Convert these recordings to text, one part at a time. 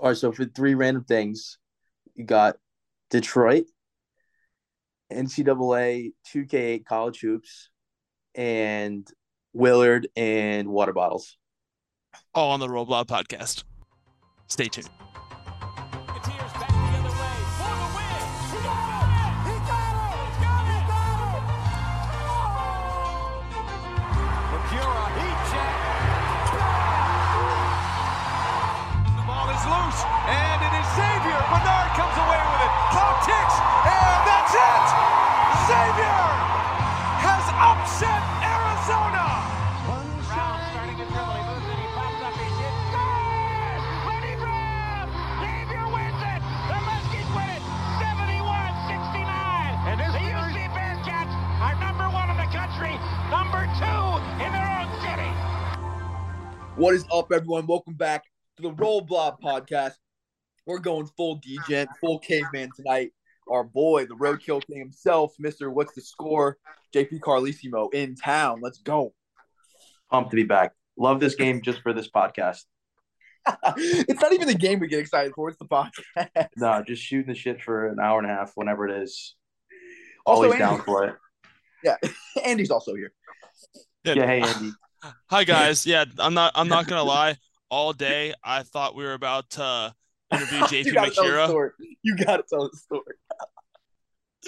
All right, so for three random things, you got Detroit, NCAA 2K8 college hoops, and Willard and water bottles. All on the Roblox podcast. Stay tuned. What is up, everyone? Welcome back to the Roll Blob podcast. We're going full degen, full caveman tonight. Our boy, the roadkill king himself, Mr. What's the Score, JP Carlissimo in town. Let's go. Pumped to be back. Love this game just for this podcast. it's not even the game we get excited for, it's the podcast. No, just shooting the shit for an hour and a half, whenever it is. Always Andy- down for it. Yeah, Andy's also here. Yeah. Yeah, hey Andy. Hi guys. Yeah, I'm not I'm not gonna lie. All day I thought we were about to interview JP gotta Makira. You gotta tell the story.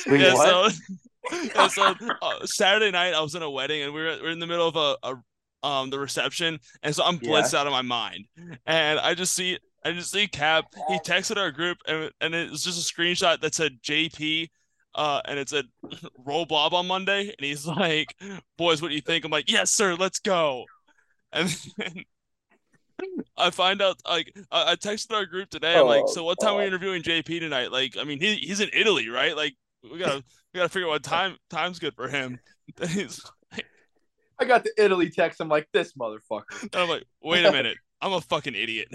Wait, Yeah, what? so, yeah, so uh, Saturday night I was in a wedding and we were, we are in the middle of a, a um the reception and so I'm Yeah. blitzed out of my mind and I just see I just see Cap he texted our group and and it was just a screenshot that said JP uh and it said roll blob on Monday and he's like boys what do you think I'm like yes sir let's go and then I find out like I, I texted our group today I'm like Oh, so what time are we God. interviewing JP tonight like I mean he, he's in Italy right like we gotta we gotta figure out what time time's good for him. Then he's I got the Italy text. I'm like, this motherfucker. I'm like, wait a minute, I'm a fucking idiot.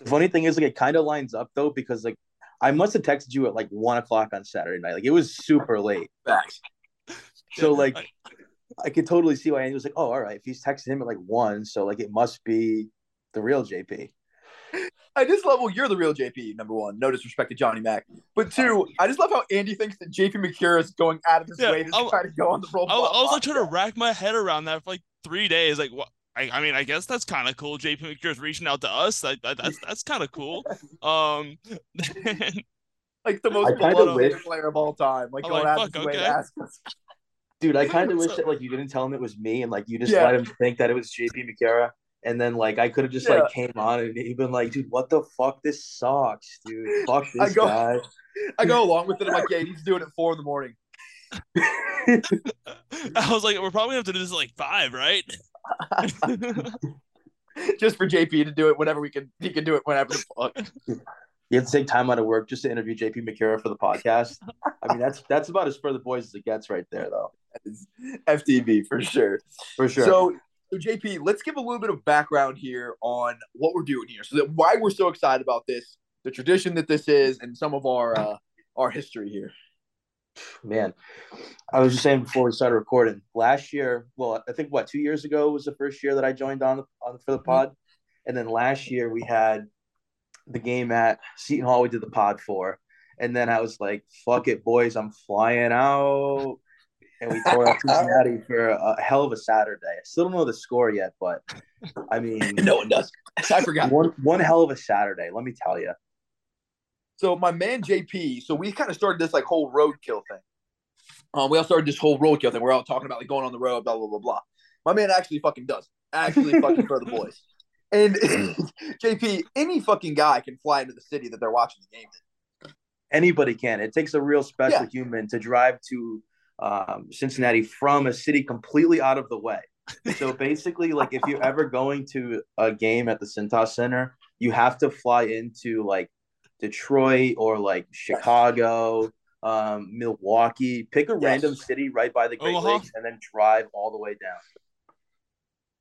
The funny thing is, like, it kind of lines up though, because like I must have texted you at like one o'clock on Saturday night. Like, it was super late. Facts. So like, I- I could totally see why Andy was like, "Oh, all right." If he's texting him at like one, so like it must be the real JP. At this level, you're the real JP, number one. No disrespect to Johnny Mac. But two, I just love how Andy thinks that JP Macura is going out of his Yeah, way to I- try to go on the roll. I, was- I was like trying to rack my head around that for like three days. Like, what? I, I mean, I guess that's kind of cool. JP Macura's reaching out to us. That, that, that's that's kind of cool. Um, like the most I kinda beloved wish- player of all time. Like I'm going like, fuck, his way to okay. ask us. Dude, I kind of wish that like you didn't tell him it was me, and like you just Yeah. let him think that it was JP Macura, and then like I could have just like came on and he'd been like, "Dude, what the fuck? This sucks, dude. Fuck I this go- guy." I go along with it. I'm like, yeah, he's doing it four in the morning. I was like, we're probably gonna have to do this at like five, right? Just for JP to do it whenever we can. He can do it whenever the fuck. You have to take time out of work just to interview JP Macura for the podcast. I mean, that's that's about as for the boys as it gets right there, though, FTV for sure. for sure. So, so JP, let's give a little bit of background here on what we're doing here, so that why we're so excited about this, the tradition that this is, and some of our uh, our history here. Man, I was just saying before we started recording. Last year, well, I think what two years ago was the first year that I joined on, on for the mm-hmm. pod, and then last year we had the game at Seton Hall. We did the pod for, and then I was like, "Fuck it, boys, I'm flying out." And we tore up Cincinnati for a hell of a Saturday. I still don't know the score yet, but I mean, No one does. I forgot. one one hell of a Saturday. Let me tell you. So my man JP, so we kind of started this like whole roadkill thing. Um, we all started this whole roadkill thing. We're all talking about like going on the road, blah blah blah blah. My man actually fucking does. Actually fucking for the boys. And JP, any fucking guy can fly into the city that they're watching the game in. anybody can. It takes a real special Yeah. human to drive to um, Cincinnati from a city completely out of the way. So basically, like if you're ever going to a game at the Cintas Center, you have to fly into like Detroit or like Chicago, um, Milwaukee. Pick a Yes. random city right by the Great Omaha. Lakes and then drive all the way down.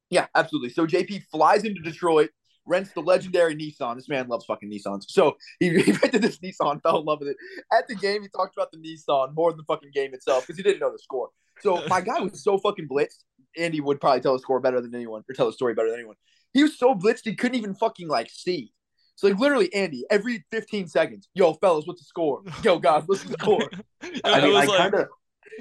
Yeah, absolutely. So JP flies into Detroit, rents the legendary Nissan. This man loves fucking Nissans. So he, he rented this Nissan, fell in love with it. At the game, he talked about the Nissan more than the fucking game itself because he didn't know the score. So my guy was so fucking blitzed. Andy would probably tell the score better than anyone or tell the story better than anyone. He was so blitzed he couldn't even fucking like see. So like literally, Andy, every 15 seconds, yo, fellas, what's the score? Yo, guys, what's the score? I it mean, I like, kind of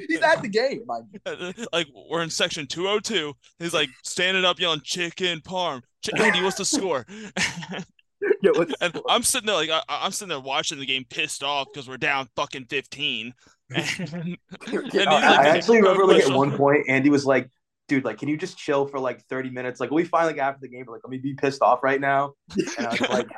He's at the game, mind you. like we're in section 202. He's like standing up yelling chicken parm. Ch- Andy, what's the score? Yo, what's the and score? I'm sitting there like I, I'm sitting there watching the game pissed off because we're down fucking 15. And, and I- I, like, I actually remember like at one point Andy was like, dude, like, can you just chill for like 30 minutes? Like we finally got after the game, but like, let me be pissed off right now. And I was like,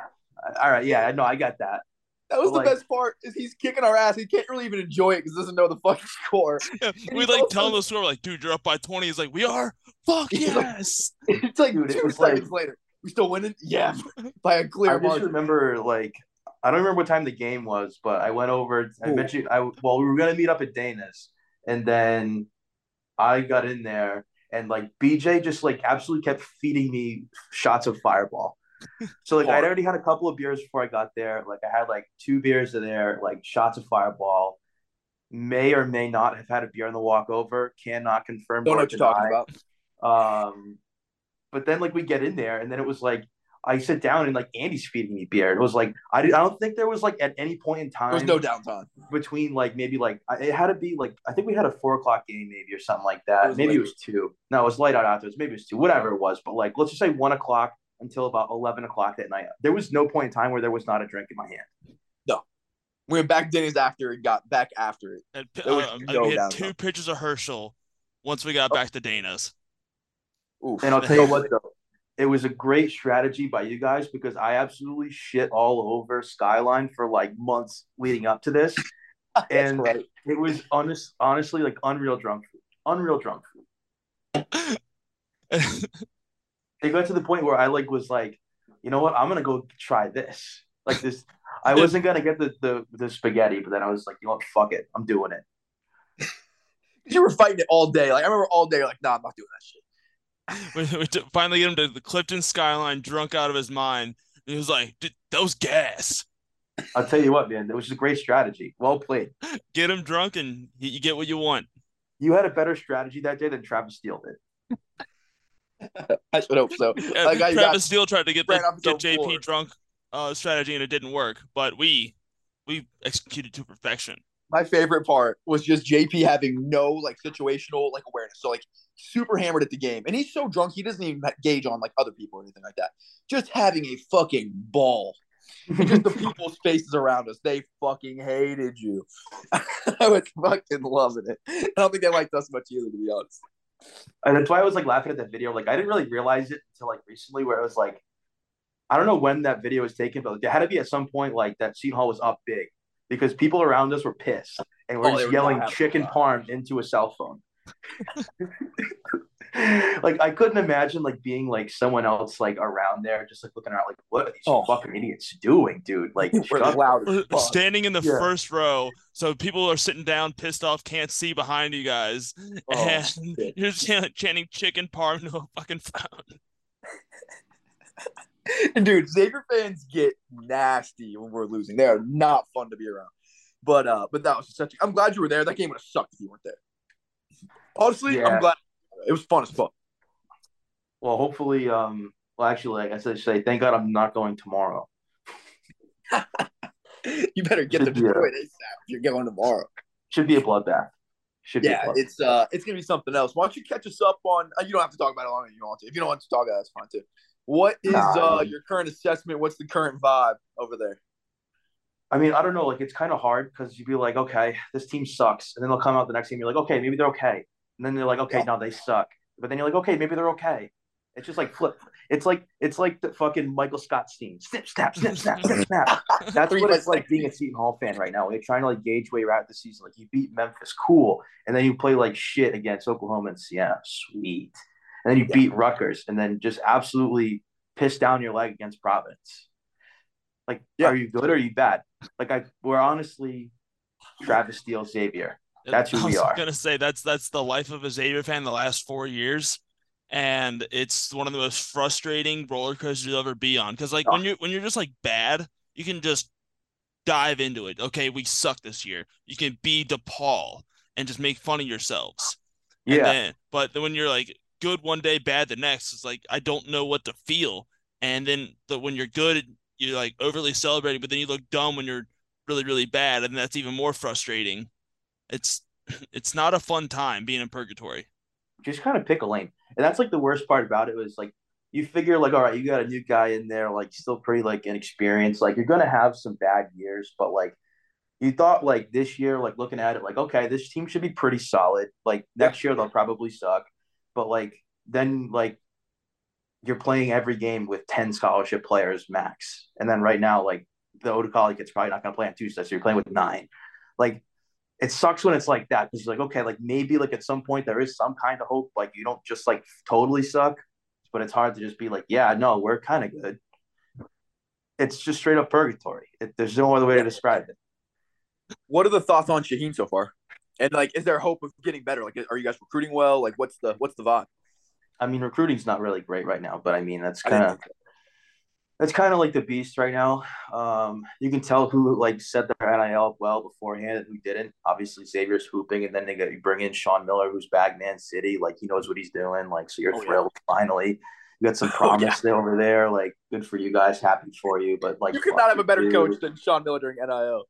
all right, yeah, no, I got that. That was But, the like- best part. Is he's kicking our ass. He can't really even enjoy it because he doesn't know the fucking score. Yeah, we like also- tell him the score, like, dude, you're up by 20. He's like, we are? Fuck He's like- yes. It's like Dude, two was seconds like- later. We still winning? Yeah, by a clear I just remember like I don't remember what time the game was, but I went over. I Ooh. mentioned I well we were gonna meet up at Dana's, and then I got in there, and like BJ just like absolutely kept feeding me shots of Fireball. So like I'd already had a couple of beers before I got there. Like I had like two beers in there, like shots of Fireball. May or may not have had a beer on the walkover. Cannot confirm. Don't know what you're talking about. Um, but then like we get in there, and then it was like I sit down and like Andy's feeding me beer. It was like I, I don't think there was like at any point in time There was no downtime. between like maybe like it had to be like I think we had a four o'clock game maybe or something like that. was maybe late. it was two. No, it was light out afterwards. Maybe it was two. Whatever it was, but like let's just say one o'clock until about eleven o'clock that night. There was no point in time where there was not a drink in my hand. No, we went back Denny's after and got back after it. And, There was uh, no we had downtime. two pitches of Herschel once we got Oh. back to Dana's. Oof. And I'll tell you what though, it was a great strategy by you guys because I absolutely shit all over Skyline for like months leading up to this. And right. it was honest, honestly like unreal drunk food. Unreal drunk food. It got to the point where I like was like, you know what, I'm gonna go try this. Like this, I wasn't gonna get the the, the spaghetti, but then I was like, you know what, fuck it, I'm doing it. You were fighting it all day. Like I remember all day. Like, nah, I'm not doing that shit. we, we t- finally get him to the Clifton skyline, drunk out of his mind. And he was like, "Dude, those gas. I'll tell you what, man, it was a great strategy. Well played. Get him drunk and you, you get what you want. You had a better strategy that day than Travis Steele did. I should hope so. Yeah, Like, I got- Travis Steele tried to get ran the, get JP floor. drunk uh, strategy and it didn't work, but we we executed to perfection. My favorite part was just JP having no like situational like awareness. So like super hammered at the game, and he's so drunk he doesn't even gauge on like other people or anything like that. Just having a fucking ball. And just the people's faces around us, they fucking hated you. I was fucking loving it. I don't think they liked us much either, to be honest. And that's why I was like laughing at that video. Like I didn't really realize it until like recently, where it was like, I don't know when that video was taken, but it had to be at some point like that. Seton Hall was up big because people around us were pissed and we're Oh, just were yelling chicken parm into a cell phone. like I couldn't imagine like being like someone else like around there, just like looking around like, what are these Oh. fucking idiots doing, dude? Like, We're loud as We're fuck. standing in the Yeah. first row, so people are sitting down, pissed off, can't see behind you guys, Oh, and shit. you're chanting, chanting chicken parm to a fucking phone. And dude, Xavier fans get nasty when we're losing. They are not fun to be around. But uh, but that was just such. A, I'm glad you were there. That game would have sucked if you weren't there. Honestly, Yeah. I'm glad it was fun as fuck. Well, hopefully, um, well, actually, like I said, say, thank God I'm not going tomorrow. You better get be a- Detroit ASAP if you're going tomorrow. Should be a bloodbath. Should be. Yeah, a it's uh, it's gonna be something else. Why don't you catch us up on? Uh, you don't have to talk about it long if you want to. If you don't want to talk about it, that's fine too. What is Nah. uh your current assessment? What's the current vibe over there? I mean, I don't know. Like, it's kind of hard because you'd be like, okay, this team sucks, and then they'll come out the next game. You're like, okay, maybe they're okay, and then they're like, okay, Yeah. no, they suck. But then you're like, okay, maybe they're okay. It's just like flip. It's like it's like the fucking Michael Scott scene. Snip, snap, snip, snap, snip, snap. That's what it's like being a Seton Hall fan right now. You're trying to like gauge where you're at the season. Like you beat Memphis, cool, and then you play like shit against Oklahoma and Siena, sweet, and then you Yeah. beat Rutgers, and then just absolutely piss down your leg against Providence. Like, Yeah. are you good or are you bad? Like, I we're honestly Travis Steele, Xavier. That's who I we was are. gonna say that's that's the life of a Xavier fan the last four years, and it's one of the most frustrating roller coasters you'll ever be on. Because like when oh. you when you're just like bad, you can just dive into it. Okay, we suck this year. You can be DePaul and just make fun of yourselves. And Yeah, then, but then when you're like good one day, bad the next, it's like I don't know what to feel. And then the when you're good, you're like overly celebrating, but then you look dumb when you're really really bad, and that's even more frustrating. It's it's not a fun time being in purgatory. Just kind of pick a lane, and that's like the worst part about it was like you figure like all right, you got a new guy in there, like still pretty like inexperienced, like you're gonna have some bad years, but like you thought like this year, like looking at it, like okay, this team should be pretty solid. Like next year they'll probably suck, but like then like you're playing every game with ten scholarship players max, and then right now like the Oda kid's probably not gonna play on Tuesday, so you're playing with nine. Like it sucks when it's like that because like okay, like maybe like at some point there is some kind of hope, like you don't just like totally suck, but it's hard to just be like yeah, no, we're kind of good. It's just straight up purgatory. It, there's no other way to describe it. What are the thoughts on Shaheen so far? And like, is there hope of getting better? Like, are you guys recruiting well? Like, what's the what's the vibe? I mean, recruiting's not really great right now, but I mean, that's kind of that's kind of like the beast right now. Um, you can tell who like set their NIL well beforehand and who didn't. Obviously, Xavier's hooping, and then they get you bring in Sean Miller, who's back Man City, like he knows what he's doing. Like, so you're oh, thrilled yeah. finally. You got some promise oh, yeah. over there. Like, good for you guys. Happy for you. But like, you could not have a better dude. coach than Sean Miller during NIL.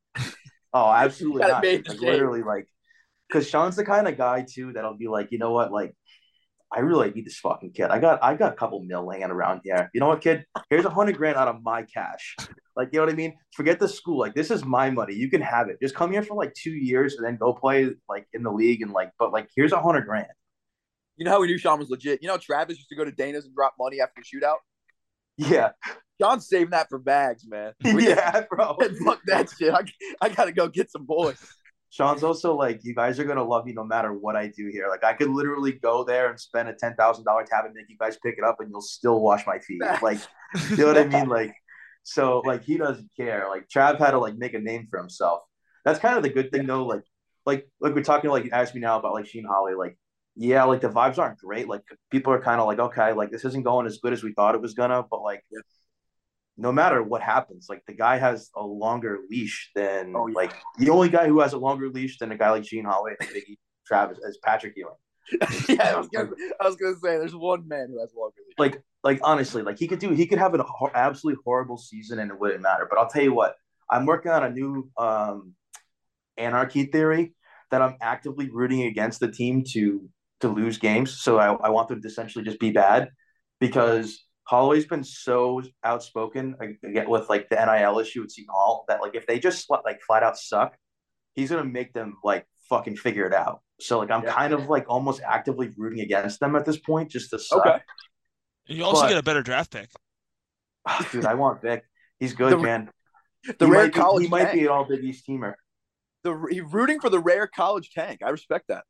Oh, absolutely not. Like, literally, like, because Sean's the kind of guy too that'll be like, you know what, like, I really need this fucking kid. I got, I got a couple mil laying around here. You know what, kid? Here's a hundred grand out of my cash. Like, you know what I mean? Forget the school. Like, this is my money. You can have it. Just come here for like two years and then go play like in the league and like, but like, here's a hundred grand. You know how we knew Sean was legit? You know, Travis used to go to Dana's and drop money after the shootout. Yeah. John's saving that for bags, man. yeah, bro. Fuck that shit. I, I gotta go get some boys. Sean's also like, you guys are gonna love me no matter what I do here. Like, I could literally go there and spend a ten thousand dollar tab and make you guys pick it up, and you'll still wash my feet. Like, you know what I mean? Like, so like he doesn't care. Like, Trav had to like make a name for himself. That's kind of the good thing though. Like, like like we're talking like ask me now about like Shaheen Holloway. Like, yeah, like the vibes aren't great. Like people are kind of like, okay, like this isn't going as good as we thought it was gonna, but like. No matter what happens, like the guy has a longer leash than oh, yeah. like the only guy who has a longer leash than a guy like Shaheen Holloway and Biggie Travis is Patrick Ewing. yeah, I was, gonna, I was gonna say there's one man who has longer leash. Like, like honestly, like he could do, he could have an absolutely horrible season and it wouldn't matter. But I'll tell you what, I'm working on a new um, anarchy theory that I'm actively rooting against the team to to lose games. So I, I want them to essentially just be bad because Holloway's been so outspoken again with like the NIL issue at Seton Hall that like if they just like flat out suck, he's gonna make them like fucking figure it out. So like I'm yeah. kind of like almost actively rooting against them at this point just to suck. Okay. You also but, get a better draft pick. Ah, dude, I want Vic. He's good, the, man. The he rare might college be, he might be an all Big East teamer. The rooting for the rare college tank. I respect that.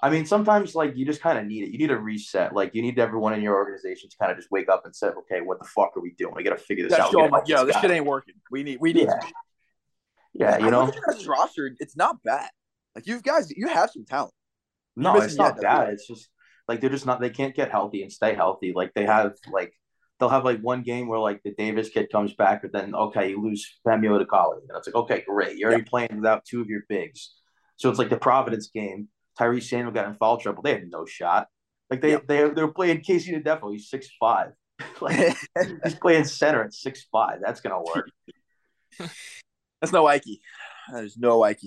I mean, sometimes like you just kind of need it. You need a reset. Like you need everyone in your organization to kind of just wake up and say, "Okay, what the fuck are we doing? We got to figure this out." Like, yeah, this shit ain't working. We need, we need. Yeah, yeah you know, this roster, it's not bad. Like you guys, you have some talent. No, it's not bad. It's just like they're just not. They can't get healthy and stay healthy. Like they have like they'll have like one game where like the Davis kid comes back, but then okay, you lose Femi Odukale, and it's like okay, great, you're already playing without two of your bigs. So it's like the Providence game Tyrese Samuel got in foul trouble. They had no shot. Like they they they were playing KC Ndefo. He's six five. like he's playing center at six five. That's gonna work. That's no Ike. There's no Ike.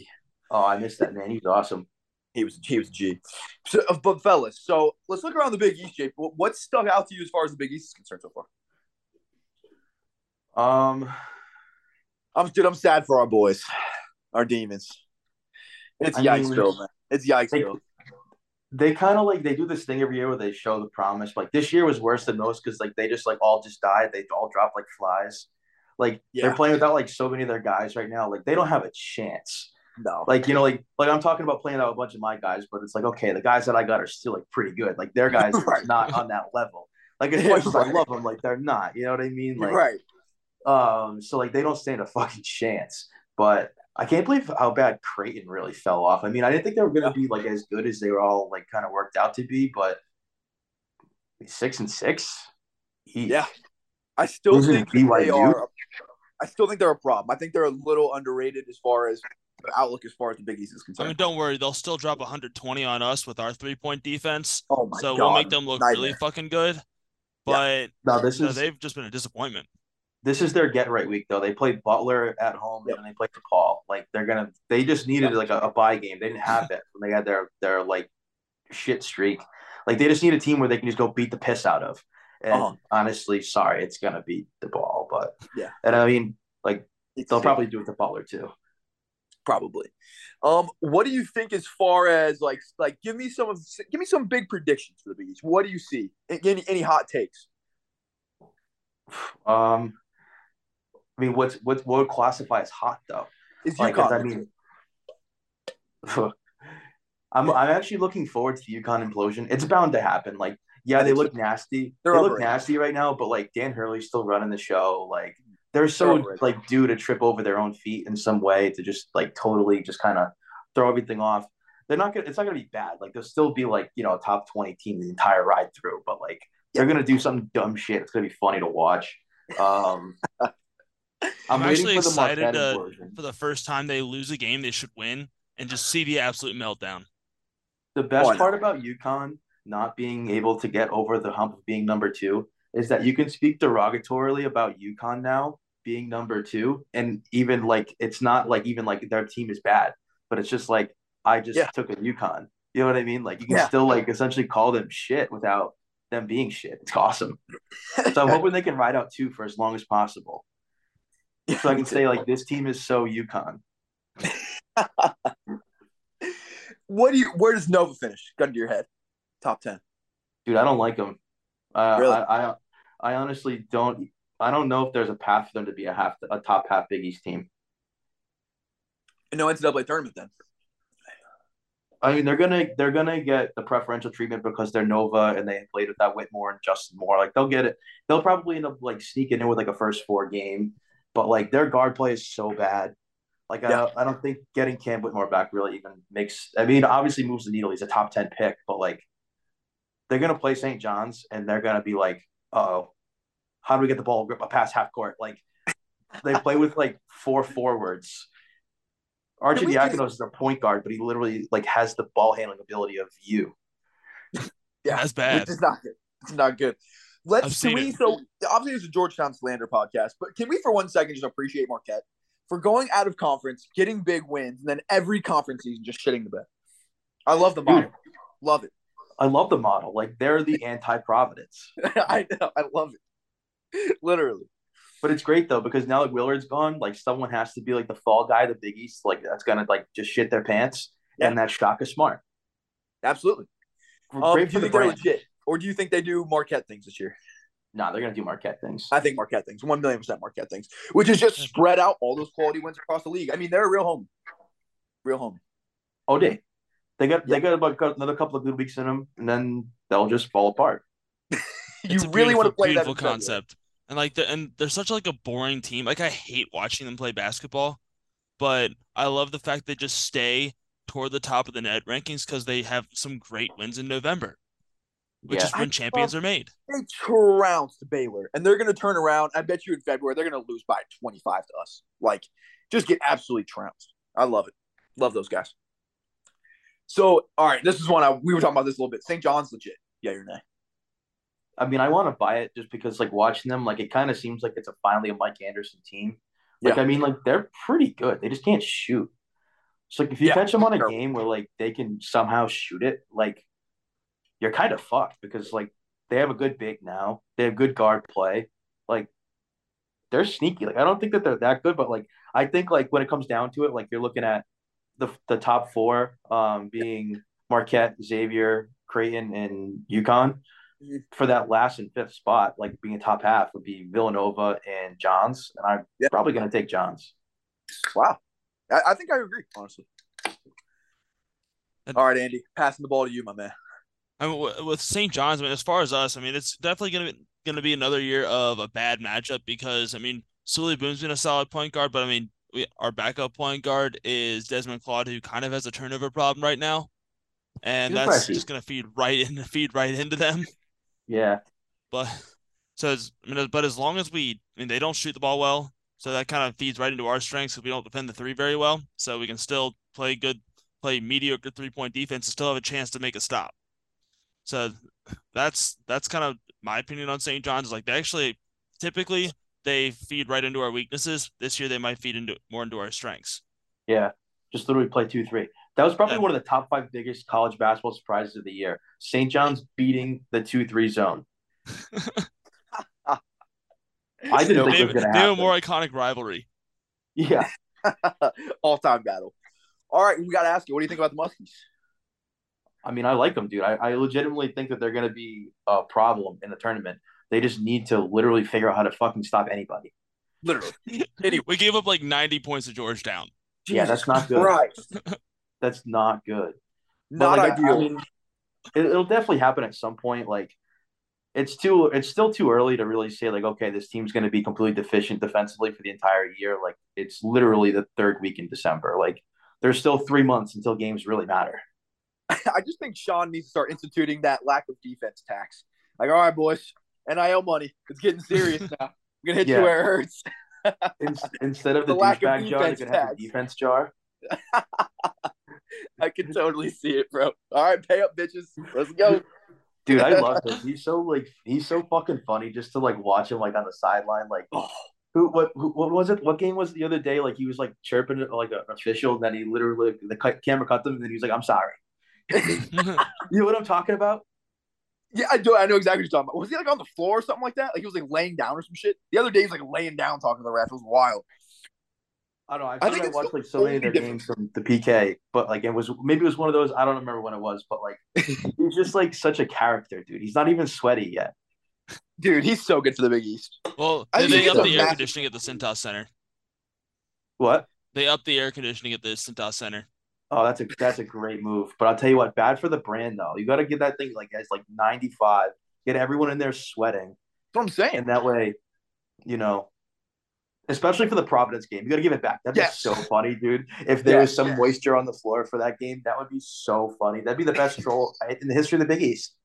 Oh, I missed that man. He's awesome. He was he was G. So, uh, but fellas, so let's look around the Big East, Jake. What stuck out to you as far as the Big East is concerned so far? Um, I'm dude. I'm sad for our boys, our demons. It's I Yikesville, man. It's Yikesville. They, they kind of like they do this thing every year where they show the promise. Like this year was worse than most because like they just like all just died. They all dropped like flies. Like yeah. they're playing without like so many of their guys right now. Like they don't have a chance. No. Like, you know, like like I'm talking about playing out a bunch of my guys, but it's like, okay, the guys that I got are still like pretty good. Like their guys right. are not on that level. Like as much as I love them, like they're not. You know what I mean? Like right. Um, so like they don't stand a fucking chance. But I can't believe how bad Creighton really fell off. I mean, I didn't think they were going to be like as good as they were all like kind of worked out to be, but six and six. Yeah, I still think they are. I still think they're a problem. I think they're a little underrated as far as outlook as far as the Big East is concerned. I mean, don't worry, they'll still drop 120 on us with our three point defense. Oh my so God. we'll make them look Nightmare. really fucking good. But yeah. no, this no, is they've just been a disappointment. This is their get right week though. They played Butler at home Yep. and they played DePaul. Like they're gonna they just needed like a, a bye game. They didn't have it when they had their their like shit streak. Like they just need a team where they can just go beat the piss out of. And Uh-huh. honestly, sorry, it's gonna be ball, but Yeah. And I mean, like It's they'll probably do it to Butler too. probably. Um, what do you think as far as like like give me some of give me some big predictions for the Big East. What do you see? Any any hot takes? Um, I mean, what's what what would classify as hot though? Is Like, UConn? I mean, I'm I'm actually looking forward to the UConn implosion. It's bound to happen. Like, yeah, they look nasty. They're they look nasty right now, but like Dan Hurley's still running the show. Like, they're They're so like due to trip over their own feet in some way to just like totally just kind of throw everything off. They're not gonna. It's not gonna be bad. Like they'll still be like you know a top twenty team the entire ride through. But like they're gonna do some dumb shit. It's gonna be funny to watch. Um, I'm waiting actually for excited uh, Marquette to- For the first time they lose a game they should win and just see the absolute meltdown. The best Oh, part about UConn not being able to get over the hump of being number two is that you can speak derogatorily about UConn now being number two, and even like it's not like even like their team is bad, but it's just like I just Yeah. took a UConn. You know what I mean? Like you can Yeah. still like essentially call them shit without them being shit. It's awesome. So I'm hoping they can ride out two for as long as possible, so I can say like this team is so UConn. what do you? Where does Nova finish? Gun to your head. Top ten. Dude, I don't like them. Uh, Really? I, I I honestly don't. I don't know if there's a path for them to be a half a top half Big East team. No NCAA tournament then. I mean, they're gonna they're gonna get the preferential treatment because they're Nova and they played with that Whitmore and Justin Moore. Like they'll get it. They'll probably end up like sneaking in with like a first four game, but like their guard play is so bad. Like I, Yeah. don't, I don't think getting Cam Whitmore back really even makes. I mean, obviously moves the needle. He's a top ten pick, but like they're gonna play St. John's and they're gonna be like, oh, how do we get the ball grip a past half court? Like they play with like four forwards. Archie Can we just- Diakonos is their point guard, but he literally like has the ball handling ability of you. Yeah, That's bad. Which is not good. It's not good. Let's can we it. so obviously it's a Georgetown slander podcast, but can we for one second just appreciate Marquette for going out of conference, getting big wins, and then every conference season just shitting the bed. I love the model. Love it. I love the model. Like they're the anti Providence. I know. I love it. Literally. But it's great though because now that Willard's gone, like someone has to be like the fall guy, the Big East, like that's gonna like just shit their pants, and that's Shaka Smart. Absolutely. Um, Great do for the brand. legit? Or do you think they do Marquette things this year? Nah, they're gonna do Marquette things. I think Marquette things, one million percent Marquette things, which is just spread out all those quality wins across the league. I mean, they're a real home, real home. Oh, they they got Yeah. they got about got another couple of good weeks in them, and then they'll just fall apart. You It's a really want to beautiful- play that beautiful in February. concept. And like the and they're such like a boring team. Like I hate watching them play basketball, but I love the fact they just stay toward the top of the net rankings because they have some great wins in November, which Yeah, is when I champions are made. They trounced Baylor, and they're going to turn around. I bet you in February they're going to lose by twenty five to us. Like, just get absolutely trounced. I love it. Love those guys. So, all right, this is one I we were talking about this a little bit. St. John's legit. Yeah, or nay? I mean, I want to buy it just because like watching them, like it kind of seems like it's a finally a Mike Anderson team. Like Yeah. I mean, like they're pretty good. They just can't shoot. So like if you Yeah, catch them on a terrible. game where like they can somehow shoot it, like you're kind of fucked because like they have a good big now. They have good guard play. Like they're sneaky. Like I don't think that they're that good, but like I think like when it comes down to it, like you're looking at the the top four, um, being Marquette, Xavier, Creighton, and UConn. Mhm. For that last and fifth spot, like being a top half would be Villanova and Johns, and I'm Yeah. probably gonna take Johns. Wow. I, I think I agree, honestly. And- All right, Andy, passing the ball to you, my man. I mean, with St. John's, I mean, as far as us, I mean, it's definitely gonna be gonna be another year of a bad matchup because I mean, Souley Boum's been a solid point guard, but I mean, we, our backup point guard is Desmond Claude, who kind of has a turnover problem right now, and that's just gonna feed right in feed right into them. Yeah, But so as, I mean, but as long as we, I mean, they don't shoot the ball well, so that kind of feeds right into our strengths because we don't defend the three very well. So we can still play good, play mediocre three point defense and still have a chance to make a stop. So that's that's kind of my opinion on St. John's. Like they actually typically they feed right into our weaknesses. This year they might feed into more into our strengths. Yeah, just literally play two three. That was probably Yeah. one of the top five biggest college basketball surprises of the year. St. John's beating the two three zone. I didn't think it Name, was going to name a happen. more iconic rivalry. Yeah, All time battle. All right, we got to ask you, what do you think about the Muskies? I mean, I like them, dude. I, I legitimately think that they're going to be a problem in the tournament. They just need to literally figure out how to fucking stop anybody. Literally. Anyway. We gave up like 90 points to Georgetown. Yeah, that's not good. Christ. That's not good. But, Not like, I- ideal. I mean, it, it'll definitely happen at some point. Like, it's too, it's still too early to really say like, okay, this team's going to be completely deficient defensively for the entire year. Like, it's literally the third week in December. Like, there's still three months until games really matter. I just think Sean needs to start instituting that lack of defense tax. Like, all right, boys, NIL money. It's getting serious now. I'm gonna hit Yeah. you where it hurts. In, instead of the, The lack of douchebag jar, you can have the defense jar. I can totally see it, bro. All right, pay up, bitches. Let's go. Dude, I love him. He's so like, he's so fucking funny just to like watch him like on the sideline. Like, Oh, who, what, who, what was it? What game was it the other day? Like, he was like chirping like an official, and then he literally the camera cut them, and then he was like, "I'm sorry." You know what I'm talking about? yeah, I do. I know exactly what you're talking about. Was he like on the floor or something like that? Like he was like laying down or some shit. The other day he's like laying down talking to the ref. It was wild. I don't know. I, I feel think like I watched like so many of their totally games from the PK, but like it was maybe it was one of those. I don't remember when it was, but like he's just like such a character, dude. He's not even sweaty yet. Dude, he's so good for the Big East. well, I they, think they it's upped a the air conditioning at the Cintas Center. What? They upped the air conditioning at the Cintas Center. Oh, that's a that's a great move. But I'll tell you what, bad for the brand though. You got to get that thing like as like 95. Get everyone in there sweating, That's what I'm saying. and that way, you know, especially for the Providence game, you got to give it back. That'd Yes. be so funny, dude. If there was some yes. moisture on the floor for that game, that would be so funny. That'd be the best troll in the history of the Big East.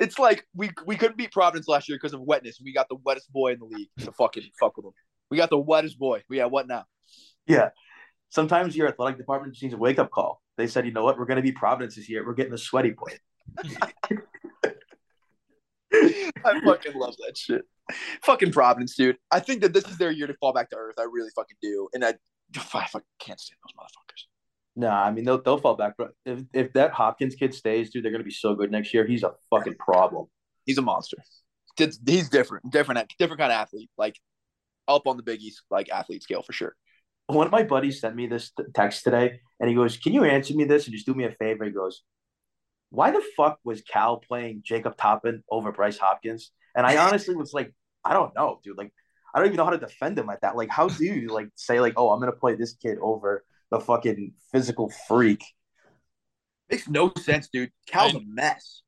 It's like we we couldn't beat Providence last year because of wetness. We got the wettest boy in the league to fucking fuck with him. We got the wettest boy. Yeah, what now? Yeah. Sometimes your athletic department just needs a wake up call. They said, you know what, we're going to be Providence this year. We're getting a sweaty point. I fucking love that shit. Fucking Providence, dude. I think that this is their year to fall back to earth. I really fucking do. And I, I fucking can't stand those motherfuckers. Nah, I mean they'll they'll fall back, but if if that Hopkins kid stays, dude, they're going to be so good next year. He's a fucking problem. He's a monster. It's- He's different, different, different kind of athlete. Like up on the Big East, like athlete scale for sure. One of my buddies sent me this text today, and he goes, "Can you answer me this and just do me a favor?" He goes, "Why the fuck was Cal playing Jacob Toppin over Bryce Hopkins?" And I honestly was like, "I don't know, dude. Like, I don't even know how to defend him at that. Like, how do you like say like, oh, I'm going to play this kid over the fucking physical freak?" Makes no sense, dude. Cal's a I- mess.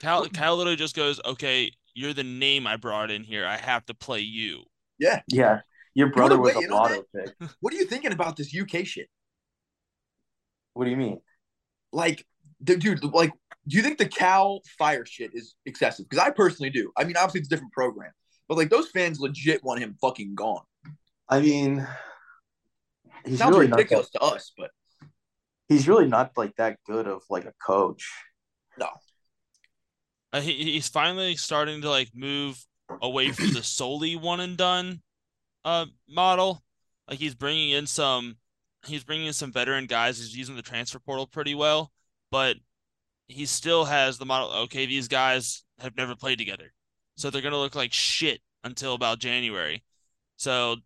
Cal, Cal literally just goes, okay, you're the name I brought in here. I have to play you. Yeah. Yeah, your brother was a in lotto pick. What are you thinking about this UK shit? What do you mean? Like, the, dude, like, do you think the Cal fire shit is excessive? Because I personally do. I mean, obviously it's a different program, but like those fans legit want him fucking gone. I mean, he's Sounds really not ridiculous that, to us, but he's really not like that good of like a coach. no. Uh, he, he's finally starting to like move away from the solely one and done uh model. Like he's bringing in some he's bringing in some veteran guys. He's using the transfer portal pretty well, but he still has the model. Okay, these guys have never played together, so they're gonna look like shit until about January. So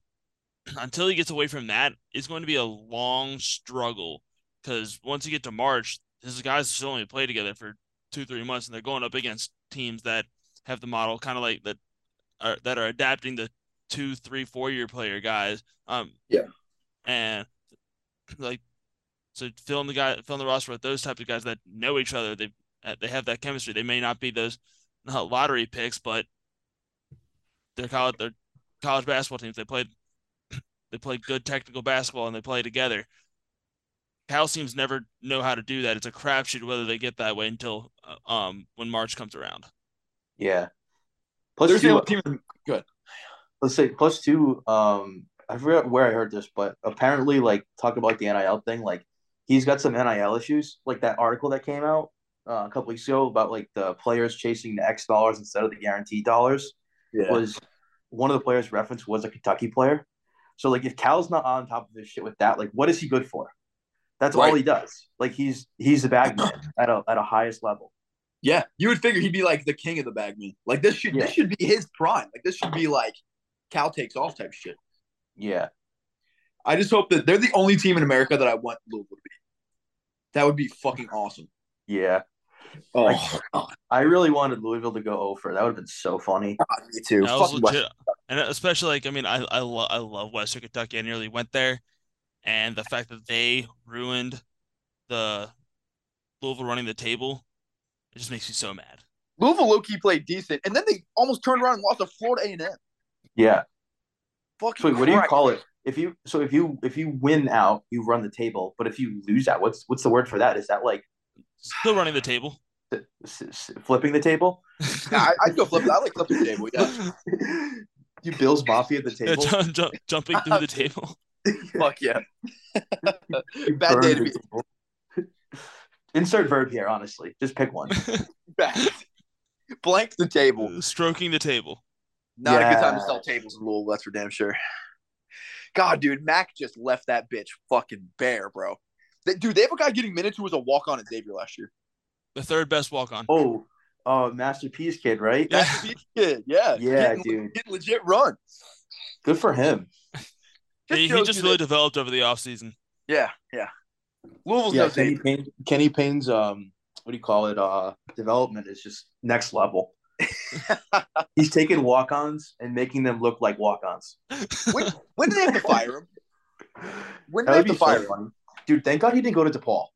until he gets away from that, it's going to be a long struggle. Because once you get to March, his guys still only play together for two three months, and they're going up against teams that have the model kind of like that are that are adapting the two three four year player guys. Um, Yeah. and like so filling the guy filling the roster with those type of guys that know each other. They uh, they have that chemistry. They may not be those uh, lottery picks, but they're college they're college basketball teams. They played they played good technical basketball and they play together. Cal teams never know how to do that. It's a crapshoot whether they get that way until uh, um when March comes around. Yeah. Plus There's two, no team. Good. Let's say plus two. Um, I forgot where I heard this, but apparently, like talk about the NIL thing, like he's got some NIL issues. Like that article that came out uh, a couple weeks ago about like the players chasing the X dollars instead of the guaranteed dollars Yeah. was one of the players referenced was a Kentucky player. So like if Cal's not on top of his shit with that, like what is he good for? That's all he does. Like he's he's a bagman at a at a highest level. Yeah, you would figure he'd be like the king of the bagman. Like this should Yeah. this should be his prime. Like this should be like Cal takes off type shit. Yeah. I just hope that they're the only team in America that I want Louisville to be. That would be fucking awesome. Yeah. Oh, God, I really wanted Louisville to go over. That would have been so funny. Ah, me too. That was legit. And especially like I mean I I, lo- I love Western Kentucky. I nearly went there, and the fact that they ruined the Louisville running the table, it just makes me so mad. Louisville low key played decent, and then they almost turned around and lost to Florida A and M. Yeah. Fucking So wait, what do you Christ. call it? If you so if you if you win out, you run the table. But if you lose out, what's what's the word for that? Is that like Still running the table. s- s- s- flipping the table? Yeah, I, I'd go flip. I like flipping the table. Yeah, you Bills Mafia at the Yeah, table. jump, jump, jumping through the table. fuck yeah. Bad day to be. Insert verb here, honestly. Just pick one. bad. Blank the table. Uh, stroking the table. Not a good time to sell tables in Louisville. That's for damn sure. God, dude, Mac just left that bitch fucking bare, bro. They, dude, they have a guy getting minutes who was a walk on at Xavier last year. The third best walk on. Oh, uh, Masterpiece Kid, right? Yeah. That's kid. Yeah, Yeah, getting, dude. getting legit run. Good for him. he, he just really that- developed over the offseason. yeah, yeah. Louisville's Yeah, no Kenny Payne, Kenny Payne's um, what do you call it? Uh, development is just next level. He's taking walk-ons and making them look like walk-ons. When, when do they have to fire him? When do they have to fire so him? dude. Thank God he didn't go to DePaul.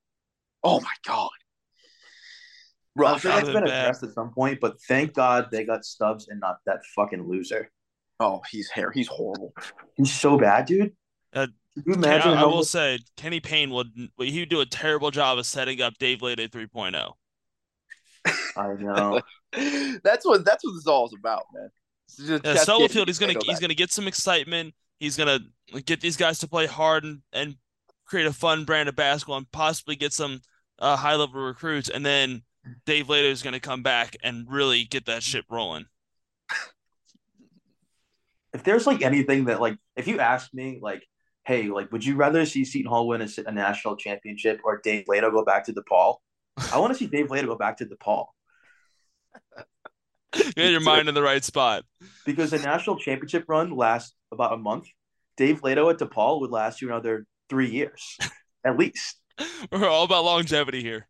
Oh my god. I'm Rough. sure That that's would've been been bad. addressed at some point, but thank God they got Stubbs and not that fucking loser. Oh, he's hair. He's horrible. He's so bad, dude. Uh, Can you imagine I, I how will say Kenny Payne would he would do a terrible job of setting up Dave Leitao 3.0. I know. that's what that's what this all is about, man. It's Yeah, chess solo game. field, he's gonna he's back. gonna get some excitement. He's gonna get these guys to play hard and, and create a fun brand of basketball and possibly get some uh, high level recruits. And then Dave Leitao is gonna come back and really get that shit rolling. if there's like anything that like if you ask me like hey like would you rather see Seton Hall win a, a national championship or Dave Leitao go back to DePaul I want to see Dave Leitao go back to DePaul Get your mind in the right spot. because a national championship run lasts about a month Dave Leitao at DePaul would last you another three years at least We're all about longevity here.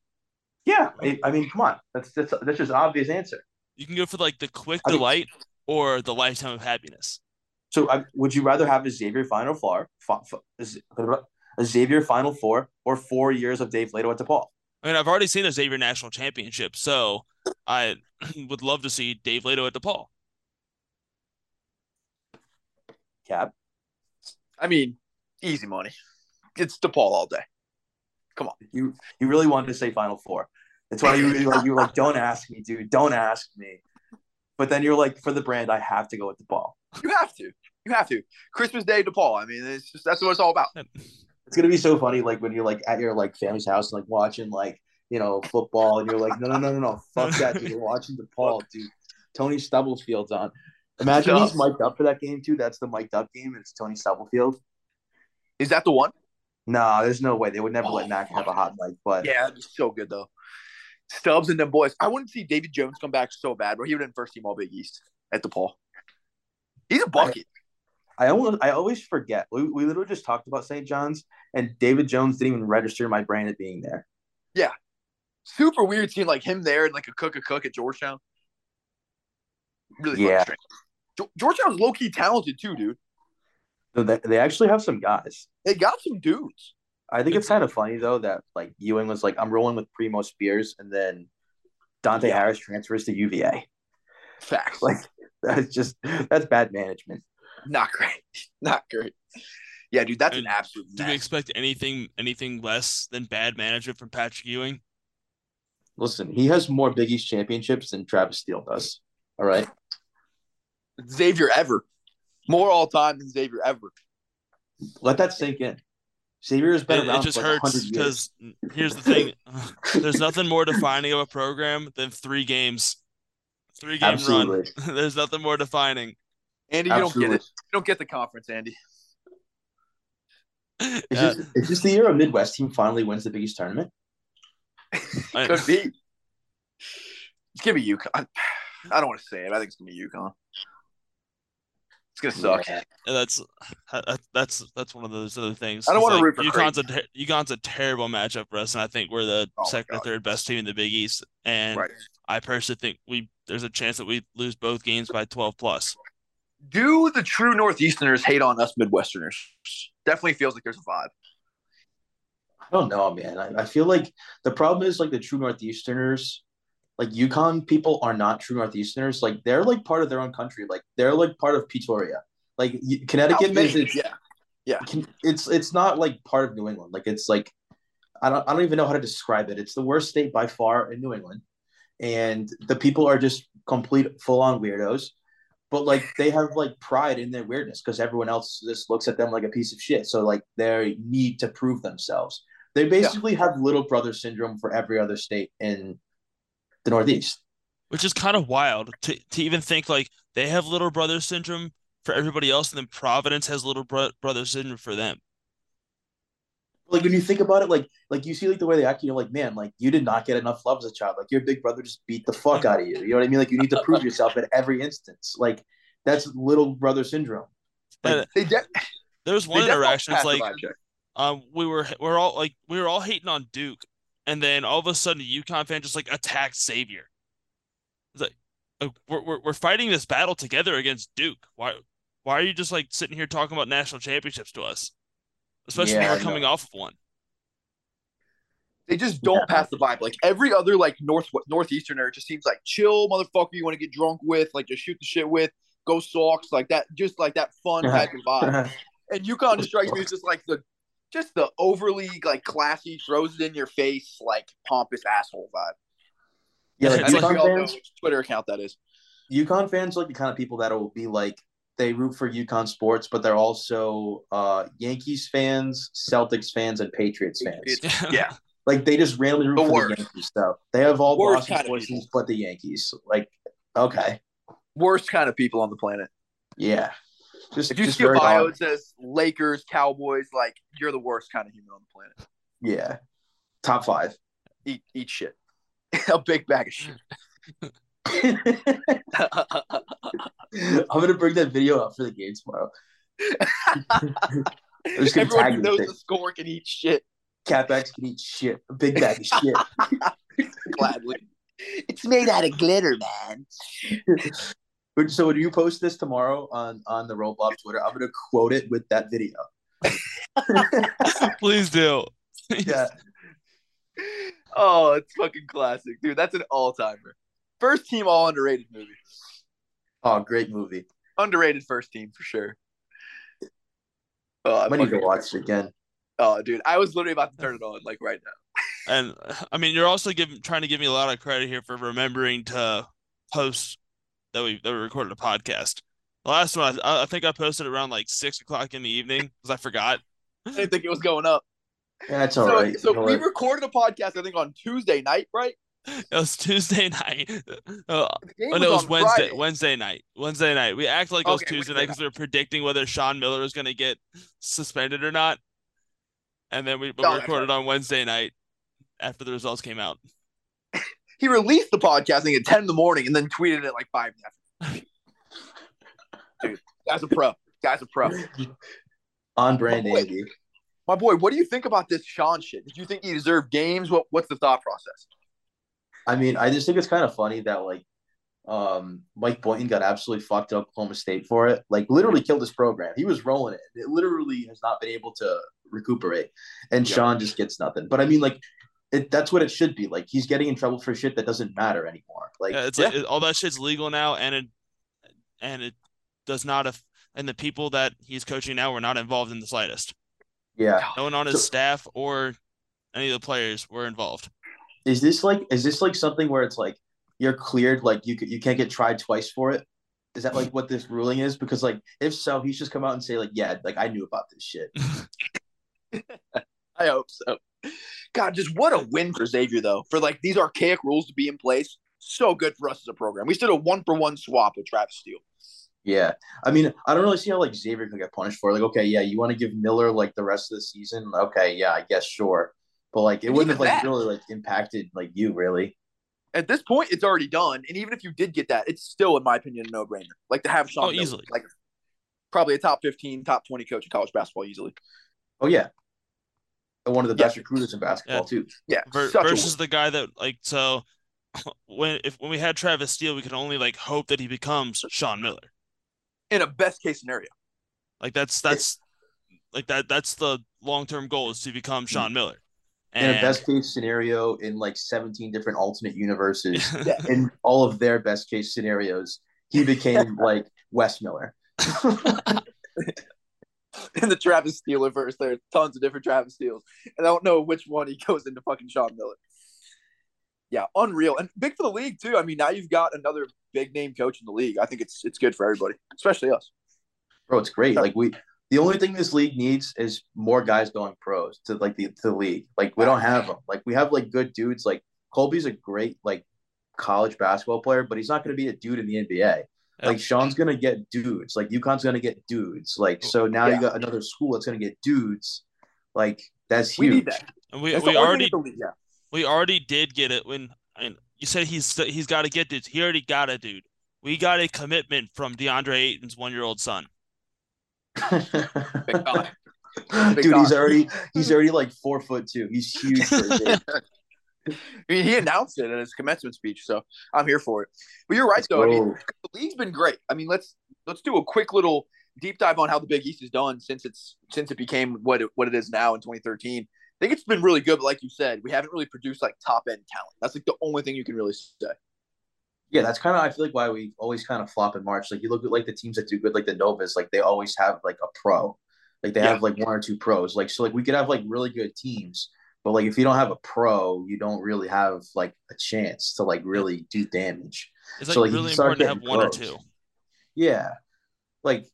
yeah I, I mean come on that's that's that's just an obvious answer You can go for like the quick I mean- delight or the lifetime of happiness. so I, would you rather have a Xavier Final Four a Xavier Final Four or four years of Dave Leitao at DePaul I mean, I've already seen the Xavier National Championship, so I would love to see Dave Leitao at DePaul. Cap I mean, easy money. It's DePaul all day. Come on. You you really wanted to say Final Four. That's why you you were like, you were like, don't ask me, dude. Don't ask me. But then you're like, for the brand, I have to go with the ball. You have to. You have to. Christmas Day DePaul. I mean, it's just that's what it's all about. It's gonna be so funny, like when you're like at your like family's house and like watching like you know football, and you're like, no, no, no, no, no, fuck that, dude. You're watching DePaul, dude. Tony Stubblefield's on. Imagine he's mic'd up for that game too. That's the mic'd up game. and It's Tony Stubblefield. Is that the one? Nah, there's no way they would never let Oh, Mac have a hot mic. But Yeah, that'd be so good though. Stubbs and them boys. I wouldn't see David Jones come back so bad, bro. He would been first team all Big East at DePaul. He's a bucket. I almost I always forget. We, we literally just talked about St. John's, and David Jones didn't even register my brain at being there. Yeah. Super weird seeing like him there and like Akok Akok at Georgetown. Really Yeah. fucking strange. Ge- Georgetown's low key talented too, dude. So they, they actually have some guys. They got some dudes. I think it's kind of funny though that like Ewing was like, I'm rolling with Primo Spears, and then Dante Yeah. Harris transfers to UVA. Facts. Like that's just that's bad management. not great. Not great. Yeah, dude, that's And an absolute Do we expect anything anything less than bad management from Patrick Ewing? Listen, he has more Big East championships than Travis Steele does. All right. Xavier ever. More all time than Xavier ever. Let that sink in. Xavier has been It, around it just for like hurts because here's the thing: there's nothing more defining of a program than three games, three game Absolutely. run. there's nothing more defining. Andy, you don't get it. You don't get the conference, Andy. Is Yeah, this, is this the year a Midwest team finally wins the biggest tournament? Could be. It's gonna be UConn. I, I don't want to say it. I think it's gonna be UConn. It's gonna suck. Yeah. that's that's that's one of those other things. I don't wanna like, root for UConn's a ter- UConn's a terrible matchup for us, and I think we're the Oh second or third best team in the Big East. And Right. I personally think we there's a chance that we lose both games by 12 plus. Do the true Northeasterners hate on us Midwesterners? Definitely feels like there's a vibe. I don't know, man. I, I feel like the problem is like the true Northeasterners, like UConn people are not true Northeasterners. Like they're like part of their own country. Like they're like part of Pretoria. Like Connecticut oh, is it's, yeah. can- it's it's not like part of New England. Like it's like I don't I don't even know how to describe it. It's the worst state by far in New England, and the people are just complete full on weirdos. But like they have like pride in their weirdness because everyone else just looks at them like a piece of shit. So like they need to prove themselves. They basically have little brother syndrome for every other state in the Northeast. which is kind of wild to, to even think like they have little brother syndrome for everybody else, and then Providence has little bro- brother syndrome for them. Like when you think about it, like like you see like the way they act, you're like, man, like you did not get enough love as a child. Like your big brother just beat the fuck out of you. You know what I mean? Like you need to prove yourself at every instance. Like that's little brother syndrome. Like, de- there was one interaction. It's like um, we were we're all like we were all hating on Duke, and then all of a sudden a UConn fan just like attacked Xavier. It's like uh, we're, we're we're fighting this battle together against Duke. Why why are you just like sitting here talking about national championships to us, especially Yeah, when I we're coming off of one? They just don't pass the vibe. Like every other like north northeasterner just seems like chill motherfucker you want to get drunk with, like just shoot the shit with, go Sox, like that, just like that fun type of vibe. And UConn just strikes me as just like the just the overly like classy, throws it in your face, like pompous asshole vibe. yeah, like I think we UConn all know fans, Twitter account that is. UConn fans are like the kind of people that will be like they root for UConn sports, but they're also uh, Yankees fans, Celtics fans, and Patriots fans. Yeah. Like they just randomly root The for worst. the Yankees stuff. They have all Worst Boston kind sports teams but the Yankees. Like, okay, Worst kind of people on the planet. yeah. Just If you just see a bio that says Lakers, Cowboys, like you're the worst kind of human on the planet. yeah, top five. Eat eat shit. a big bag of shit. I'm gonna bring that video up for the game tomorrow. just gonna Everyone tag who you knows the score can eat shit Catbacks can eat shit. A big bag of shit. gladly. it's made out of glitter, man. So when you post this tomorrow on on the Roblox Twitter, I'm gonna quote it with that video. Please do. Yeah, Oh, it's fucking classic, dude. That's an all timer. First team, all underrated movie. oh, great movie. Underrated first team for sure. Oh, I I need to fucking- watch it again. oh, dude, I was literally about to turn it on like right now. And I mean, you're also giving trying to give me a lot of credit here for remembering to post that we that we recorded a podcast. The last one, I, I think I posted around like six o'clock in the evening because I forgot. I didn't think it was going up. That's all so, right. so You know we what? recorded a podcast, I think, on Tuesday night, right? It was Tuesday night. Uh, The oh no, it was Wednesday. Friday. Wednesday night. Wednesday night. We act like it was Okay, Tuesday night because we were predicting whether Sean Miller was going to get suspended or not. And then we, but Oh, we that's recorded on Wednesday night after the results came out. He released the podcast I think, at 10 in the morning and then tweeted it at like 5 in the afternoon. Dude, guy's a pro. Guy's a pro. on brand, Wait. Andy. My boy, what do you think about this Sean shit? Did you think he deserved games? What What's the thought process? I mean, I just think it's kind of funny that like um Mike Boynton got absolutely fucked up Oklahoma State for it. Like literally killed his program. He was rolling it. It literally has not been able to recuperate. And Yeah. Sean just gets nothing. But I mean, like it, that's what it should be. Like he's getting in trouble for shit that doesn't matter anymore. Like Yeah, it's like it- all that shit's legal now, and it and it does not. Af- and the people that he's coaching now were not involved in the slightest. yeah. No one on his So- staff or any of the players were involved. Is this like is this like something where it's like you're cleared, like you you can't get tried twice for it? Is that like what this ruling is? Because like if so, he should just come out and say like, yeah, like I knew about this shit. I hope so. God, just what a win for Xavier, though, for like these archaic rules to be in place. So good for us as a program. We did a one for one swap with Travis Steele. Yeah, I mean, I don't really see how like Xavier can get punished for. it. Like, okay, yeah, you want to give Miller like the rest of the season? Okay, yeah, I guess sure, but like it And wouldn't have like that- really like impacted like you really. At this point, it's already done. And even if you did get that, it's still, in my opinion, a no brainer. Like to have oh, Sean Oh, Miller, easily. like probably a top fifteen, top twenty coach in college basketball easily. Oh yeah, and one of the Yeah. best recruiters in basketball too. Yeah, Ver- such a versus the guy that like so when if when we had Travis Steele, we could only like hope that he becomes Sean Miller. in a best case scenario. Like that's that's like that that's the long term goal is to become Sean mm. Miller. In a best case scenario, in like seventeen different alternate universes, in all of their best case scenarios, he became like Wes Miller. In the Travis Steele verse, there are tons of different Travis steels and I don't know which one he goes into fucking Sean Miller. Yeah, unreal and big for the league too. I mean, now you've got another big name coach in the league. I think it's it's good for everybody, especially us. Bro, it's great. Like we, the only thing this league needs is more guys going pros to like the to the league. Like we don't have them. Like we have like good dudes. Like Colby's a great like college basketball player, but he's not going to be a dude in the NBA. Like Sean's going to get dudes. Like UConn's going to get dudes. Like so now Yeah. you got another school that's going to get dudes. Like that's We huge. need that. and we That's we already thing in the league. Yeah, we already did get it when I mean, you said he's he's got to get dudes. He already got a dude. We got a commitment from DeAndre Ayton's one year old son. Big. Big Dude, he's already he's already like four foot two. He's huge for. I mean, he announced it in his commencement speech, so I'm here for it. But you're right, though. I mean, Oh, the league's been great. I mean, let's let's do a quick little deep dive on how the Big East has done since it's since it became what it, what it is now in 2013. I think it's been really good, but like you said, we haven't really produced like top end talent. That's like the only thing you can really say. Yeah, that's kind of I feel like why we always kind of flop in March. Like you look at like the teams that do good, like the Novas, like they always have like a pro, like they Yeah. have like one or two pros. Like so, like we could have like really good teams, but like if you don't have a pro, you don't really have like a chance to like really do damage. It's like, So, like, you really start important to have one or two. Yeah, like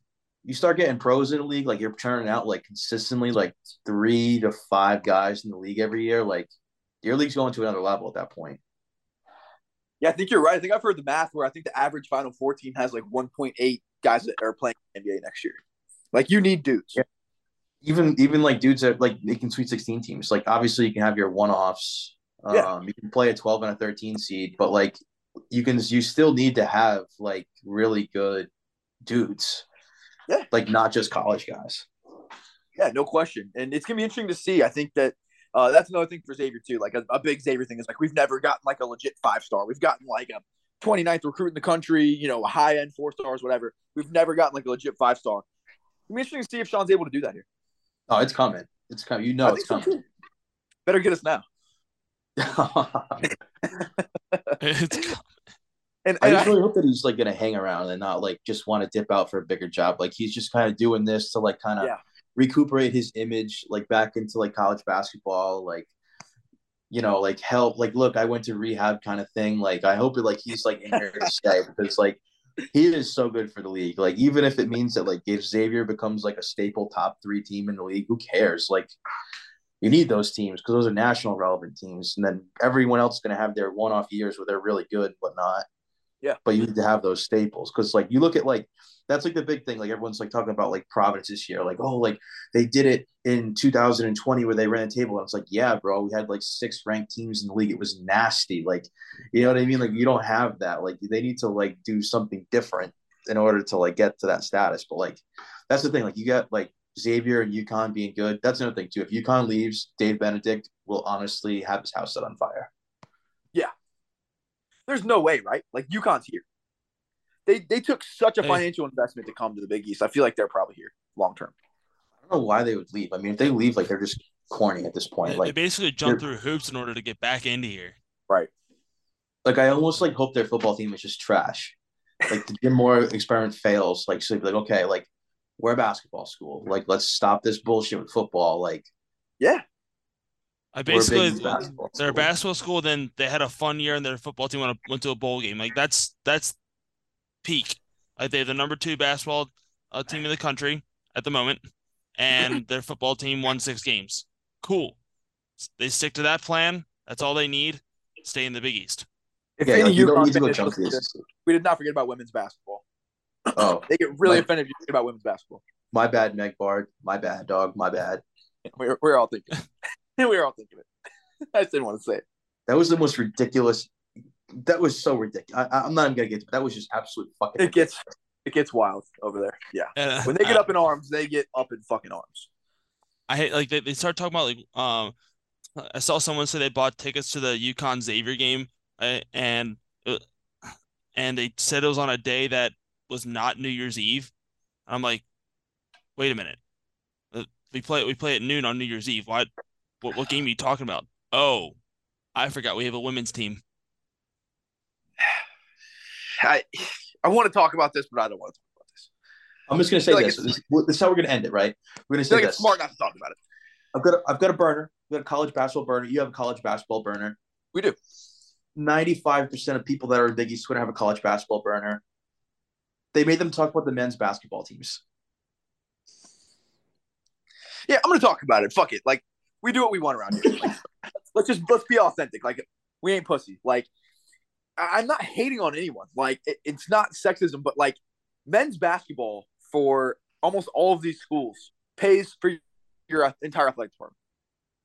you start getting pros in the league, like you're turning out like consistently like three to five guys in the league every year. Like your league's going to another level at that point. Yeah, I think you're right. I think I've heard the math where I think the average Final Four team has like 1.8 guys that are playing NBA next year. Like you need dudes. Yeah. even even like dudes that like making Sweet Sixteen teams. Like obviously you can have your one offs. Um, Yeah. you can play a twelve and a thirteen seed, but like you can you still need to have like really good dudes. Yeah. Like not just college guys. Yeah, no question. And it's gonna be interesting to see. I think that uh, that's another thing for Xavier too. Like a, a big Xavier thing is like we've never gotten like a legit five star. We've gotten like a 29th recruit in the country, you know, a high end four stars, whatever. We've never gotten like a legit five star. It'll be interesting to see if Sean's able to do that here. Oh, it's coming. It's coming. You know I it's think so, coming. Better get us now. It's And, I and just I- really hope that he's like gonna hang around and not like just want to dip out for a bigger job. Like he's just kind of doing this to like kind of Yeah. Recuperate his image, like back into like college basketball, like you know, like help, like look, I went to rehab kind of thing. Like I hope it like he's like in here to stay because like he is so good for the league. Like even if it means that like if Xavier becomes like a staple top three team in the league, who cares? Like you need those teams because those are national relevant teams, and then everyone else is going to have their one off years where they're really good but not. Yeah. But you need to have those staples because like you look at like that's like the big thing. Like everyone's like talking about like Providence this year, like oh like they did it in 2020 where they ran the table. And it's like yeah, bro, we had like six ranked teams in the league. It was nasty. Like you know what I mean? Like you don't have that. Like they need to like do something different in order to like get to that status. But like that's the thing. Like you got like Xavier and UConn being good. That's another thing too. If UConn leaves, Dave Benedict will honestly have his house set on fire. There's no way, right? Like UConn's here. They they took such a Hey. financial investment to come to the Big East. I feel like they're probably here long term. I don't know why they would leave. I mean, if they leave, like they're just corny at this point. they Like, they basically jump through hoops in order to get back into here. Right. like I almost like hope their football team is just trash. Like the Jim Mora experiment fails. Like, so be like, okay, like we're a basketball school. Like, let's stop this bullshit with football. Like, Yeah. I we're a basically big basketball they're a school. basketball school. Then they had a fun year, and their football team went, went to a bowl game. Like that's that's peak. Like they're the number two basketball uh, team in the country at the moment, and their football team won six games. Cool. They stick to that plan. That's all they need. Stay in the Big East. If Yeah, any like, you don't UConn need to go fan is jump listening, this. we did not forget about women's basketball. Oh, They get really Like- offended if you think about women's basketball. my bad, Meg Bard. My bad, dog. My bad. We're, we're all thinking. we're all thinking it. I just didn't want to say it. That was the most ridiculous. That was so ridiculous. I, I'm not even gonna get to. That was just absolute fucking. It gets it gets wild over there. Yeah. And, When they get uh, up in arms, they get up in fucking arms. I hate like they, they start talking about like um I saw someone say they bought tickets to the UConn Xavier game uh, and uh, and they said it was on a day that was not New Year's Eve. I'm like, wait a minute. Uh, We play we play at noon on New Year's Eve. What what what game are you talking about? Oh, I forgot we have a women's team. I I want to talk about this, but I don't want to talk about this. I'm just gonna say like this. This, this is how we're gonna end it, right? We're gonna I say like this. it's smart not to talk about it. I've got a, I've got a burner. I've got a college basketball burner. You have a college basketball burner. We do. 95% of people that are in Big East Twitter have a college basketball burner. They made them talk about the men's basketball teams. Yeah, I'm gonna talk about it. Fuck it. Like we do what we want around here. Like, let's just let's be authentic. Like we ain't pussy. Like I- I'm not hating on anyone. Like it, it's not sexism, but like men's basketball for almost all of these schools pays for your entire athletic department.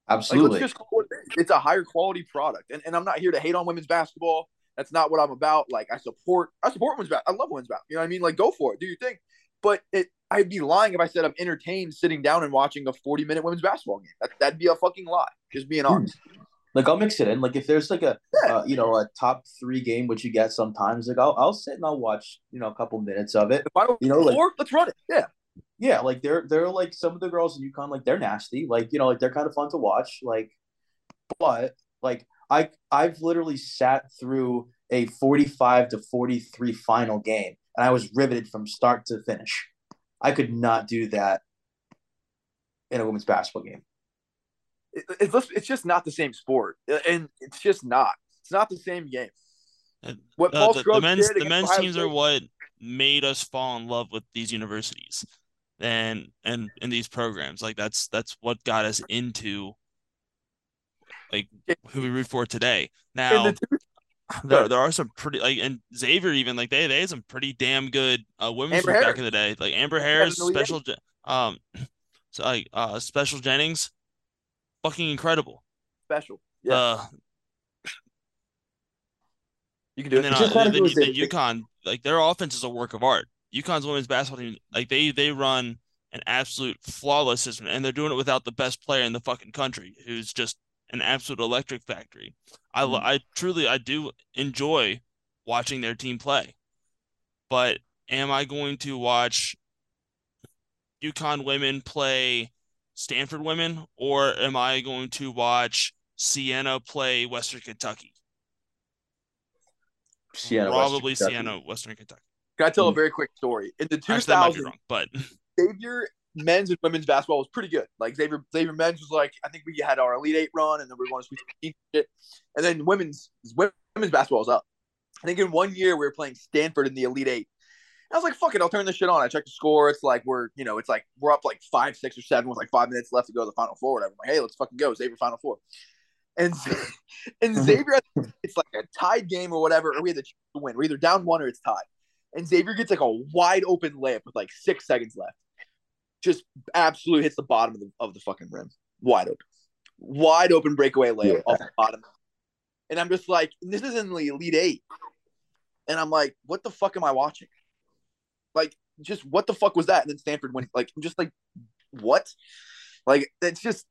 Like Absolutely. let's just it it is. It's a higher quality product. And, and I'm not here to hate on women's basketball. That's not what I'm about. Like I support I support women's basketball. I love women's basketball. You know what I mean? Like go for it. Do your thing. But it I'd be lying if I said I'm entertained sitting down and watching a 40 minute women's basketball game. That, that'd be a fucking lie. Just being honest. like I'll mix it in. Like if there's like a uh, you know a top three game, which you get sometimes, like I'll I'll sit and I'll watch you know a couple minutes of it. You know, like- let's run it. Yeah. Yeah, like they're they're like some of the girls in UConn, like they're nasty. Like you know, like they're kind of fun to watch. Like, but like I I've literally sat through a forty five to forty three final game, and I was riveted from start to finish. I could not do that in a women's basketball game. It, it's, it's just not the same sport. And it's just not. It's not the same game. And What Uh, the, the men's did the men's Ohio teams are what made us fall in love with these universities and and and these programs. Like that's that's what got us into like who we root for today. Now And the two- there there are some pretty like and Xavier even like they they had some pretty damn good uh women's back in the day. Like Amber Harris, an Elite Eight. special um so like uh special Jennings, fucking incredible. special. Yeah. Uh you can do And it. then uh, gotta the, do with the, it. the UConn, like their offense is a work of art. UConn's women's basketball team, like they they run an absolute flawless system, and they're doing it without the best player in the fucking country, who's just an absolute electric factory. I lo- I truly I do enjoy watching their team play, but am I going to watch UConn women play Stanford women, or am I going to watch Siena play Western Kentucky? Siena, Western Probably Kentucky. Siena, Western Kentucky. Can I tell a Mm. very quick story? In the Actually, that might be 2000s, wrong, but Xavier men's and women's basketball was pretty good. Like Xavier, Xavier men's was like I think we had our Elite Eight run, and then we were going to Sweet 16 shit. And then women's women's basketball was up. I think in one year we were playing Stanford in the Elite Eight. I was like, "Fuck it, I'll turn this shit on." I checked the score. It's like we're, you know, it's like we're up like five, six, or seven with like five minutes left to go to the Final Four. Whatever. I'm like, "Hey, let's fucking go, Xavier Final Four. And and mm-hmm. Xavier, it's like a tied game or whatever, or we had the chance to win. We're either down one or it's tied. And Xavier gets like a wide open layup with like six seconds left. Just absolutely hits the bottom of the of the fucking rim. Wide open. Wide open breakaway layup Yeah. off the bottom. And I'm just like, this is in the Elite Eight. And I'm like, what the fuck am I watching? Like, just what the fuck was that? And then Stanford went like I'm just like, what? Like, it's just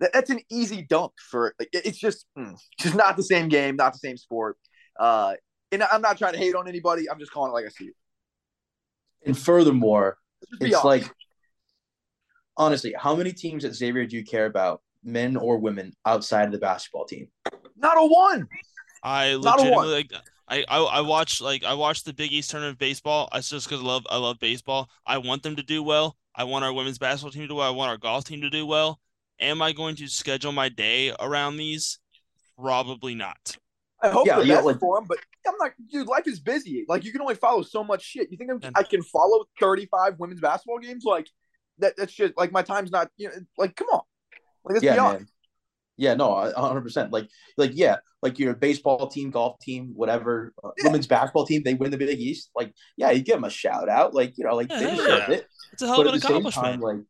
that, that's an easy dunk for like it's just mm, just not the same game, not the same sport. Uh and I'm not trying to hate on anybody. I'm just calling it like I see it. And furthermore, Let's just be it's honest. like honestly, how many teams at Xavier do you care about, men or women, outside of the basketball team? not a one. I Not a one. like I, I I watch like I watch the Big East tournament of baseball. It's just because I love I love baseball. I want them to do well. I want our women's basketball team to do well. I want our golf team to do well. Am I going to schedule my day around these? Probably not. I hope Yeah, the yeah, best like- for him, but I'm not. Dude, life is busy. Like you can only follow so much shit. You think I'm, And- I can follow 35 women's basketball games? Like that? That's just like my time's not. You know, like come on. Like let's yeah, be honest. man. Yeah, no, hundred percent. Like, like yeah, like your baseball team, golf team, whatever, uh, Yeah. women's basketball team, they win the Big East. Like, yeah, you give them a shout out. Like, you know, like Yeah, they deserve yeah. it. It's a hell But of an accomplishment. time, like,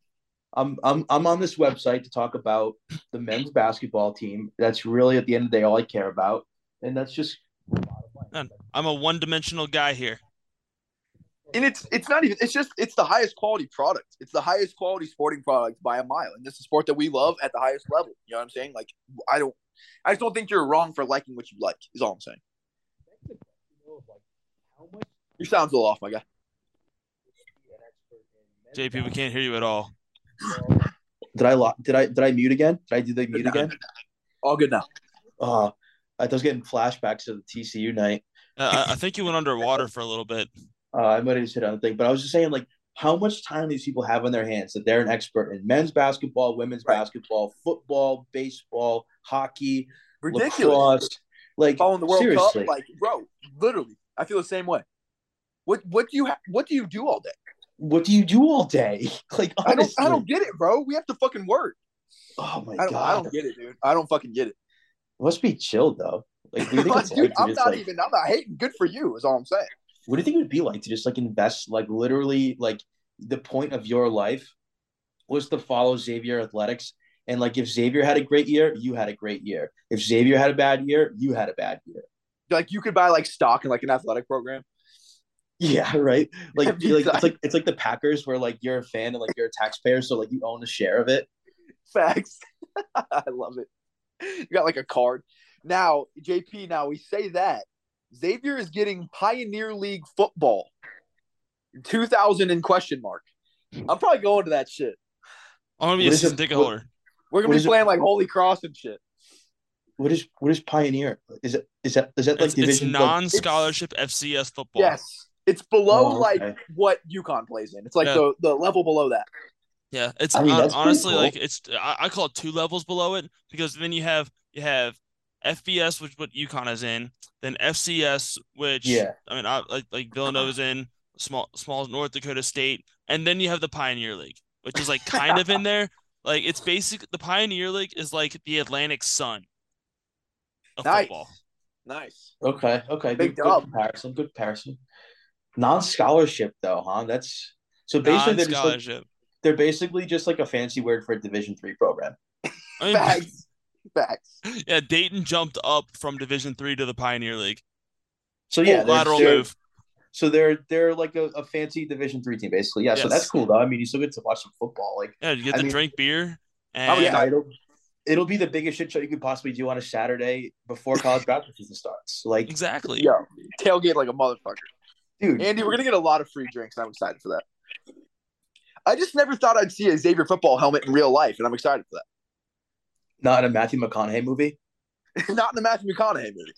I'm I'm I'm on this website to talk about the men's basketball team. That's really at the end of the day all I care about, and that's just. I'm a one-dimensional guy here. And it's it's not even it's just it's the highest quality product. It's the highest quality sporting product by a mile. And this is a sport that we love at the highest level. You know what I'm saying? Like I don't I just don't think you're wrong for liking what you like, is all I'm saying. Your sound's a little off, my guy. JP, we can't hear you at all. Did I lock did I did I mute again? Did I do the mute No. again? All good now. Uh, I was getting flashbacks to the TCU night. Uh, I I think you went underwater for a little bit. Uh, I might have on the thing, but I was just saying, like, how much time these people have on their hands that they're an expert in men's basketball, women's Right. basketball, football, baseball, hockey, Ridiculous. lacrosse. Like, Following the World seriously, Cup, like bro, literally, I feel the same way. What what do you ha- what do you do all day? what do you do all day? Like, I don't I don't get it, bro. We have to fucking work. Oh my I don't, I don't get it, dude. I don't fucking get it. must be chilled though. Like, do you think it's Dude, I'm not even I'm not hating. Good for you, is all I'm saying. What do you think it would be like to just like invest like literally like the point of your life was to follow Xavier athletics and like if Xavier had a great year you had a great year if Xavier had a bad year you had a bad year Like you could buy like stock in like an athletic program. yeah right like That'd be you're like it's like it's like the Packers where like you're a fan and like you're a taxpayer so like you own a share of it Facts. I love it. You got like a card. Now, JP, now we say that Xavier is getting Pioneer League football. 2000 in question mark. I'm probably going to that shit. I'm gonna be What a is it- season ticket what- holder. We're gonna be is it- playing like Holy Cross and shit. what is what is Pioneer is it is that is that like It's, it's division like- non-scholarship FCS football. Yes. It's below Oh, like what UConn plays in. It's like Yeah. the, the level below that. Yeah, it's I mean, hon- that's pretty honestly cool. like it's I, I call it two levels below it because then you have you have FBS, which what UConn is in, then FCS, which Yeah. I mean I, like like Villanova's in, small small North Dakota State, and then you have the Pioneer League, which is like kind of in there. Like it's basic. The Pioneer League is like the Atlantic Sun of Nice. football. Nice. okay okay Big good, good comparison good comparison non-scholarship though huh that's so basically they're just like, they're basically just like a fancy word for a division three program I mean, Facts. Facts. yeah, Dayton jumped up from Division three to the Pioneer League. so yeah Full they're- lateral they're- move. So they're they're like a, a fancy Division three team, basically. Yeah, so that's cool though. I mean, you still get to watch some football. Like, Yeah, you get I to mean- drink beer. And Oh, yeah. it'll it'll be the biggest shit show you could possibly do on a Saturday before college basketball season starts. Like, exactly. Yeah, tailgate like a motherfucker. dude, Andy, we're gonna get a lot of free drinks. and I'm excited for that. I just never thought I'd see a Xavier football helmet in real life, and I'm excited for not in a Matthew McConaughey movie. Not in the Matthew McConaughey movie.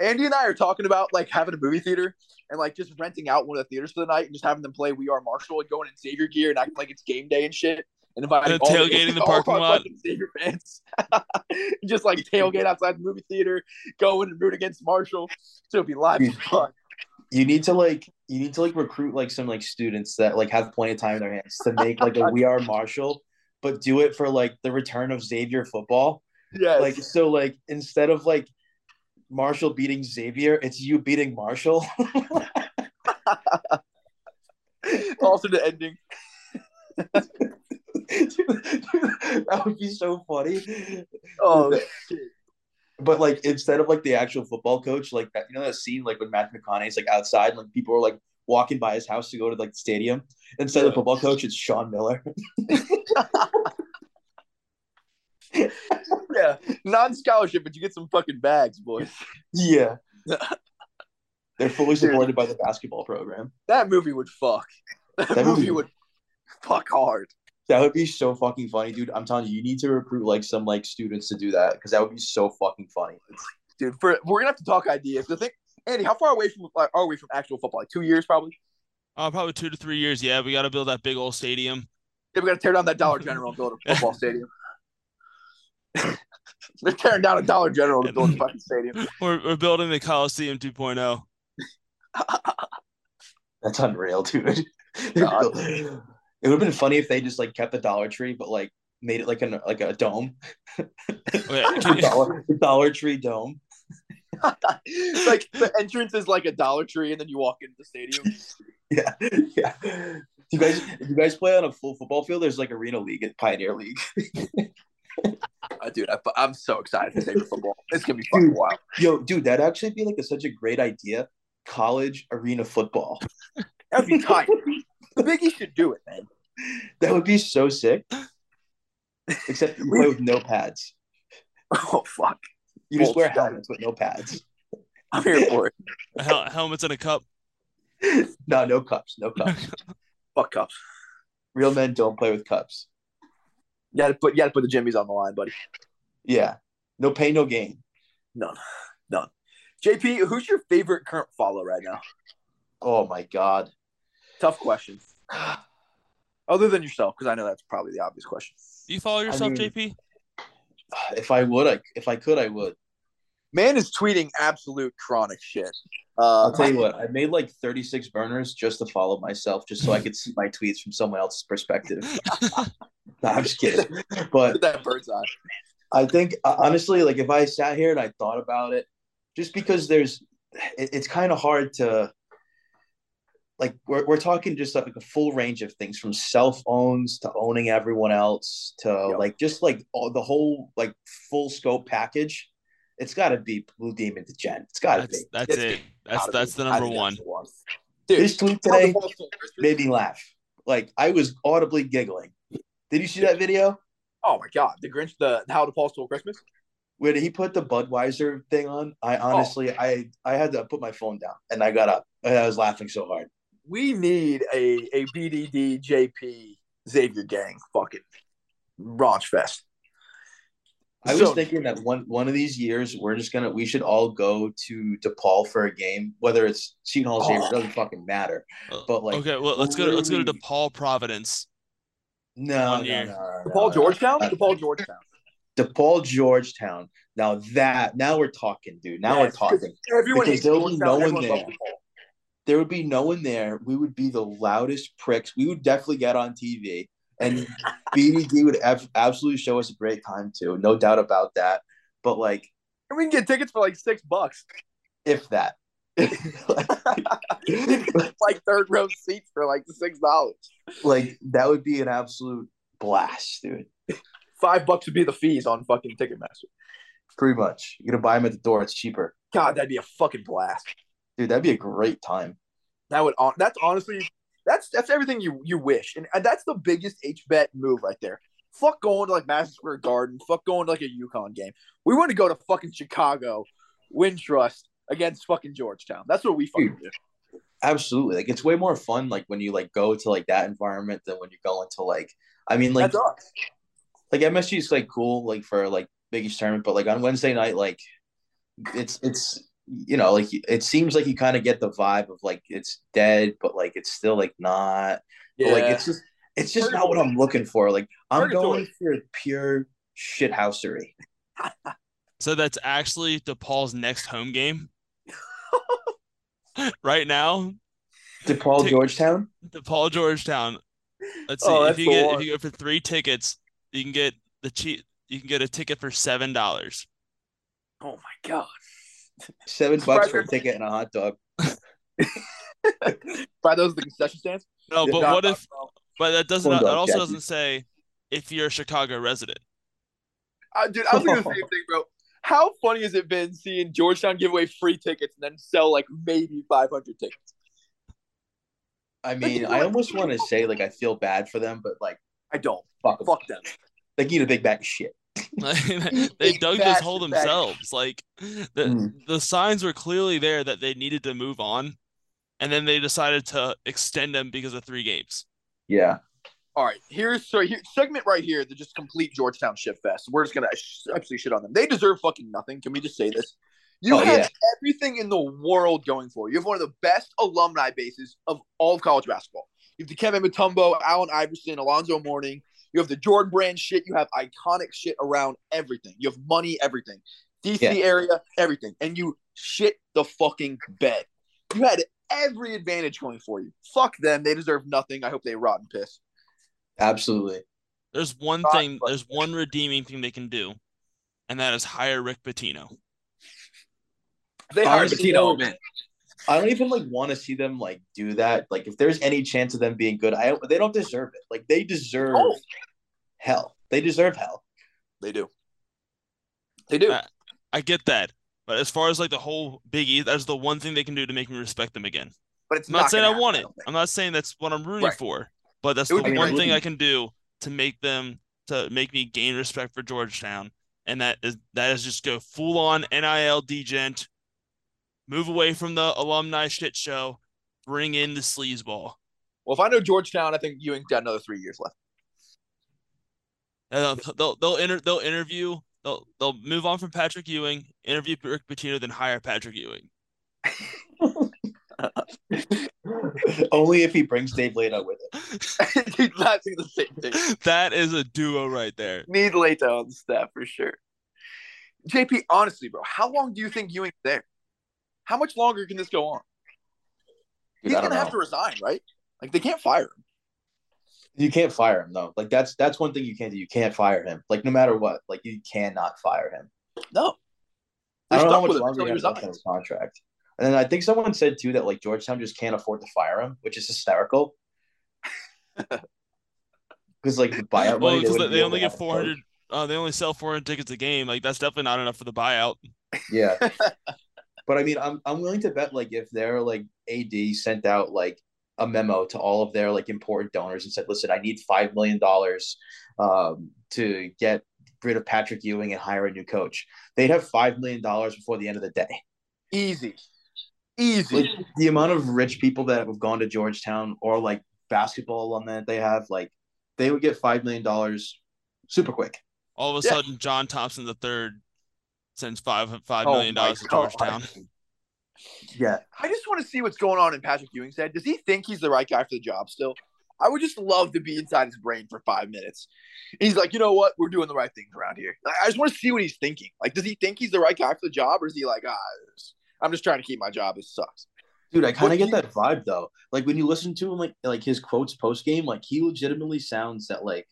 Andy and I are talking about like having a movie theater and like just renting out one of the theaters for the night and just having them play We Are Marshall and going in Xavier gear and acting like it's game day and shit. And inviting And all tailgating the all parking our lot. fucking Xavier fans, just like tailgate outside the movie theater, go in and root against Marshall. So it'll be live as Dude. fuck. You need to like you need to like recruit like some like students that like have plenty of time in their hands to make like a We Are Marshall, but do it for like the return of Xavier football. Yeah. Like so, like instead of like Marshall beating Xavier, it's you beating Marshall. also the ending. that would be so funny. Oh shit. But like instead of like the actual football coach, like that, you know that scene like when Matthew McConaughey's like outside, like people are like walking by his house to go to like the stadium. Instead of the football coach, it's Sean Miller. Yeah. Non scholarship, but you get some fucking bags, boys. yeah. They're fully supported by the basketball program. That movie would fuck. That, That movie movie- would fuck hard. That would be so fucking funny, dude. I'm telling you, you need to recruit like some like students to do that because that would be so fucking funny. Dude, for, we're gonna have to talk ideas. The thing Andy, how far away from like, are we from actual football? Like two years probably? Uh, probably two to three years. Yeah, we got to build that big old stadium. Yeah, we gotta tear down that Dollar General and build a football stadium. They're tearing down a Dollar General to build a fucking stadium. We're, we're building the Coliseum oh. 2.0. That's unreal, dude. God. it would have been funny if they just like kept the Dollar Tree, but like made it like an like a dome, Okay, you- Dollar, Dollar Tree dome. like the entrance is like a Dollar Tree, and then you walk into the stadium. Yeah, yeah. Do you guys, do you guys play on a full football field? There's like Arena League at Pioneer League. Uh, dude, I, I'm so excited for Saber football. It's gonna be fucking Dude. wild. Yo, dude, that'd actually be like a, such a great idea. College arena football. That'd be tight. The Biggie should do it, man. That would be so sick. Except you play with no pads. Oh fuck, You just wear helmets with no pads. I'm here for it. hel- helmets and a cup. No, no cups, no cups. Fuck cups. Real men don't play with cups. You gotta put you gotta put the jimmies on the line, buddy. Yeah, no pain, no gain. None, none. JP, who's your favorite current follow right now? Oh my god. Tough question. Other than yourself, because I know that's probably the obvious question. Do you follow yourself, mean- JP? If I would, I if I could, I would. Man is tweeting absolute chronic shit. Uh, I'll tell you what. I made like 36 burners just to follow myself, just so I could see my tweets from someone else's perspective. no, I'm just kidding. But that bird's eye. I think uh, honestly, like if I sat here and I thought about it, just because there's, it, it's kind of hard to, like we're we're talking just like a full range of things from self owns to owning everyone else to Yep. like just like all, the whole like full scope package. It's got to be Blue Demon Degen. It's got to That's be. that's It's it. That's Gotta that's be. the number one. one. Dude, His tweet today ball still Christmas? made me laugh. Like I was audibly giggling. Did you see that video? Oh my god, the Grinch, the how the Paul stole Christmas. Where did he put the Budweiser thing on? I oh. honestly, I I had to put my phone down and I got up and I was laughing so hard. We need a a BDD JP Xavier gang fucking raunch fest. I was So- thinking that one one of these years we're just gonna we should all go to DePaul for a game, whether it's Seton Hall Xavier, Oh. it doesn't fucking matter. But like, okay, well let's go. To, let's go to DePaul, Providence. no, One no, no, no, DePaul no. Georgetown, Uh, DePaul Georgetown. DePaul Georgetown. Now that now we're talking, dude. Now we're talking. Everyone Because there'll be no one there. There would be no one there. We would be the loudest pricks. We would definitely get on TV, and BDD would ab- absolutely show us a great time too. No doubt about that. But like, And we can get tickets for like six bucks. if that. like third row seats for like six dollars. like that would be an absolute blast, dude. Five bucks would be the fees on fucking Ticketmaster. Pretty much. You're gonna buy them at the door. It's cheaper, God, that'd be a fucking blast. dude. That'd be a great time. That would on. That's honestly, that's that's everything you you wish, and, and that's the biggest H bet move right there. Fuck going to like Madison Square Garden. Fuck going to like a UConn game. We want to go to fucking Chicago, Wintrust against fucking Georgetown. That's what we fucking do. Absolutely. Like it's way more fun. Like when you like go to like that environment than when you're going to like. I mean, like like MSG is like cool like for like Big East tournament, but like on Wednesday night, like it's it's you know like it seems like you kind of get the vibe of like it's dead, but like it's still like not. But, Yeah. like it's just it's just not what I'm looking for. Like I'm Purgatory. going for pure shithousery. So that's actually DePaul's next home game. right now, DePaul Georgetown. DePaul Georgetown. Let's see Oh, if you get one. if you go for three tickets, you can get the cheap. You can get a ticket for seven dollars. oh my god. Seven bucks for a ticket and a hot dog. By those at the concession stands. No, but what if? But that doesn't. That also Jackie. doesn't say if you're a Chicago resident. Uh, dude, I was thinking the same thing, bro. How funny has it been seeing Georgetown give away free tickets and then sell like maybe 500 tickets? I mean, I almost want to say like I feel bad for them, but like I don't. fuck 'em. Fuck them. They eat a big bag of shit. they Big dug this hole bastard bag. themselves. Like the Mm. the signs were clearly there that they needed to move on, and then they decided to extend them because of three games. Yeah. All right, here's so here segment right here. The just complete Georgetown shit fest. We're just gonna sh- absolutely shit on them. They deserve fucking nothing. Can we just say this? You Oh, have yeah. everything in the world going for you. You have one of the best alumni bases of all of college basketball. You have the Kevin Mutombo, Allen Iverson, Alonzo Mourning. You have the Jordan Brand shit. You have iconic shit around everything. You have money, everything. DC Yeah. area, everything. And you shit the fucking bed. You had every advantage going for you. Fuck them. They deserve nothing. I hope they rot and piss. Absolutely. There's one Not thing, funny. there's one redeeming thing they can do, and that is hire Rick Pitino. They hired Honestly, Pitino, man. I don't even like want to see them like do that. Like if there's any chance of them being good, I they don't deserve it. Like they deserve Oh. hell. They deserve hell. They do. They do. Uh, I get that, but as far as like the whole Big East, that's the one thing they can do to make me respect them again. but it's I'm not, saying gonna I want it. happen, don't I'm not saying that's what I'm rooting Right. for, but that's It the one great. thing I can do to make them to make me gain respect for Georgetown, and that is that is just go full on NIL degent, move away from the alumni shit show, bring in the sleazeball. Well, if I know Georgetown, I think Ewing's got another three years left. Uh, they'll they'll inter- they'll interview they'll they'll move on from Patrick Ewing, interview Rick Pitino, then hire Patrick Ewing. Only if he brings Dave Leitao with it. He's not saying the same thing. That is a duo right there. Need Leitao on the staff for sure. JP, honestly, bro, how long do you think Ewing's there? How much longer can this go on? Dude, He's gonna have to resign, right? Like they can't fire him. You can't fire him though. Like that's that's one thing you can't do. You can't fire him. Like no matter what. Like you cannot fire him. No. I They're don't know how much longer until he he has left on his contract. And then I think someone said too that like Georgetown just can't afford to fire him, which is hysterical. Because like the buyout Well, money, because wouldn't they, only get four hundred. Uh, they only sell four hundred tickets a game. Like that's definitely not enough for the buyout. Yeah. but I mean, I'm I'm willing to bet like if their like AD sent out like a memo to all of their like important donors and said, "Listen, I need five million dollars um, to get rid of Patrick Ewing and hire a new coach," they'd have five million dollars before the end of the day. Easy. Easy. Like the amount of rich people that have gone to Georgetown or like basketball alumni that they have, like they would get five million dollars super quick. All of a Yeah. sudden, John Thompson the third sends five five Oh million my dollars to Georgetown. Yeah, I just want to see what's going on in Patrick Ewing's head. Does he think he's the right guy for the job still? I would just love to be inside his brain for five minutes. He's like, you know what? We're doing the right things around here. I just want to see what he's thinking. Like, does he think he's the right guy for the job, or is he like, ah, I'm just trying to keep my job. This sucks. Dude, I kind What of get do that vibe though. Like when you listen to him, like like his quotes post game, like he legitimately sounds that like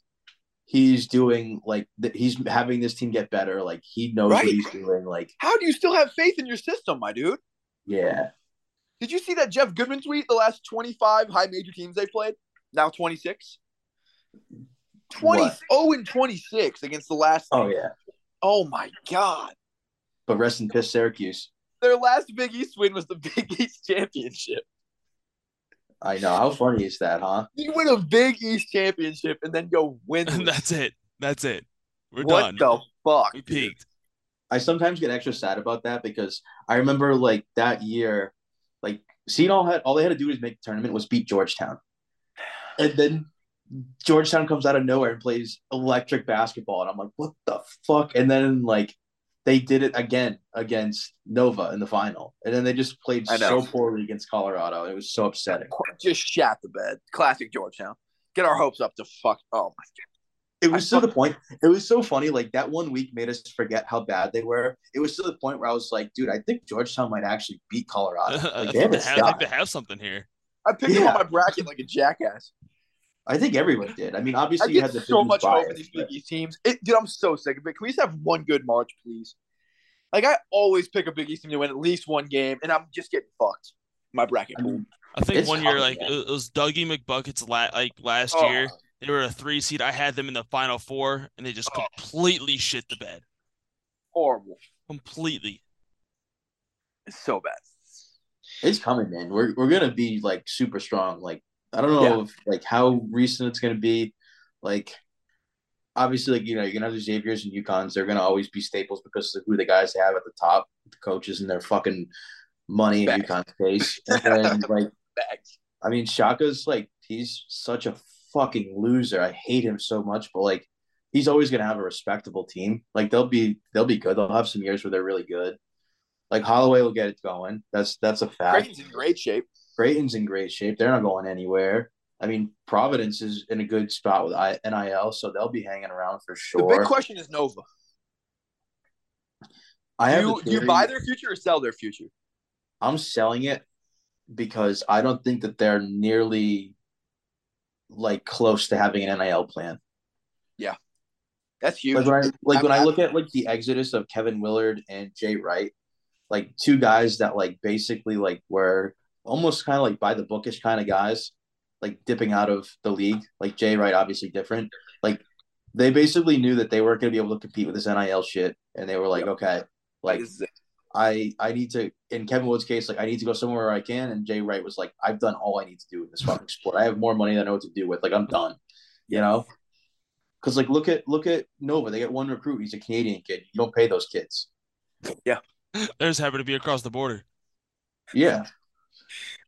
he's doing like that. He's having this team get better. Like he knows Right. what he's doing. Like How do you still have faith in your system, my dude? yeah, Did you see that Jeff Goodman tweet? The last 25 high major teams they played, now 26. 20 What? 0 and 26 against the last. oh yeah. Oh my god! But rest in piss, Syracuse. Their last Big East win was the Big East championship. I know. How funny is that, huh? You win a Big East championship and then go win. the that's it. That's it. We're what done. the fuck? we peaked. I sometimes get extra sad about that because I remember like that year, like Seton Hall had all they had to do was make the tournament was beat Georgetown, and then Georgetown comes out of nowhere and plays electric basketball, and I'm like, what the fuck? And then like they did it again against Nova in the final, and then they just played so poorly against Colorado. It was so upsetting. Just shat the bed. Classic Georgetown. Get our hopes up to fuck. Oh my god. It was to the point. It was so funny. Like that one week made us forget how bad they were. It was to the point where I was like, dude, I think Georgetown might actually beat Colorado. I, Like think they have they have, I think they have something here. I picked him Yeah. on my bracket like a jackass. I think everyone did. I mean, I obviously you get had the so business much hope in these but- Big East teams. It, dude, I'm so sick of it. Can we just have one good March, please? Like I always pick a Big East team to win at least one game, and I'm just getting fucked. My bracket I mean, I think one year, like man. it was Dougie McBucket's la- like last Oh. year. They were a three seed. I had them in the final four, and they just Oh. completely shit the bed. Horrible. Completely. It's so bad. it's coming, man. We're we're gonna be like super strong. Like I don't know Yeah. if like how recent it's gonna be. Like obviously, like you know, you're gonna have the Xavier's and UConns. They're gonna always be staples because of who the guys have at the top, the coaches and their fucking money in Bags. UConn's face. And then like Bags. I mean, Shaka's like he's such a fucking loser. I hate him so much, but like he's always gonna have a respectable team. Like they'll be they'll be good. They'll have some years where they're really good. Like Holloway will get it going. That's that's a fact. Creighton's in great shape. Creighton's in great shape. They're not going anywhere. I mean, Providence is in a good spot with I- NIL, so they'll be hanging around for sure. The big question is Nova. I Do have you, the do you buy their future or sell their future? I'm selling it because I don't think that they're nearly like close to having an NIL plan. Yeah. That's huge. Like when I like when I look at like the exodus of Kevin Willard and Jay Wright, like two guys that like basically like were almost kind of like by the bookish kind of guys, like dipping out of the league. Like Jay Wright, obviously different. Like they basically knew that they weren't going to be able to compete with this NIL shit, and they were like, Yep. okay, like I I need to in Kevin Wood's case, like I need to go somewhere where I can. And Jay Wright was like, I've done all I need to do in this fucking sport. I have more money than I know what to do with. Like I'm done. You know? Because like look at look at Nova. They get one recruit. He's a Canadian kid. You don't pay those kids. Yeah, they're just happen to be across the border. Yeah,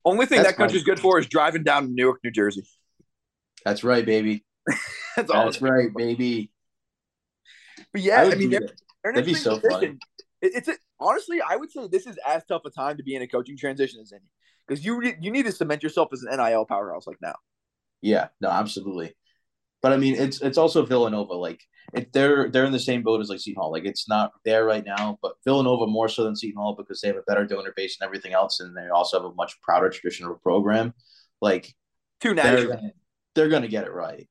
Only thing That's that country's good for is driving down to Newark, New Jersey. that's right, baby. That's all. That's right, baby. But yeah, I, would mean, they're, that. they're that'd be so fun. It, it's a, honestly, I would say this is as tough a time to be in a coaching transition as any because you you need to cement yourself as an NIL powerhouse like now. Yeah, no, absolutely. But I mean, it's it's also Villanova. Like it, they're they're in the same boat as like Seton Hall. Like it's not there right now, but Villanova more so than Seton Hall because they have a better donor base and everything else, and they also have a much prouder tradition of a program. Like Two they're they're gonna get it right.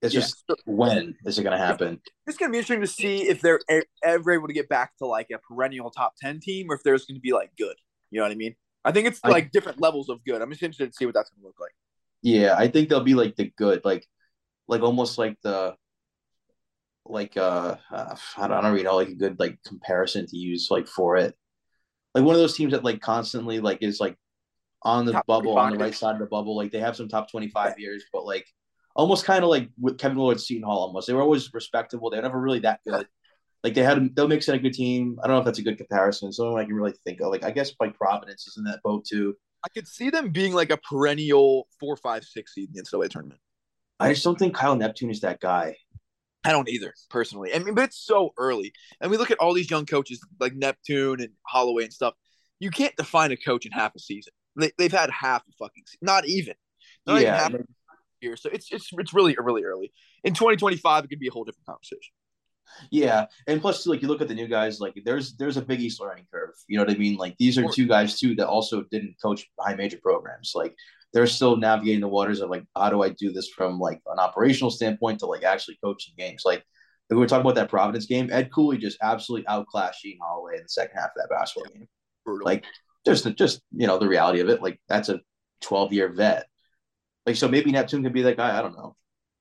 It's Yeah. just when is it gonna happen? It's gonna be interesting to see if they're ever able to get back to like a perennial top ten team, or if there's going to be like good. You know what I mean? I think it's I- like different levels of good. I'm just interested to see what that's going to look like. Yeah, I think they'll be like the good, like like almost like the like uh, uh I don't, I don't really know like a good like comparison to use like for it. Like one of those teams that like constantly like is like on the Top bubble on the right side of the bubble. Like they have some top twenty five years, but like almost kind of like with Kevin Willard, Seton Hall. Almost they were always respectable. They were never really that good. Like they had they'll mix in a good team. I don't know if that's a good comparison. Something I can really think of. Like I guess like Providence is in that boat too. I could see them being like a perennial four, five, six seed in the NCAA tournament. I just don't think Kyle Neptune is that guy. I don't either, personally. I mean, but it's so early. And we look at all these young coaches like Neptune and Holloway and stuff. You can't define a coach in half a season. They, they've had half a fucking season, not even. Not even Yeah, half year. So it's it's it's really really early. In 2025, it could be a whole different conversation. Yeah, and plus, like you look at the new guys, like there's there's a Big East learning curve. You know what I mean? Like these are two guys too that also didn't coach high major programs. Like they're still navigating the waters of like how do I do this from like an operational standpoint to like actually coaching games. Like we were talking about that Providence game. Ed Cooley just absolutely outclassed Shaheen Holloway in the second half of that basketball game. Brutal. Like just just you know the reality of it. Like that's a 12 year vet. Like so maybe Neptune can be that guy. I don't know.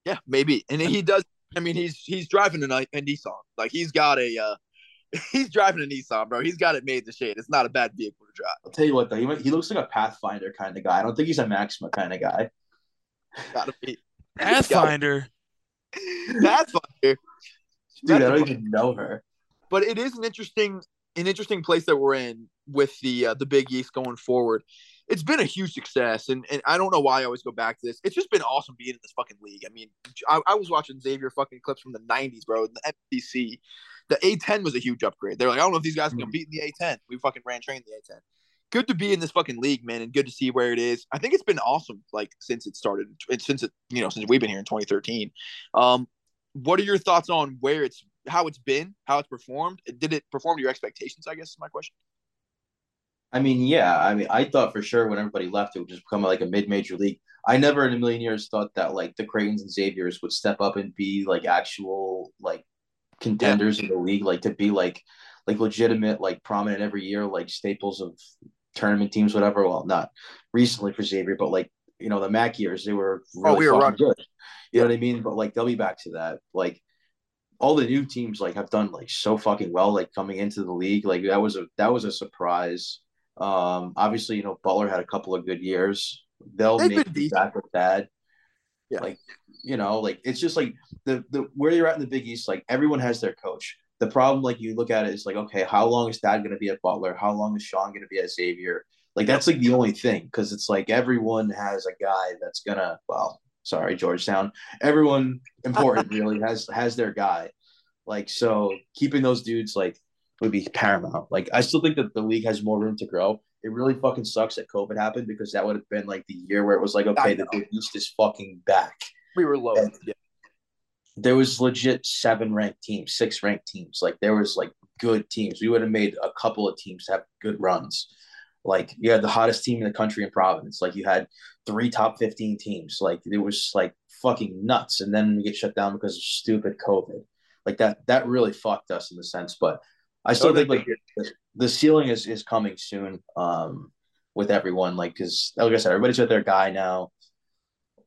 yeah, maybe. And he does. I mean, he's he's driving a, Ni- a Nissan. Like he's got a uh, he's driving a Nissan, bro. He's got it made in the shade. It's not a bad vehicle to drive. I'll tell you what though, he he looks like a Pathfinder kind of guy. I don't think he's a Maxima kind of guy. Gotta be. Pathfinder. That's fine. Dude, I don't fine. even know her. but it is an interesting an interesting place that we're in with the uh, the Big East going forward. It's been a huge success, and, and I don't know why I always go back to this. It's just been awesome being in this fucking league. I mean, I, I was watching Xavier fucking clips from the '90s, bro. The FBC, the A10 was a huge upgrade. They're like, I don't know if these guys can Mhm. compete in the A10. We fucking ran train the A10. Good to be in this fucking league, man, and good to see where it is. I think it's been awesome, like since it started, since it you know since we've been here in 2013. Um, what are your thoughts on where it's how it's been, how it's performed? Did it perform to your expectations? I guess is my question. I mean, yeah. I mean, I thought for sure when everybody left, it would just become like a mid-major league. I never in a million years thought that like the Creighton's and Xaviers would step up and be like actual like contenders in the league, like to be like like legitimate, like prominent every year, like staples of tournament teams, whatever. Well, not recently for Xavier, but like you know the Mack years, they were oh, really Oh, we were good. You know what I mean? But like they'll be back to that. Like all the new teams like have done like so fucking well, like coming into the league. Like that was a that was a surprise. Um, obviously, you know, Butler had a couple of good years. They'll They've make it back with that. Yeah. Like, you know, like it's just like the the where you're at in the Big East, like everyone has their coach. The problem, like you look at it, is like, okay, how long is Thad gonna be at Butler? How long is Sean gonna be at Xavier? Like that's like the only thing, because it's like everyone has a guy that's gonna well, sorry, Georgetown. Everyone important really has has their guy. Like so keeping those dudes like would be paramount. Like I still think that the league has more room to grow. It really fucking sucks that COVID happened because that would have been like the year where it was like, okay, the. Big East is fucking back. We were low. Yeah. There was legit seven ranked teams, six ranked teams. Like there was like good teams. We would have made a couple of teams have good runs. Like you had the hottest team in the country in Providence. Like you had three top fifteen teams. Like it was like fucking nuts. And then we get shut down because of stupid COVID. like that that really fucked us in the sense. But I still think like the, ceiling is is coming soon. Um, with everyone, like because like I said, everybody's with their guy now.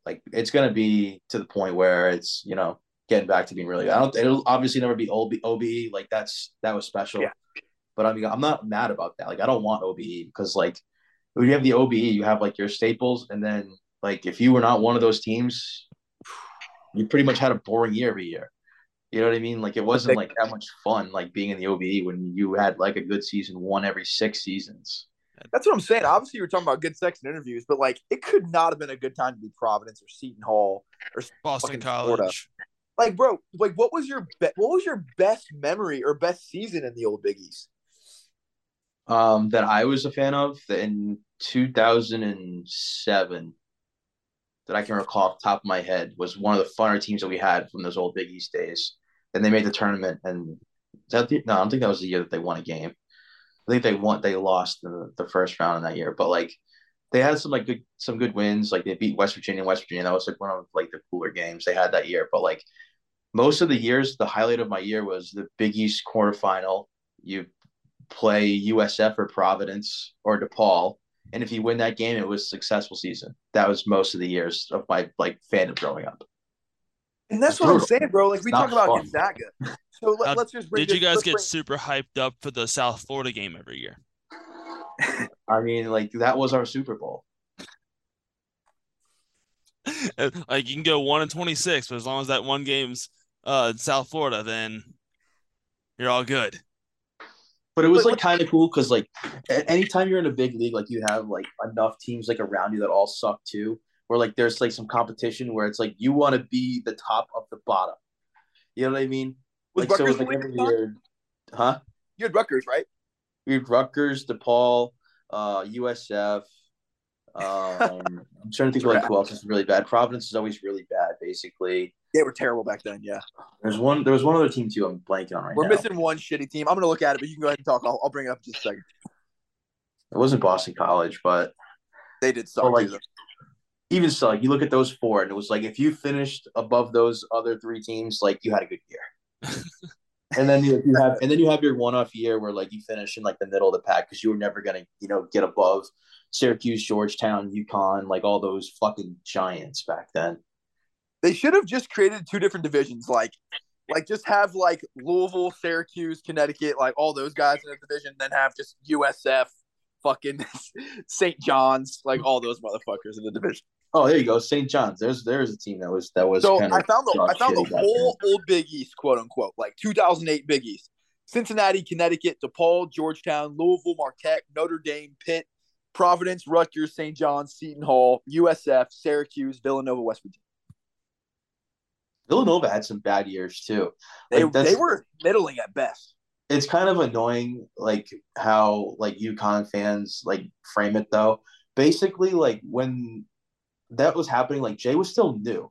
Like it's gonna be to the point where it's you know getting back to being really. I don't. It'll obviously never be OB, OBE. Like that's that was special. Yeah. But I mean, I'm not mad about that. Like I don't want OBE because like when you have the OBE, you have like your staples, and then like if you were not one of those teams, you pretty much had a boring year every year. You know what I mean? Like it wasn't like that much fun like being in the OBE when you had like a good season one every six seasons. That's what I'm saying. Obviously, you were talking about good sex and interviews, but like it could not have been a good time to be Providence or Seton Hall or Boston College. Florida. like, bro. Like, what was your be- what was your best memory or best season in the old Big East? Um, that I was a fan of in 2007 that I can recall off the top of my head was one of the funner teams that we had from those old Big East days. And they made the tournament, and the, no, I don't think that was the year that they won a game. I think they won, they lost the, the first round in that year, but like they had some like good some good wins. Like they beat West Virginia, and West Virginia. That was like one of like the cooler games they had that year. But like most of the years, the highlight of my year was the Big East quarterfinal. You play USF or Providence or DePaul, and if you win that game, it was a successful season. That was most of the years of my like fandom growing up. And that's It's what I'm saying, bro. Like we talk about fun. Gonzaga. So let, Now, us just bring Did you guys get bring- super hyped up for the South Florida game every year? I mean, like that was our Super Bowl. like you can go one and twenty six, but as long as that one game's uh in South Florida, then you're all good. But it was like kind of cool because like anytime you're in a big league, like you have like enough teams like around you that all suck too. Where like there's like some competition where it's like you want to be the top of the bottom. You know what I mean? Was like so Rutgers it's like every year, huh? You had Rutgers, right? We had Rutgers, DePaul, uh, USF. Um, I'm trying to think of like who else is really bad. Providence is always really bad. Basically, They were terrible back then. Yeah, there's one. There was one other team too. I'm blanking on right now we're now. missing one shitty team. I'm gonna look at it, but you can go ahead and talk. I'll, I'll bring it up in just a second. It wasn't Boston College, but They did suck. Like-. Even so, like you look at those four, and it was like if you finished above those other three teams, like you had a good year. and then you, you have, and then you have your one-off year where like you finish in like the middle of the pack because you were never gonna, you know, get above Syracuse, Georgetown, UConn, like all those fucking giants back then. they should have just created two different divisions, like like just have like Louisville, Syracuse, Connecticut, like all those guys in a division, then have just USF, fucking St. John's, like all those motherfuckers in the division. Oh, there you go, St. John's. There's there's a team that was that was. So I found the I found the whole old Big East, quote unquote, like 2008 Big East. Cincinnati, Connecticut, DePaul, Georgetown, Louisville, Marquette, Notre Dame, Pitt, Providence, Rutgers, St. John's, Seton Hall, USF, Syracuse, Villanova, West Virginia. Villanova had some bad years too. They, Like, they were middling at best. it's kind of annoying like how like UConn fans like frame it though. Basically, like when that was happening, like Jay was still new.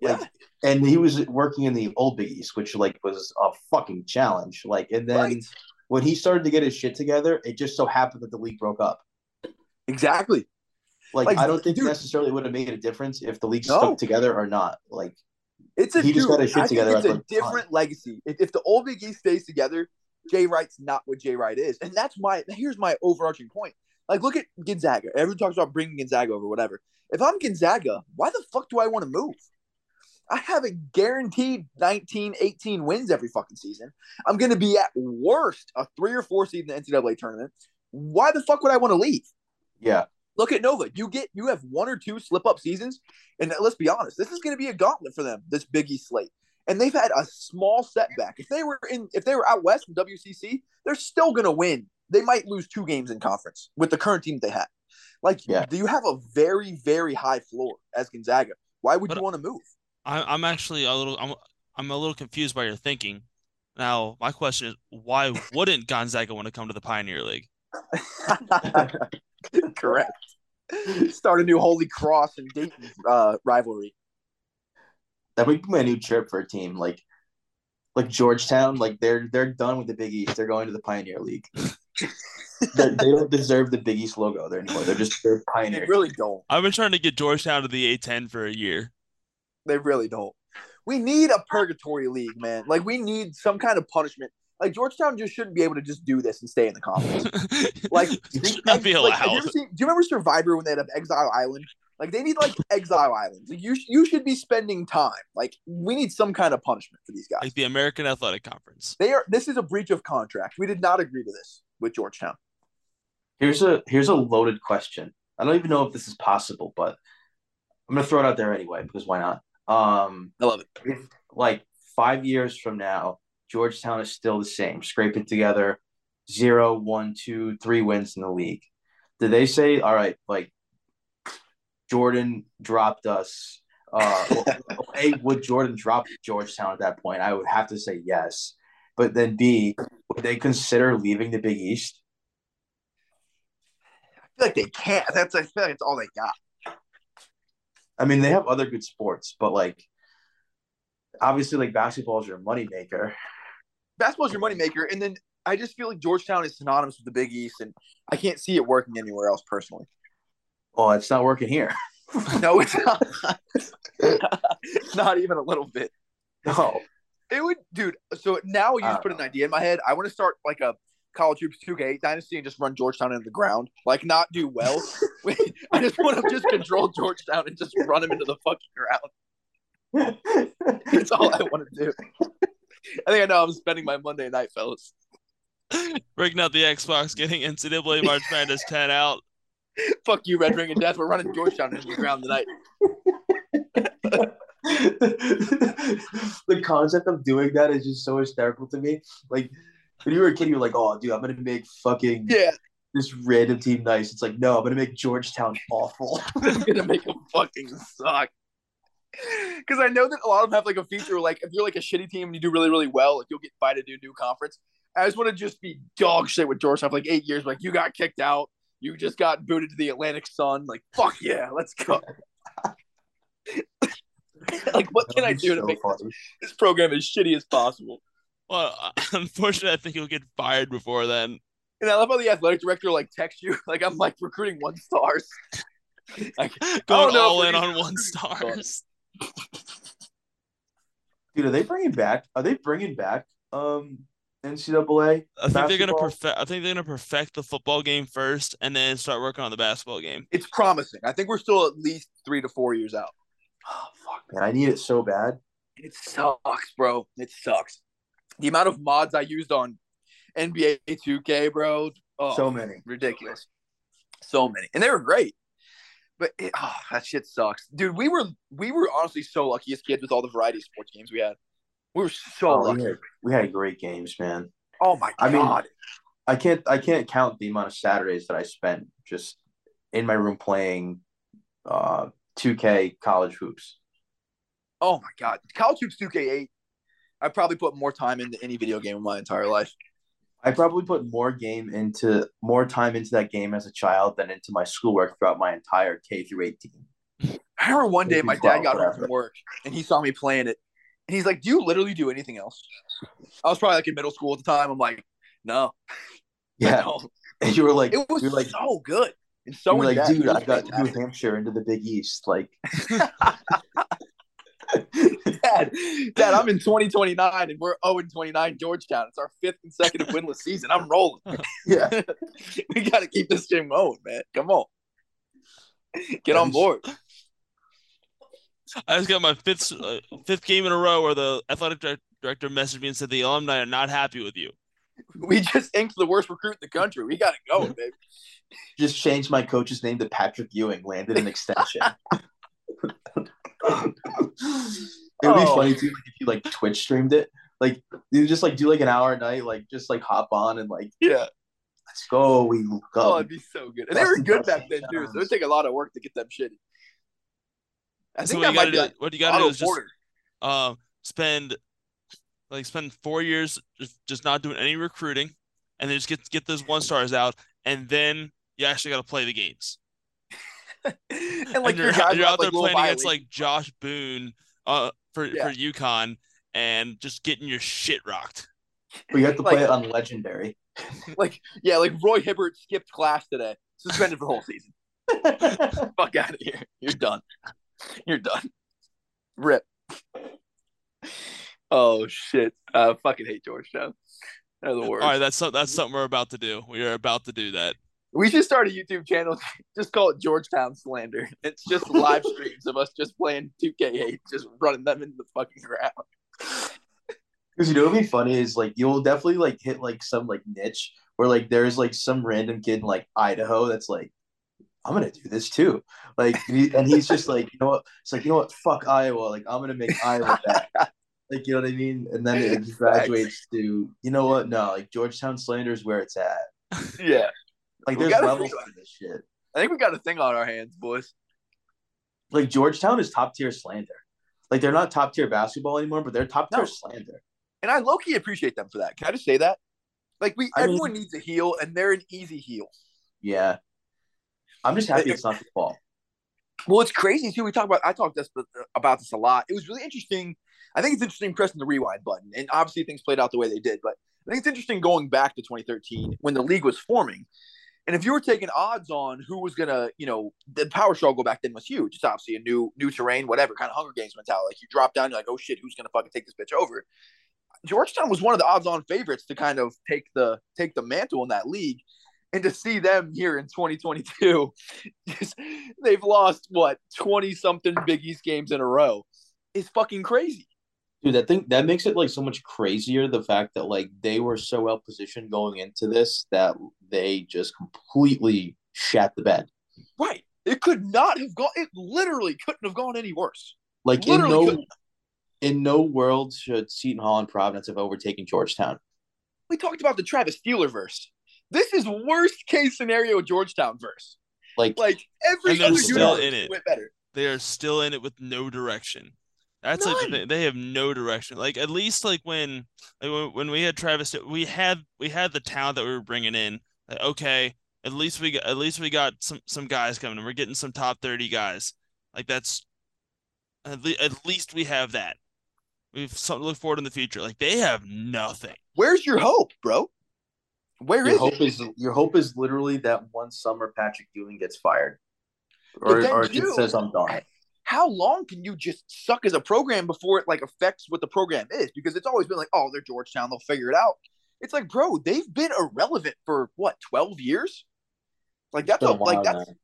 Like Yeah. and he was working in the old Big East, which like was a fucking challenge. Like and then Right. when he started to get his shit together, it just so happened that the league broke up. Exactly. Like, Like, I don't think dude- necessarily would have made a difference if the league No. stuck together or not. Like It's a He just dude, got his shit I together It's a different legacy. If, if the old Big East stays together, Jay Wright's not what Jay Wright is, and that's my. Here's my overarching point. Like, look at Gonzaga. Everyone talks about bringing Gonzaga over, whatever. If I'm Gonzaga, why the fuck do I want to move? I have a guaranteed 19, 18 wins every fucking season. I'm going to be at worst a three or four seed in the NCAA tournament. Why the fuck would I want to leave? yeah, Look at Nova. You get you have one or two slip up seasons, and let's be honest, this is going to be a gauntlet for them. This Biggie slate, and they've had a small setback. If they were in, if they were out west in WCC, they're still going to win. They might lose two games in conference with the current team they have. Like, Yeah. do you have a very very high floor as Gonzaga? Why would But- you want to move? I, I'm actually a little I'm I'm a little confused by your thinking. Now, my question is, why wouldn't Gonzaga want to come to the Pioneer League? Correct. Start a new Holy Cross and Dayton uh, rivalry. that would be my new trip for a team like like Georgetown. Like they're they're done with the Big East. They're going to the Pioneer League. they, they don't deserve the Big East logo there anymore. They're just they're They Pioneer. really don't. I've been trying to get Georgetown to the A10 for a year. They really don't. we need a purgatory league, man. Like we need some kind of punishment. Like Georgetown just shouldn't be able to just do this and stay in the conference. Like, it not be like, you allowed. ever seen- do you remember Survivor when they had Exile Island? Like they need like Exile Islands. Like you, sh- you should be spending time. Like we need some kind of punishment for these guys. like the American Athletic Conference. They are. This is a breach of contract. We did not agree to this with Georgetown. Here's a here's a loaded question. I don't even know if this is possible, but I'm gonna throw it out there anyway because why not? Um, I love it. if like five years from now, Georgetown is still the same, scrape it together, zero, one, two, three wins in the league. Did they say, all right, like Jordan dropped us? Uh, well, A, would Jordan drop Georgetown at that point? I would have to say yes. But then B, would they consider leaving the Big East? I feel like they can't. That's I feel like it's all they got. I mean, they have other good sports, but like obviously like basketball is your moneymaker. Basketball's your moneymaker, and then I just feel like Georgetown is synonymous with the Big East, and I can't see it working anywhere else personally. Well, it's not working here. No, it's not. not even a little bit. No. It would, dude. So now you just put don't an idea in my head. I want to start like a college hoops 2K dynasty and just run Georgetown into the ground. Like not do well. I just want to just control Georgetown and just run them into the fucking ground. That's all I want to do. I think I know I'm spending my Monday night, fellas. Breaking out the Xbox, getting NCAA March Madness 10 out. Fuck you, Red Ring and Death. We're running Georgetown into the ground tonight. the concept of doing that is just so hysterical to me. Like when you were a kid, you were like, "Oh, dude, I'm gonna make fucking Yeah, this random team nice." It's like, no, I'm gonna make Georgetown awful. I'm gonna make them fucking suck. Because I know that a lot of them have like a feature like if you're like a shitty team and you do really really well, like you'll get invited to a new conference. I just want to just be dog shit with Georgetown for like eight years. Like you got kicked out, you just got booted to the Atlantic Sun. Like fuck yeah, let's go. like what can I That'd be do to make this, this program as shitty as possible? Well, unfortunately, I think he'll get fired before then. And I love how the athletic director like texts you like I'm like recruiting one stars. like Going all in on one stars. Dude, are they bringing back? Are they bringing back um NCAA? I think they're gonna perfect. I think they're gonna perfect the football game first, and then start working on the basketball game. it's promising. I think we're still at least three to four years out. Oh fuck, man, I need it so bad. It sucks, bro. It sucks. The amount of mods I used on NBA 2K, bro. Oh, So many. ridiculous. So many, and they were great. But it, oh, that shit sucks, dude. We were we were honestly so lucky as kids with all the variety of sports games we had. We were so Oh, lucky. we, had, we had great games, man. Oh my I mean. I can't I can't count the amount of Saturdays that I spent just in my room playing uh 2K college hoops. oh my god. College hoops 2K8. I probably put more time into any video game in my entire life. I probably put more game into more time into that game as a child than into my schoolwork throughout my entire K through 18. I remember one day my dad got home from work and he saw me playing it. And he's like, Do you literally do anything else? I was probably like in middle school at the time. I'm like, No. Yeah, don't." and you were like, It was like, so good. And you so were like, in-depth. dude, It was I got New fantastic. Hampshire into the Big East. Like, Dad, Dad, I'm in 2029 and we're 0 29 Georgetown. It's our fifth consecutive winless season. I'm rolling. yeah, we got to keep this game going, man. Come on. Get on board. I just got my fifth uh, fifth game in a row where the athletic director messaged me and said the alumni are not happy with you. We just inked the worst recruit in the country. We got to go, baby. just changed my coach's name to Patrick Ewing, landed an extension. It would be Oh. funny too, like if you like Twitch streamed it. Like you just like do like an hour a night, like just like hop on and like Yeah. let's go. We Oh, it'd be so good. And they were good back then, too. So it'd take a lot of work to get them shitty. I So think what that you might gotta be do, like what you gotta do is just Porter. uh, spend like spend four years just, just not doing any recruiting, and then just get get those one stars out, and then you actually got to play the games. and And like you're, your guys you're out there like, little playing against like Josh Boone uh for Yeah. for UConn and just getting your shit rocked. But you have to play like- it on legendary. like yeah, like Roy Hibbert skipped class today, suspended for the whole season. Fuck out of here. You're done. You're done. Rip. Oh shit! I fucking hate Georgetown. They're the worst. All right, that's so- that's something we're about to do. We are about to do that. We should start a YouTube channel. Just call it Georgetown Slander. It's just live streams of us just playing 2K8, just running them into the fucking ground. Because you know what'd be funny is like you'll definitely like hit like some like niche where like there's like some random kid in like Idaho that's like, I'm gonna do this too. Like and he's just like, you know what? It's like, you know what, fuck Iowa. Like I'm gonna make Iowa bad. Like you know what I mean? And then it graduates to you know what? No, like Georgetown slander is where it's at. Yeah. Like We there's levels to this shit. I think we got a thing on our hands, boys. Like Georgetown is top tier slander. Like they're not top tier basketball anymore, but they're top tier No. slander. And I low key appreciate them for that. Can I just say that? Like we I mean- everyone needs a heel, and they're an easy heel. Yeah. I'm just happy it's not the fall. Well, it's crazy too. We talk about I talked this about this a lot. It was really interesting. I think it's interesting pressing the rewind button, and obviously things played out the way they did. But I think it's interesting going back to 2013 when the league was forming, and if you were taking odds on who was gonna, you know, the power struggle back then was huge. It's obviously a new new terrain, whatever kind of Hunger Games mentality. Like you drop down, you're like, oh shit, who's gonna fucking take this bitch over? Georgetown was one of the odds-on favorites to kind of take the take the mantle in that league, and to see them here in 2022, just, they've lost what 20 something Big East games in a row is fucking crazy. Dude, that thing that makes it like so much crazier the fact that like they were so well positioned going into this that they just completely shat the bed. Right? It could not have gone. It literally couldn't have gone any worse. Like in no couldn't. in no world should Seton Hall and Providence have overtaken Georgetown. We talked about the Travis Steeler verse. This is worst case scenario Georgetown verse. Like, Like every they're other still in it. went better. They are still in it with no direction. That's like None. they, they have no direction. Like at least like when like when, when we had Travis, we had we had the talent that we were bringing in. Like, okay, at least we got at least we got some some guys coming. and We're getting some top thirty guys. Like that's at, le- at least we have that. We've something to look forward in the future. Like they have nothing. Where's your hope, bro? Where your is hope it? is your hope is literally that one summer Patrick Ewing gets fired. Or then or you- just says I'm done. How long can you just suck as a program before it like affects what the program is? Because it's always been like, oh, they're Georgetown, they'll figure it out. It's like, bro, they've been irrelevant for what, 12 years? Like that's a, a like that's now.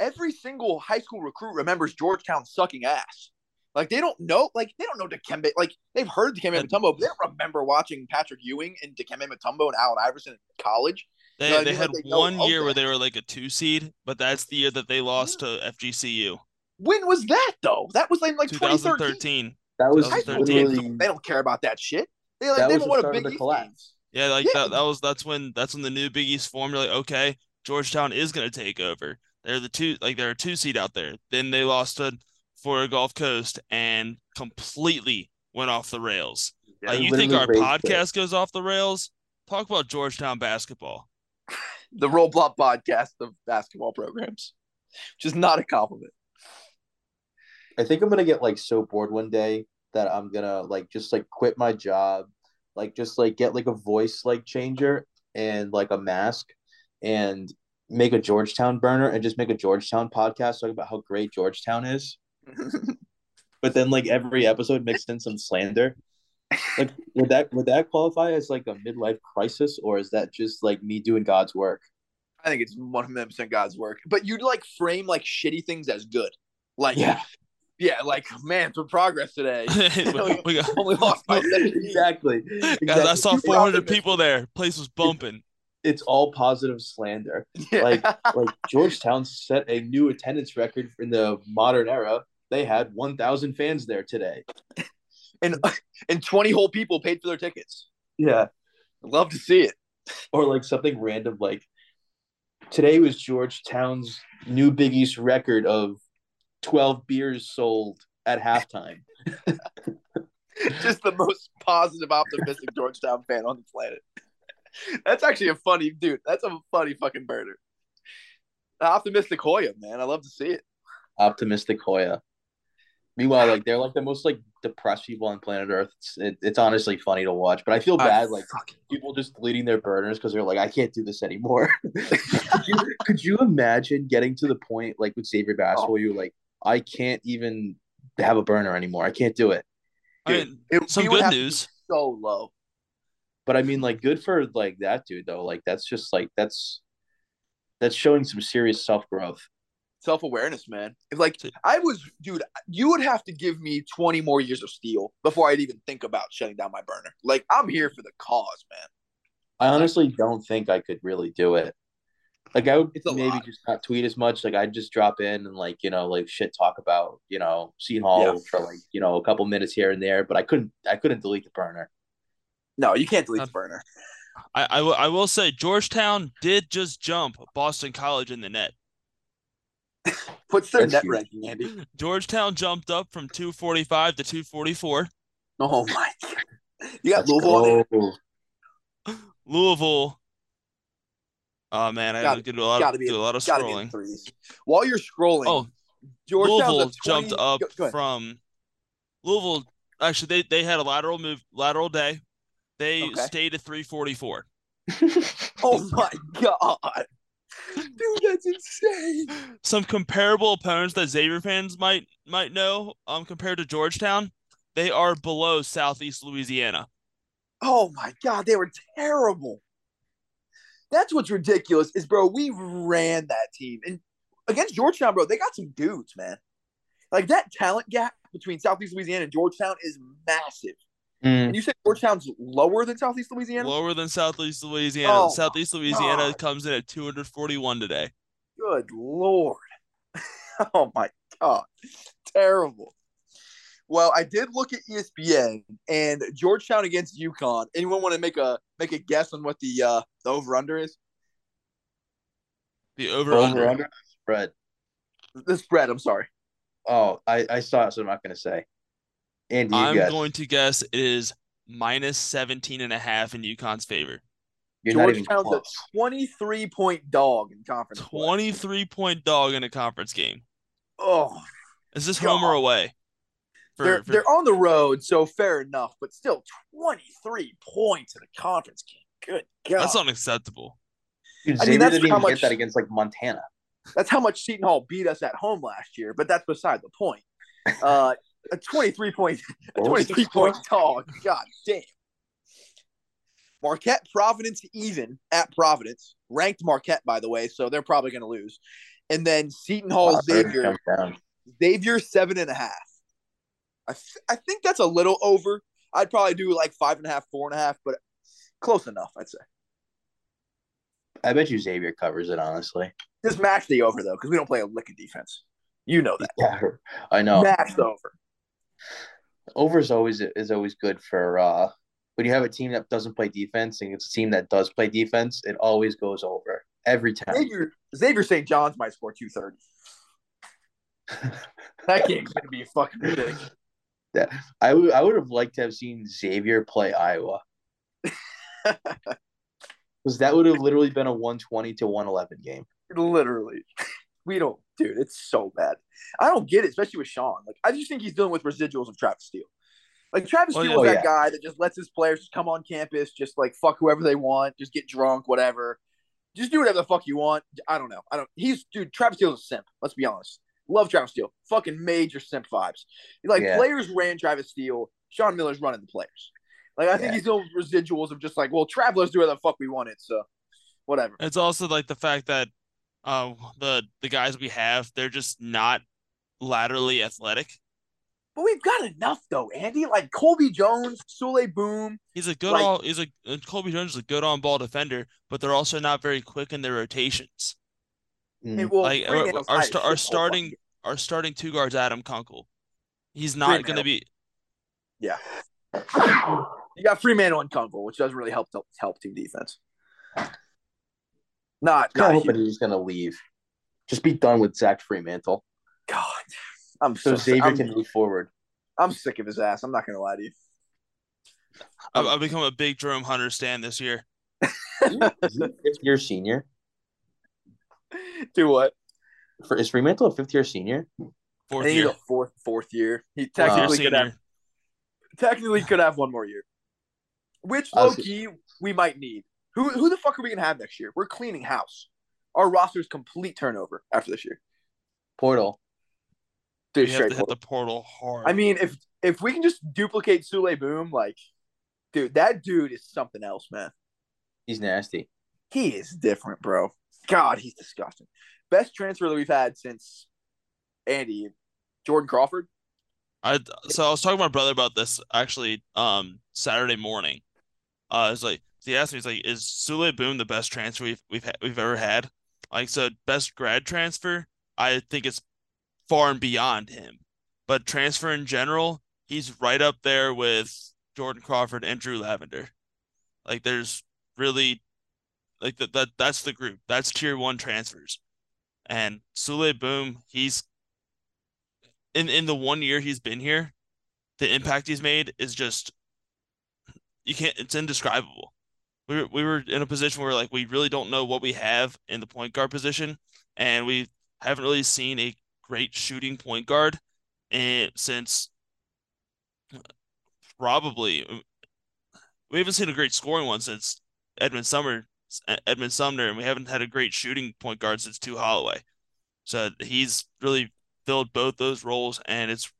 every single high school recruit remembers Georgetown sucking ass. Like they don't know, like they don't know Dikembe. Like they've heard Dikembe And- Mutombo, but they don't remember watching Patrick Ewing and Dikembe Mutombo and Allen Iverson in college. They know what they had Like, they one year where that. they were like a two seed, but that's the year that they lost to FGCU. When was that though? That was like like 2013. 2013. That was 2013. literally they don't care about that shit. They like that they don't want a start big the East collapse. Yeah, like Yeah. that that was that's when that's when the new Big East formed. You're like, okay, Georgetown is gonna take over. They're the two like they're a two seed out there. Then they lost to Florida Gulf Coast and completely went off the rails. Yeah, like you think our raised it. podcast goes off the rails? Talk about Georgetown basketball. the Rollblock podcast of basketball programs, which is not a compliment. I think I'm gonna get like so bored one day that I'm gonna like just like quit my job, like just like get like a voice like changer and like a mask and make a Georgetown burner and just make a Georgetown podcast talking about how great Georgetown is. But then like every episode mixed in some slander. Like would that would that qualify as like a midlife crisis or is that just like me doing God's work? I think it's one hundred percent God's work. But you'd like frame like shitty things as good. Like Yeah, yeah, like man, for progress today. we got, Only lost by 17. exactly. guys, I saw 400 people there. Place was bumping. It's all positive slander. Yeah. like like Georgetown set a new attendance record in the modern era. They had 1,000 fans there today. and and twenty whole people paid for their tickets. Yeah. Love to see it. Or like something random like today was Georgetown's new Big East record of 12 beers sold at halftime. Just the most positive, optimistic Georgetown fan on the planet. That's actually a funny dude. That's a funny fucking burner. Optimistic Hoya, man. I love to see it. Optimistic Hoya. Meanwhile, like they're like the most like depressed people on planet Earth. It's it, it's honestly funny to watch, but I feel bad like people just deleting their burners because they're like, I can't do this anymore. could, you, could you imagine getting to the point like with Xavier oh. basketball, you're like, I can't even have a burner anymore. I can't do it. I Dude, mean, It- some good have to be news. So low. But I mean, like, good for like that dude though. Like, that's just like that's that's showing some serious self growth. Self awareness, man. If like I was, dude, you would have to give me 20 more years of steel before I'd even think about shutting down my burner. Like I'm here for the cause, man. I honestly don't think I could really do it. Like, I would It's maybe lot. just not tweet as much. Like, I'd just drop in and like you know like shit talk about you know Seton Hall Yeah. for like you know a couple minutes here and there. But I couldn't I couldn't delete the burner. No, you can't delete Uh, the burner. I, I, will, say Georgetown did just jump Boston College in the net. What's their That's net huge. ranking, Andy? Georgetown jumped up from 245 to 244. Oh my god. You got Let's Louisville on. Louisville. Oh man, I Gotta- had to do a lot, of, be, do a lot of gotta be in scrolling. threes. While you're scrolling, Oh, Georgetown's Louisville 20 jumped up Go- go from Louisville. Actually, they, they had a lateral move, lateral day. They Okay. stayed at 344. Oh my god. Dude, that's insane. Some comparable opponents that Xavier fans might might know, um, compared to Georgetown, they are below Southeast Louisiana. Oh my god, they were terrible. That's what's ridiculous is, bro, we ran that team. And against Georgetown, bro, they got some dudes, man. Like that talent gap between Southeast Louisiana and Georgetown is massive. Mm. And you said Georgetown's lower than Southeast Louisiana? Lower than Southeast Louisiana. Oh, Southeast Louisiana God. comes in at 241 today. Good lord. oh my god. Terrible. Well, I did look at ESPN and Georgetown against UConn. Anyone want to make a make a guess on what the uh the over under is? The over Over under. under spread. The spread, I'm sorry. Oh, I I saw it, so I'm not gonna say. Andy, you I'm guess. going to guess it is minus 17 and a half in UConn's favor. You're Georgetown's a 23 point dog in conference. play. 23 point dog in a conference game. Oh, Is this home or away? For- they're for- they're on the road, so fair enough. But still, 23 points in a conference game. Good God, that's unacceptable. Dude, I mean, that's didn't how even much- get that against like Montana. that's how much Seton Hall beat us at home last year. But that's beside the point. Uh, a 23 point, a 23 point dog. God damn. Marquette, Providence, even at Providence, ranked Marquette by the way, so they're probably going to lose. And then Seton Hall, Wow, third Xavier. Xavier seven and a half. I, th- I think that's a little over. I'd probably do like five and a half, four and a half, but close enough, I'd say. I bet you Xavier covers it. Honestly, Just match the over though, because we don't play a lick of defense. You know that. yeah, I know. Match the over. Over is always is always good for uh when you have a team that doesn't play defense and it's a team that does play defense. It always goes over every time. Xavier Xavier St. John's might score two thirty. That game's gonna be fucking ridiculous. I would I would have liked to have seen Xavier play Iowa. Because that would have literally been a 120 to 111 game. Literally. We don't dude, it's so bad. I don't get it, especially with Sean. Like I just think he's dealing with residuals of Travis Steele. Like Travis Oh, Steele yeah. was Oh, that yeah. guy that just lets his players just come on campus, just like fuck whoever they want, just get drunk, whatever. Just do whatever the fuck you want. I don't know. I don't. He's dude. Travis Steele's a simp. Let's be honest. Love Travis Steele. Fucking major simp vibes. Like Yeah. players ran Travis Steele. Sean Miller's running the players. Like I think Yeah. he's doing residuals of just like, well, Travelers do whatever the fuck we wanted, so whatever. It's also like the fact that uh, the the guys we have, they're just not laterally athletic. But we've got enough though, Andy. Like Colby Jones, Souley Boum. He's a good Like- all. He's a uh, Colby Jones is a good on ball defender, but they're also not very quick in their rotations. Mm. And, well, Like, our- Freemantle's our high as sta- shit our starting- fucking Our starting two guards, Adam Kunkel, he's not Freemantle. going to be. game. You got Freemantle and Kunkel, which doesn't really help help team defense. Not, kind not of hoping he's gonna leave. Just be done with Zach Freemantle, God, I'm so so Xavier I'm, can move forward. I'm sick of his ass. I'm not gonna lie to you. I've, I've become a big Jerome Hunter stand this year. Is fifth year senior? Do what? For is Freemantle a fifth year senior? Fourth year, a fourth fourth year. He fourth year technically could have technically could have one more year. Which I low key we might need. Who who the fuck are we gonna have next year? We're cleaning house. Our roster's complete turnover after this year. Portal. Dude, We have straight to hit the portal hard. I mean, if if we can just duplicate Souley Boum, like, dude, that dude is something else, man. He's nasty. He is different, bro. God, he's disgusting. Best transfer that we've had since Andy, Jordan Crawford. I so I was talking to my brother about this actually um Saturday morning. Uh, it's like he asked me, he's like, "Is Souley Boum the best transfer we've we've ha- we've ever had?" Like, so best grad transfer, I think it's far and beyond him. But transfer in general, he's right up there with Jordan Crawford and Drew Lavender. Like, there's really like that that that's the group. That's tier one transfers. And Souley Boum, he's in in the one year he's been here, the impact he's made is just you can't it's indescribable. We were, we were in a position where like we really don't know what we have in the point guard position and we haven't really seen a great shooting point guard and since probably we haven't seen a great scoring one since Edmond Sumner Edmond Sumner and we haven't had a great shooting point guard since Tu Holloway. So he's really filled both those roles, and it's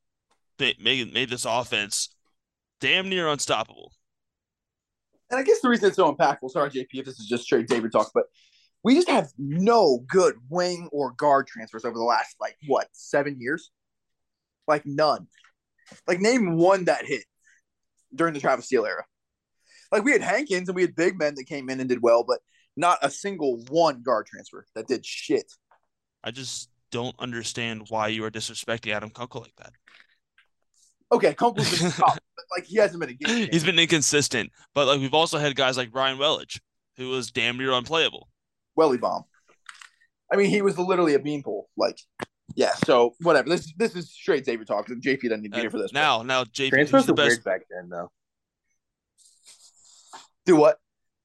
made made this offense damn near unstoppable. And I guess the reason it's so impactful, sorry, JP, if this is just straight David talk, but we just have no good wing or guard transfers over the last like what seven years, like none. Like name one that hit during the Travis Steele era. Like we had Hankins and we had big men that came in and did well, but not a single one guard transfer that did shit. I just don't understand why you are disrespecting Adam Kunkel like that. Okay, Kunkel's been tough, but like he hasn't been a game. He's been inconsistent, but like we've also had guys like Ryan Welage, who was damn near unplayable. Welly bomb. I mean, he was literally a beanpole. Like, yeah. So whatever. This this is straight Xavier talk. JP doesn't need to be uh, here for this. Now, now JP Transfers the were best. weird back then, though. Do what?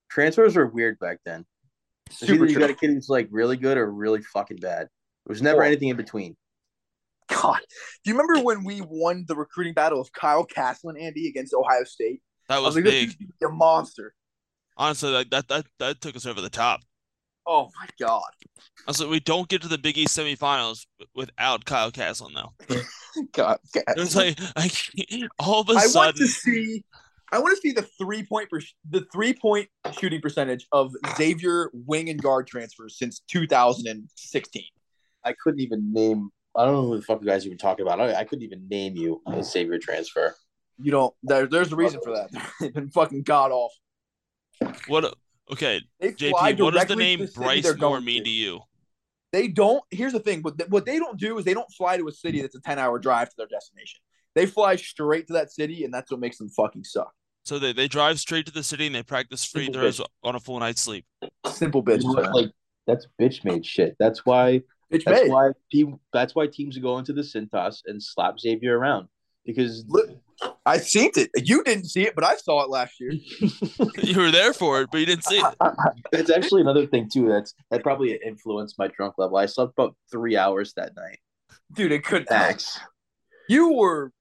Transfers were weird back then. Super either you got a kid who's like really good or really fucking bad. There was never Or- anything in between. God, do you remember when we won the recruiting battle of Kyle Castlin and Andy against Ohio State? That I was was like, big. a monster. Honestly, like that that that took us over the top. Oh my god. Also, we don't get to the Big East semifinals without Kyle Castlin now. God. God. It was like, like all of a I want sudden, to see. I want to see the three point per, the three point shooting percentage of Xavier wing and guard transfers since 2016. I couldn't even name. I don't know who the fuck you guys even talking about. I, I couldn't even name you a Xavier transfer. You don't. There, there's a reason for that. They've been fucking god off. what? Okay, They JP, what does the name city Bryce they're Moore mean to. to you? They don't. Here's the thing. What they, what they don't do is they don't fly to a city that's a 10 hour drive to their destination. They fly straight to that city, and that's what makes them fucking suck. So they, they drive straight to the city and they practice free Simple throws on a full night's sleep. Simple bitch. Like that's bitch made shit. That's why. Bitch That's made. why. Te- that's why teams go into the Cintas and slap Xavier around because Look, I seen it. You didn't see it, but I saw it last year. You were there for it, but you didn't see it. it's actually another thing too. That's that probably influenced my drunk level. I slept about three hours that night. Dude, it couldn't. Max. You were,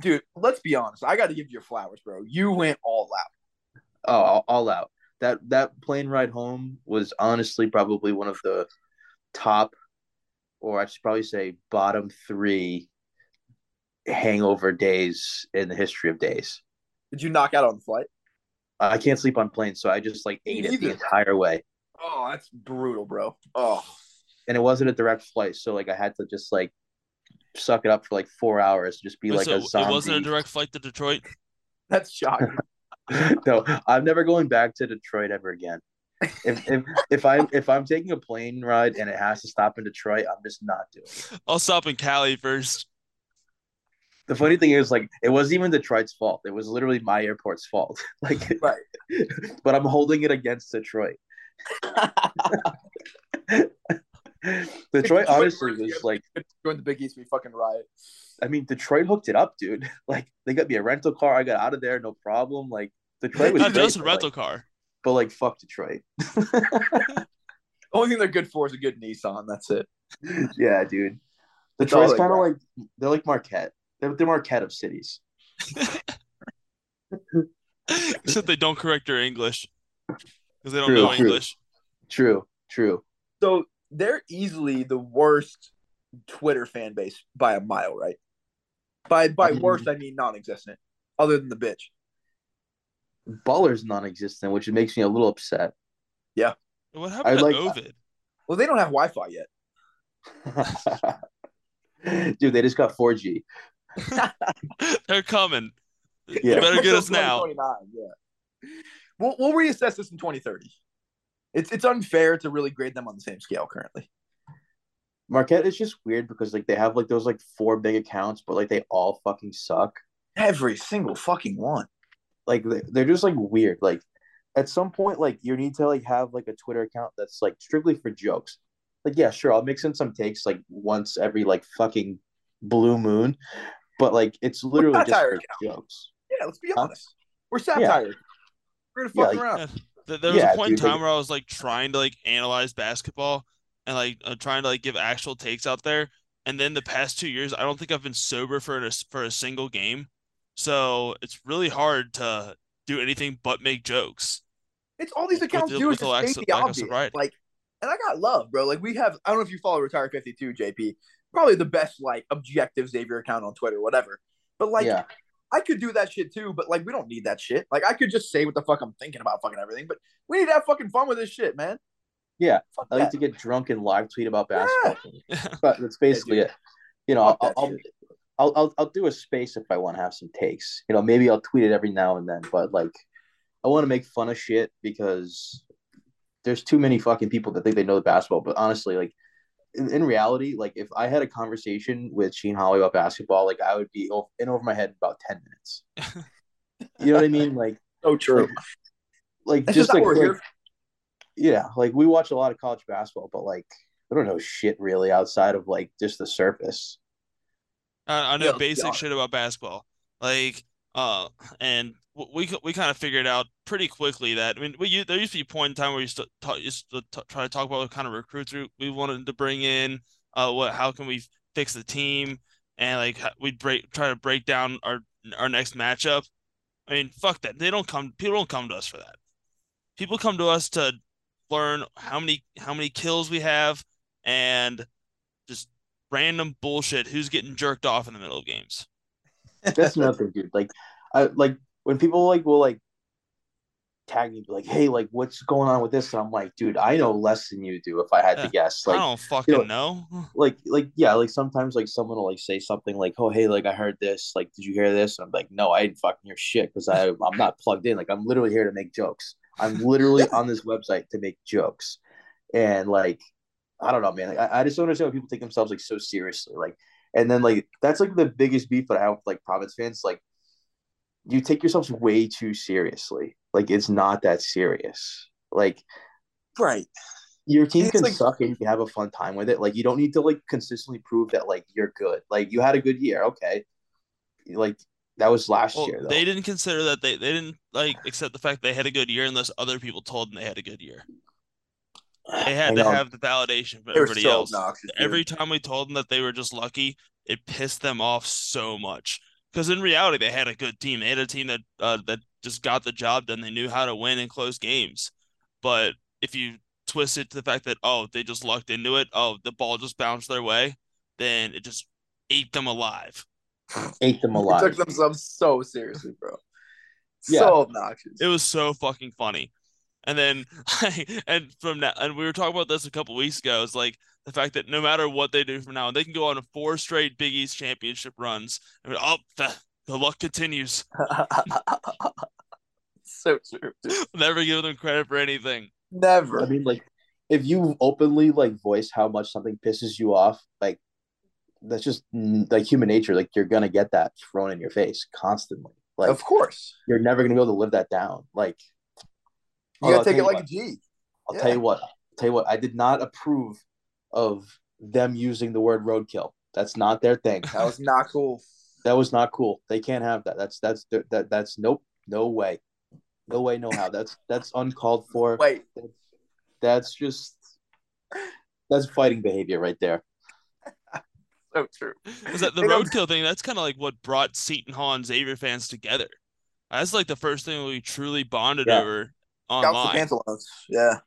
dude. Let's be honest. I got to give you your flowers, bro. You went all out. Oh, all, all out. That that plane ride home was honestly probably one of the top, or I should probably say bottom three hangover days in the history of days. Did you knock out on the flight? I can't sleep on planes, so I just like ate it the entire way. Oh, that's brutal, bro. Oh, And it wasn't a direct flight, so like I had to just like suck it up for like four hours, just be like so a zombie. it wasn't a direct flight to Detroit. that's shocking. no, I'm never going back to Detroit ever again. If if if I if I'm taking a plane ride and it has to stop in Detroit, I'm just not doing it. I'll stop in Cali first. The funny thing is, like, it wasn't even Detroit's fault. It was literally my airport's fault. Like, Right. but I'm holding it against Detroit. Detroit honestly was like, Join the Big East, we fucking riot. I mean, Detroit hooked it up, dude. Like, they got me a rental car. I got out of there, no problem. Like, Detroit was Not just a rental like, car. But like, fuck Detroit. The only thing they're good for is a good Nissan. That's it. yeah, dude. Detroit's they kind of got. like they're like Marquette. They're, they're Marquette of cities. Except they don't correct their English because they don't True, know true. English. True, true. So they're easily the worst Twitter fan base by a mile, right? By by I mean- worst, I mean non-existent, other than the bitch. Butler's non-existent, which makes me a little upset. Yeah. What happened I to like- Ovid? Well, they don't have Wi-Fi yet. Dude, they just got 4G. They're coming. Yeah. You better get us now. Yeah. We'll we'll reassess this in 2030. It's it's unfair to really grade them on the same scale currently. Marquette is just weird because like they have like those like four big accounts, but like they all fucking suck. Every single fucking one. Like they- they're just like weird. Like at some point, like you need to like have like a Twitter account that's like strictly for jokes. Like yeah, sure, I'll mix in some takes like once every like fucking blue moon, but like it's literally just satire for jokes. Yeah, let's be Huh? honest. We're satire. We're gonna Yeah, fuck like- around. Yeah. There was Yeah, a point in dude, like- time where I was like trying to like analyze basketball and like uh, trying to like give actual takes out there. And then the past two years, I don't think I've been sober for a, for a single game. So it's really hard to do anything but make jokes. It's all these accounts the- do with is the just lack of- the lack obvious. sobriety. Like, and I got love, bro. Like we have. I don't know if you follow Retire Fifty Two, JP. Probably the best like objective Xavier account on Twitter, whatever. But like, yeah, I could do that shit too. But like, we don't need that shit. Like, I could just say what the fuck I'm thinking about fucking everything. But we need to have fucking fun with this shit, man. yeah. Fuck I like that. to get drunk and live tweet about Yeah. basketball. But that's basically dude. it. You know, I'll, I'll, shit. I'll, I'll I'll do a space if I want to have some takes. You know, maybe I'll tweet it every now and then, but like I want to make fun of shit because there's too many fucking people that think they know the basketball. But honestly, like in, in reality, like if I had a conversation with Shaheen Holloway about basketball, like I would be o- in over my head in about ten minutes. You know what I mean? Like So true. like That's just just like, we're here like- yeah, like we watch a lot of college basketball, but like I don't know shit really outside of like just the surface. I, I know Yeah, basic honest. shit about basketball. Like, uh, and we we kind of figured out pretty quickly that I mean, we there used to be a point in time where we used to, talk, used to t- try to talk about what kind of recruits we- we wanted to bring in, uh, what how can we fix the team, and like we break try to break down our our next matchup. I mean, fuck that. They don't come. People don't come to us for that. People come to us to learn how many how many kills we have and just random bullshit. Who's getting jerked off in the middle of games? That's nothing, dude. Like, I like when people like will like tag me, be like, "Hey, like, what's going on with this?" And I'm like, "Dude, I know less than you do. If I had Yeah. to guess, like, I don't fucking you know. like, like, yeah, like sometimes like someone will like say something like, "Oh, hey, like I heard this. Like, did you hear this?" And I'm like, "No, I didn't fucking hear shit because I I'm not plugged in. Like, I'm literally here to make jokes. I'm literally on this website to make jokes, and like, I don't know, man. I, I just don't understand why people take themselves like so seriously. Like, and then like that's like the biggest beef that I have with like Providence fans. Like, you take yourselves way too seriously. Like, it's not that serious. Like, Right. your team It's can like- suck and you can have a fun time with it. Like, you don't need to like consistently prove that like you're good. Like, you had a good year, okay? Like that was last Well, year though. they didn't consider that they they didn't like accept the fact they had a good year unless other people told them they had a good year. They had to know. have the validation from They were everybody so else. obnoxious. Every time we told them that they were just lucky, it pissed them off so much. Because in reality, they had a good team. They had a team that uh, that just got the job done. They knew how to win and close games. But if you twist it to the fact that oh, they just lucked into it, oh, the ball just bounced their way, then it just ate them alive. ate them They alive. took themselves so seriously, bro. Yeah. So obnoxious. It was so fucking funny. And then, and from now, and we were talking about this a couple weeks ago. It's like the fact that no matter what they do from now, on, they can go on a four straight Big East championship runs. And oh, the, the luck continues. so true. dude. Never give them credit for anything. Never. I mean, like, if you openly like voice how much something pisses you off, like that's just like human nature. Like you're gonna get that thrown in your face constantly. Like of course. you're never gonna be able to live that down. Like You gotta I'll take it like what. a G. I'll Yeah. tell you what. I'll tell you what. I did not approve of them using the word roadkill. That's not their thing. That was not cool. That was not cool. They can't have that. That's that's that that's nope. No way. No way. No how. That's that's uncalled for. Wait, That's just that's fighting behavior right there. so true. Is that the roadkill thing? That's kind of like what brought Seton Hall and Xavier fans together. That's like the first thing we truly bonded Yeah. over Scouts the online. pantaloons. Yeah.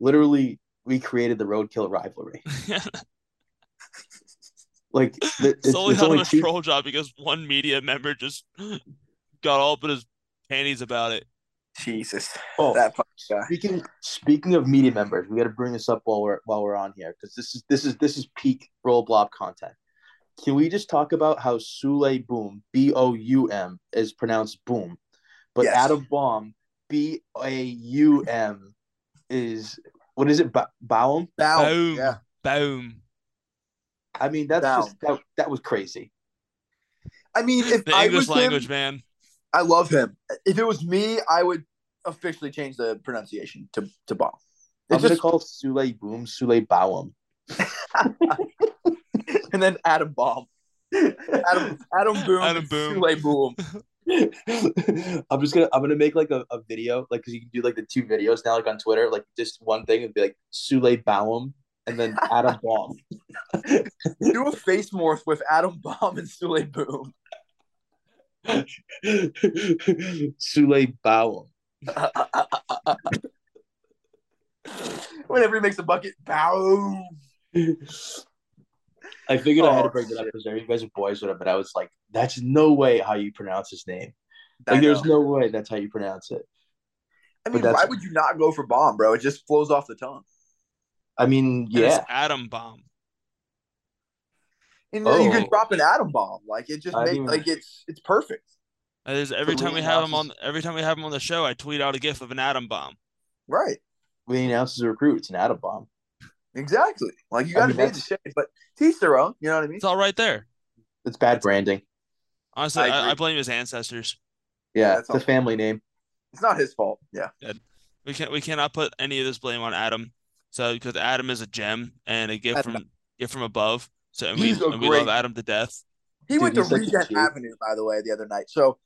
Literally, we created the roadkill rivalry. Like th- it's, only it's had only a two. troll job because one media member just got all but his panties about it. Jesus, Oh, that guy. speaking speaking of media members, we got to bring this up while we're while we're on here because this is this is this is peak roll blob content. Can we just talk about how Souley Boum B O U M is pronounced boom, but Yes. Adam Baum B A U M is what is it? Ba- Baum. Boom. Boom. Yeah. Boom. I mean, that's Baum. just that, that was crazy. I mean, if The I English was language, him, man. I love him. If it was me, I would officially change the pronunciation to to bomb. I'm It's gonna just, call Souley Boum Souley Baum. and then Adam Bomb. Adam Adam Boom. Adam Boom. Souley Boum. I'm just gonna I'm gonna make like a, a video like because you can do like the two videos now like on Twitter like just one thing and be like Souley Baum and then Adam Baum. Do a face morph with Adam Bomb and Souley Boum. Souley Baum. Whenever he makes a bucket, bow. I figured I had to Oh, bring it up shit. because you guys are boys with him, but I was like, that's no way how you pronounce his name. I Like, there's no way that's how you pronounce it. I mean, why would you not go for bomb, bro? It just flows off the tongue. I mean, And it's yeah, Atom Bomb. And then you Oh. can drop an atom bomb. Like it just I makes mean- like it's it's perfect. That is every So time we we have him on every time we have him on the show, I tweet out a gif of an atom bomb. Right. when he announces a recruit, it's an atom Bomb. Exactly. Like you gotta mean, be the that's- shit, but teach their own, you know what I mean? It's all right there. It's bad branding. Honestly, I I. I blame his ancestors. Yeah, that's it's a all. family name. It's not his fault. Yeah. We can't we cannot put any of this blame on Adam. So because Adam is a gem and a gift Adam- from gift from above. So and we and we love Adam to death. He Dude, went to he's such a Regent Avenue, by the way, the other night. So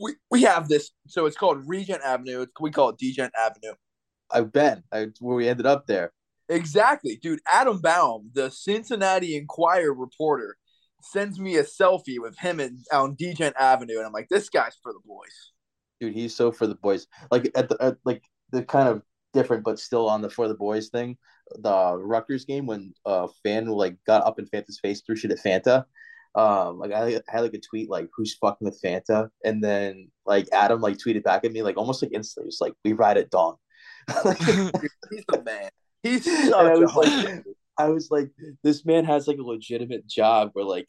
we, we have this. So it's called Regent Avenue. It's, we call it Degent Avenue. I've been. I, where we ended up there. Exactly, dude. Adam Baum, the Cincinnati Enquirer reporter, sends me a selfie with him in, on Degent Avenue, and I'm like, this guy's for the boys. Dude, he's so for the boys. Like at the at, like the kind of different, but still on the for the boys thing. The Rutgers game when uh fan like got up in Fanta's face threw shit at Fanta. Um, like I had like a tweet like who's fucking with Fanta, and then like Adam like tweeted back at me like almost like instantly, just like we ride at dawn. He's the man. He's such I was like. I was like, this man has like a legitimate job where like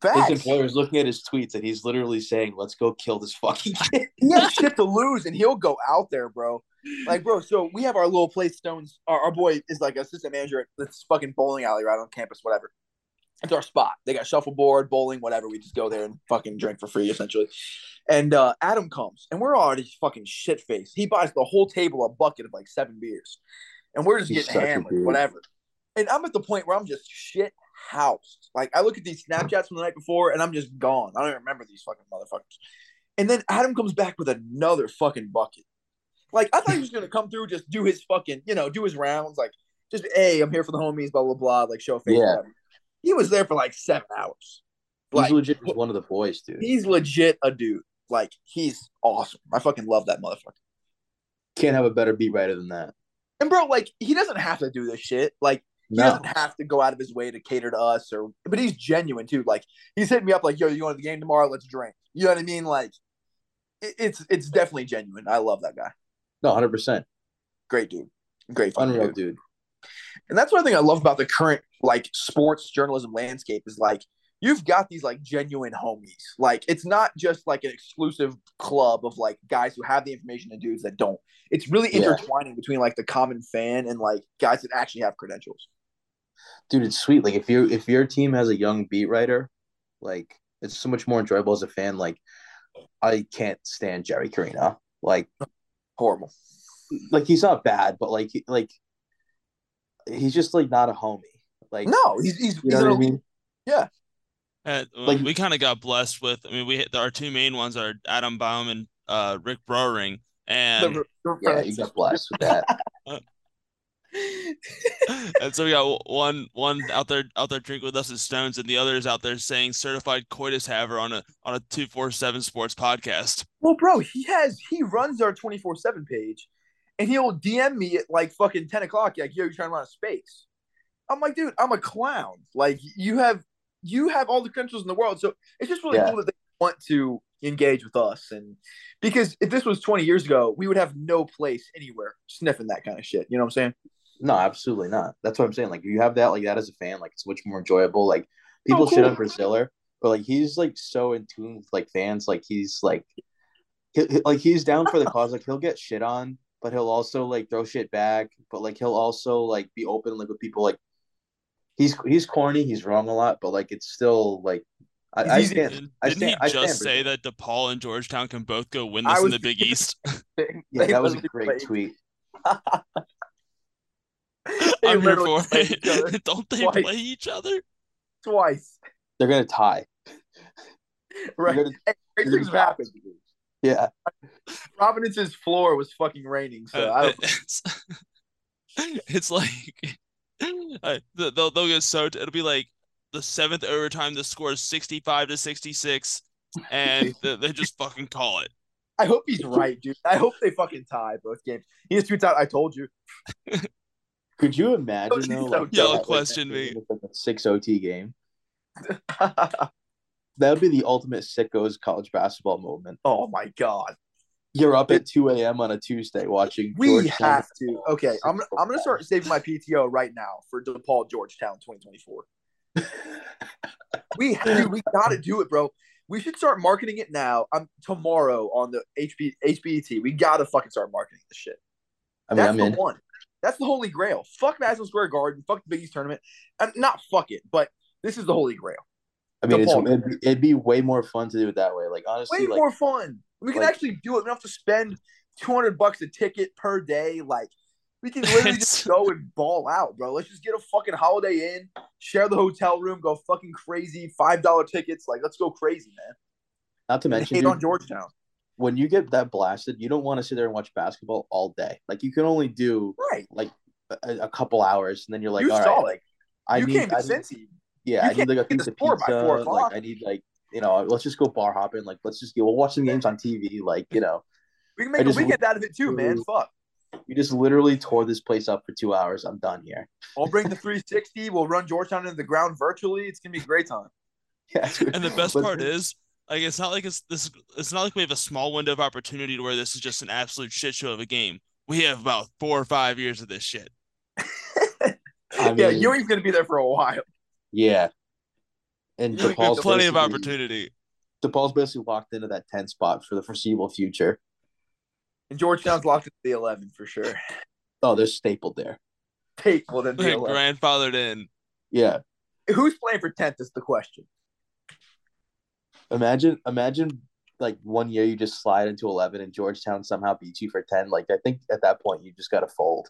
Facts. his employer is looking at his tweets and he's literally saying, "Let's go kill this fucking kid." He has shit to lose, and he'll go out there, bro. Like, bro, so we have our little place stones. Our, our boy is like assistant manager at this fucking bowling alley right on campus, whatever. It's our spot. They got shuffleboard, bowling, whatever. We just go there and fucking drink for free, essentially. And uh, Adam comes, and we're already fucking shit faced. He buys the whole table a bucket of like seven beers, and we're just He's getting hammered, whatever. And I'm at the point where I'm just shit housed. Like I look at these Snapchats from the night before, and I'm just gone. I don't even remember these fucking motherfuckers. And then Adam comes back with another fucking bucket. Like I thought he was gonna come through, just do his fucking, you know, do his rounds, like just hey, I'm here for the homies, blah blah blah, like show face. Yeah. He was there for like seven hours. He's Like legit just one of the boys, dude. he's legit a dude. Like he's awesome. I fucking love that motherfucker. Can't have a better beat writer than that. And bro, like he doesn't have to do this shit. Like he No, doesn't have to go out of his way to cater to us or but he's genuine too. Like he's hitting me up like, yo, you going to the game tomorrow? Let's drink. You know what I mean? Like it, it's it's definitely genuine. I love that guy. no, hundred percent, Great dude. Great unreal, dude. dude. And that's one thing I love about the current like sports journalism landscape is like you've got these like genuine homies. Like it's not just like an exclusive club of like guys who have the information and dudes that don't. It's really Yeah. intertwining between like the common fan and like guys that actually have credentials. Dude, it's sweet. Like if you if your team has a young beat writer, like it's so much more enjoyable as a fan. Like I can't stand Jerry Carino. Like Horrible. like he's not bad, but like like he's just like not a homie. Like No, he's he's, you he's an I mean? And, uh, Like- we kind of got blessed with. I mean, we our two main ones are Adam Baum and uh, Rick Broering, and the- the- Yeah, you got blessed with that. and so we got one one out there out there drinking with us at Stones, and the other is out there saying certified coitus haver on a on a two four seven sports podcast. Well, bro, he has he runs our twenty four seven page, and he'll DM me at like fucking ten o'clock, like yo, you trying to run a space? I'm like, dude, I'm a clown. Like you have you have all the credentials in the world. So it's just really Yeah. cool that they want to engage with us. And because if this was 20 years ago, we would have no place anywhere sniffing that kind of shit. You know what I'm saying? No, absolutely not. That's what I'm saying. Like you have that like that as a fan, like it's much more enjoyable. Like people Oh, shit cool. on Braziller, but like he's like so in tune with like fans. Like he's like, he- like he's down for the cause. Like he'll get shit on, but he'll also like throw shit back. But like he'll also like be open like with people. Like he's he's corny. He's wrong a lot, but like it's still like I, He's I easy- stand. Didn't, I didn't stand- he I stand just say Brazil. that DePaul and Georgetown can both go win I this in the Big East? Yeah, that was a great play- tweet. I'm here for play each other it. Don't they twice. play each other? twice. They're gonna tie. Right. Gonna- Hey, great things gonna have tie. happened. Yeah, Providence's floor was fucking raining, so Uh, I don't. it's, it's like uh, they'll they'll get so it'll be like the seventh overtime. The score is sixty five to sixty six, and they, they just fucking call it. I hope he's right, dude. I hope they fucking tie both games. He just tweets out, "I told you." Could you imagine though? like, Y'all that, like, question that me. game with, like, a six OT game. That would be the ultimate sickos college basketball moment. oh my god, You're up at two a.m. on a Tuesday watching. we Georgetown. have to. Okay, I'm gonna, I'm gonna start saving my PTO right now for DePaul Georgetown 2024. We dude, we gotta do it, bro. We should start marketing it now. I'm tomorrow on the HB HBET. We gotta fucking start marketing this shit. I mean, That's I'm the in. one. That's the holy grail. Fuck Madison Square Garden. Fuck the Big East tournament. Not fuck it, but this is the holy grail. I mean, it's, it'd, be, it'd be way more fun to do it that way. Like honestly, Way like more fun. We can like- actually do it. We don't have to spend two hundred bucks a ticket per day. Like we can literally just go and ball out, bro. Let's just get a fucking Holiday Inn, share the hotel room, go fucking crazy. Five dollar tickets. Like let's go crazy, man. not to mention, hate dude, on Georgetown. when you get that blasted, you don't want to sit there and watch basketball all day. Like you can only do Right. like a, a couple hours, and then you're like, you all saw right, like I you need, can't I be need Cincy. Yeah, You I need like a piece of by pizza. four Like o'clock. I need like you know, let's just go bar hopping. Like let's just go. We'll watch some games on TV. Like you know, We can make a just- weekend out of it too, man. Ooh. Fuck. you just literally tore this place up for two hours. I'm done here. I'll bring the 360. We'll run Georgetown into the ground virtually. It's gonna be a great time. Yeah. And the best But- part is, like, it's not like it's this. It's not like we have a small window of opportunity to where this is just an absolute shit show of a game. We have about four or five years of this shit. I yeah, mean- Ewing's gonna be there for a while. yeah. And We have DePaul's plenty of basically- opportunity. DePaul's basically locked into that 10 spot for the foreseeable future. And Georgetown's locked into the 11 for sure. Oh, they're stapled there. Stapled in the 11. Grandfathered in. Yeah. Who's playing for 10th is the question. Imagine, imagine like one year you just slide into 11 and Georgetown somehow beats you for 10. Like, I think at that point you just got to fold.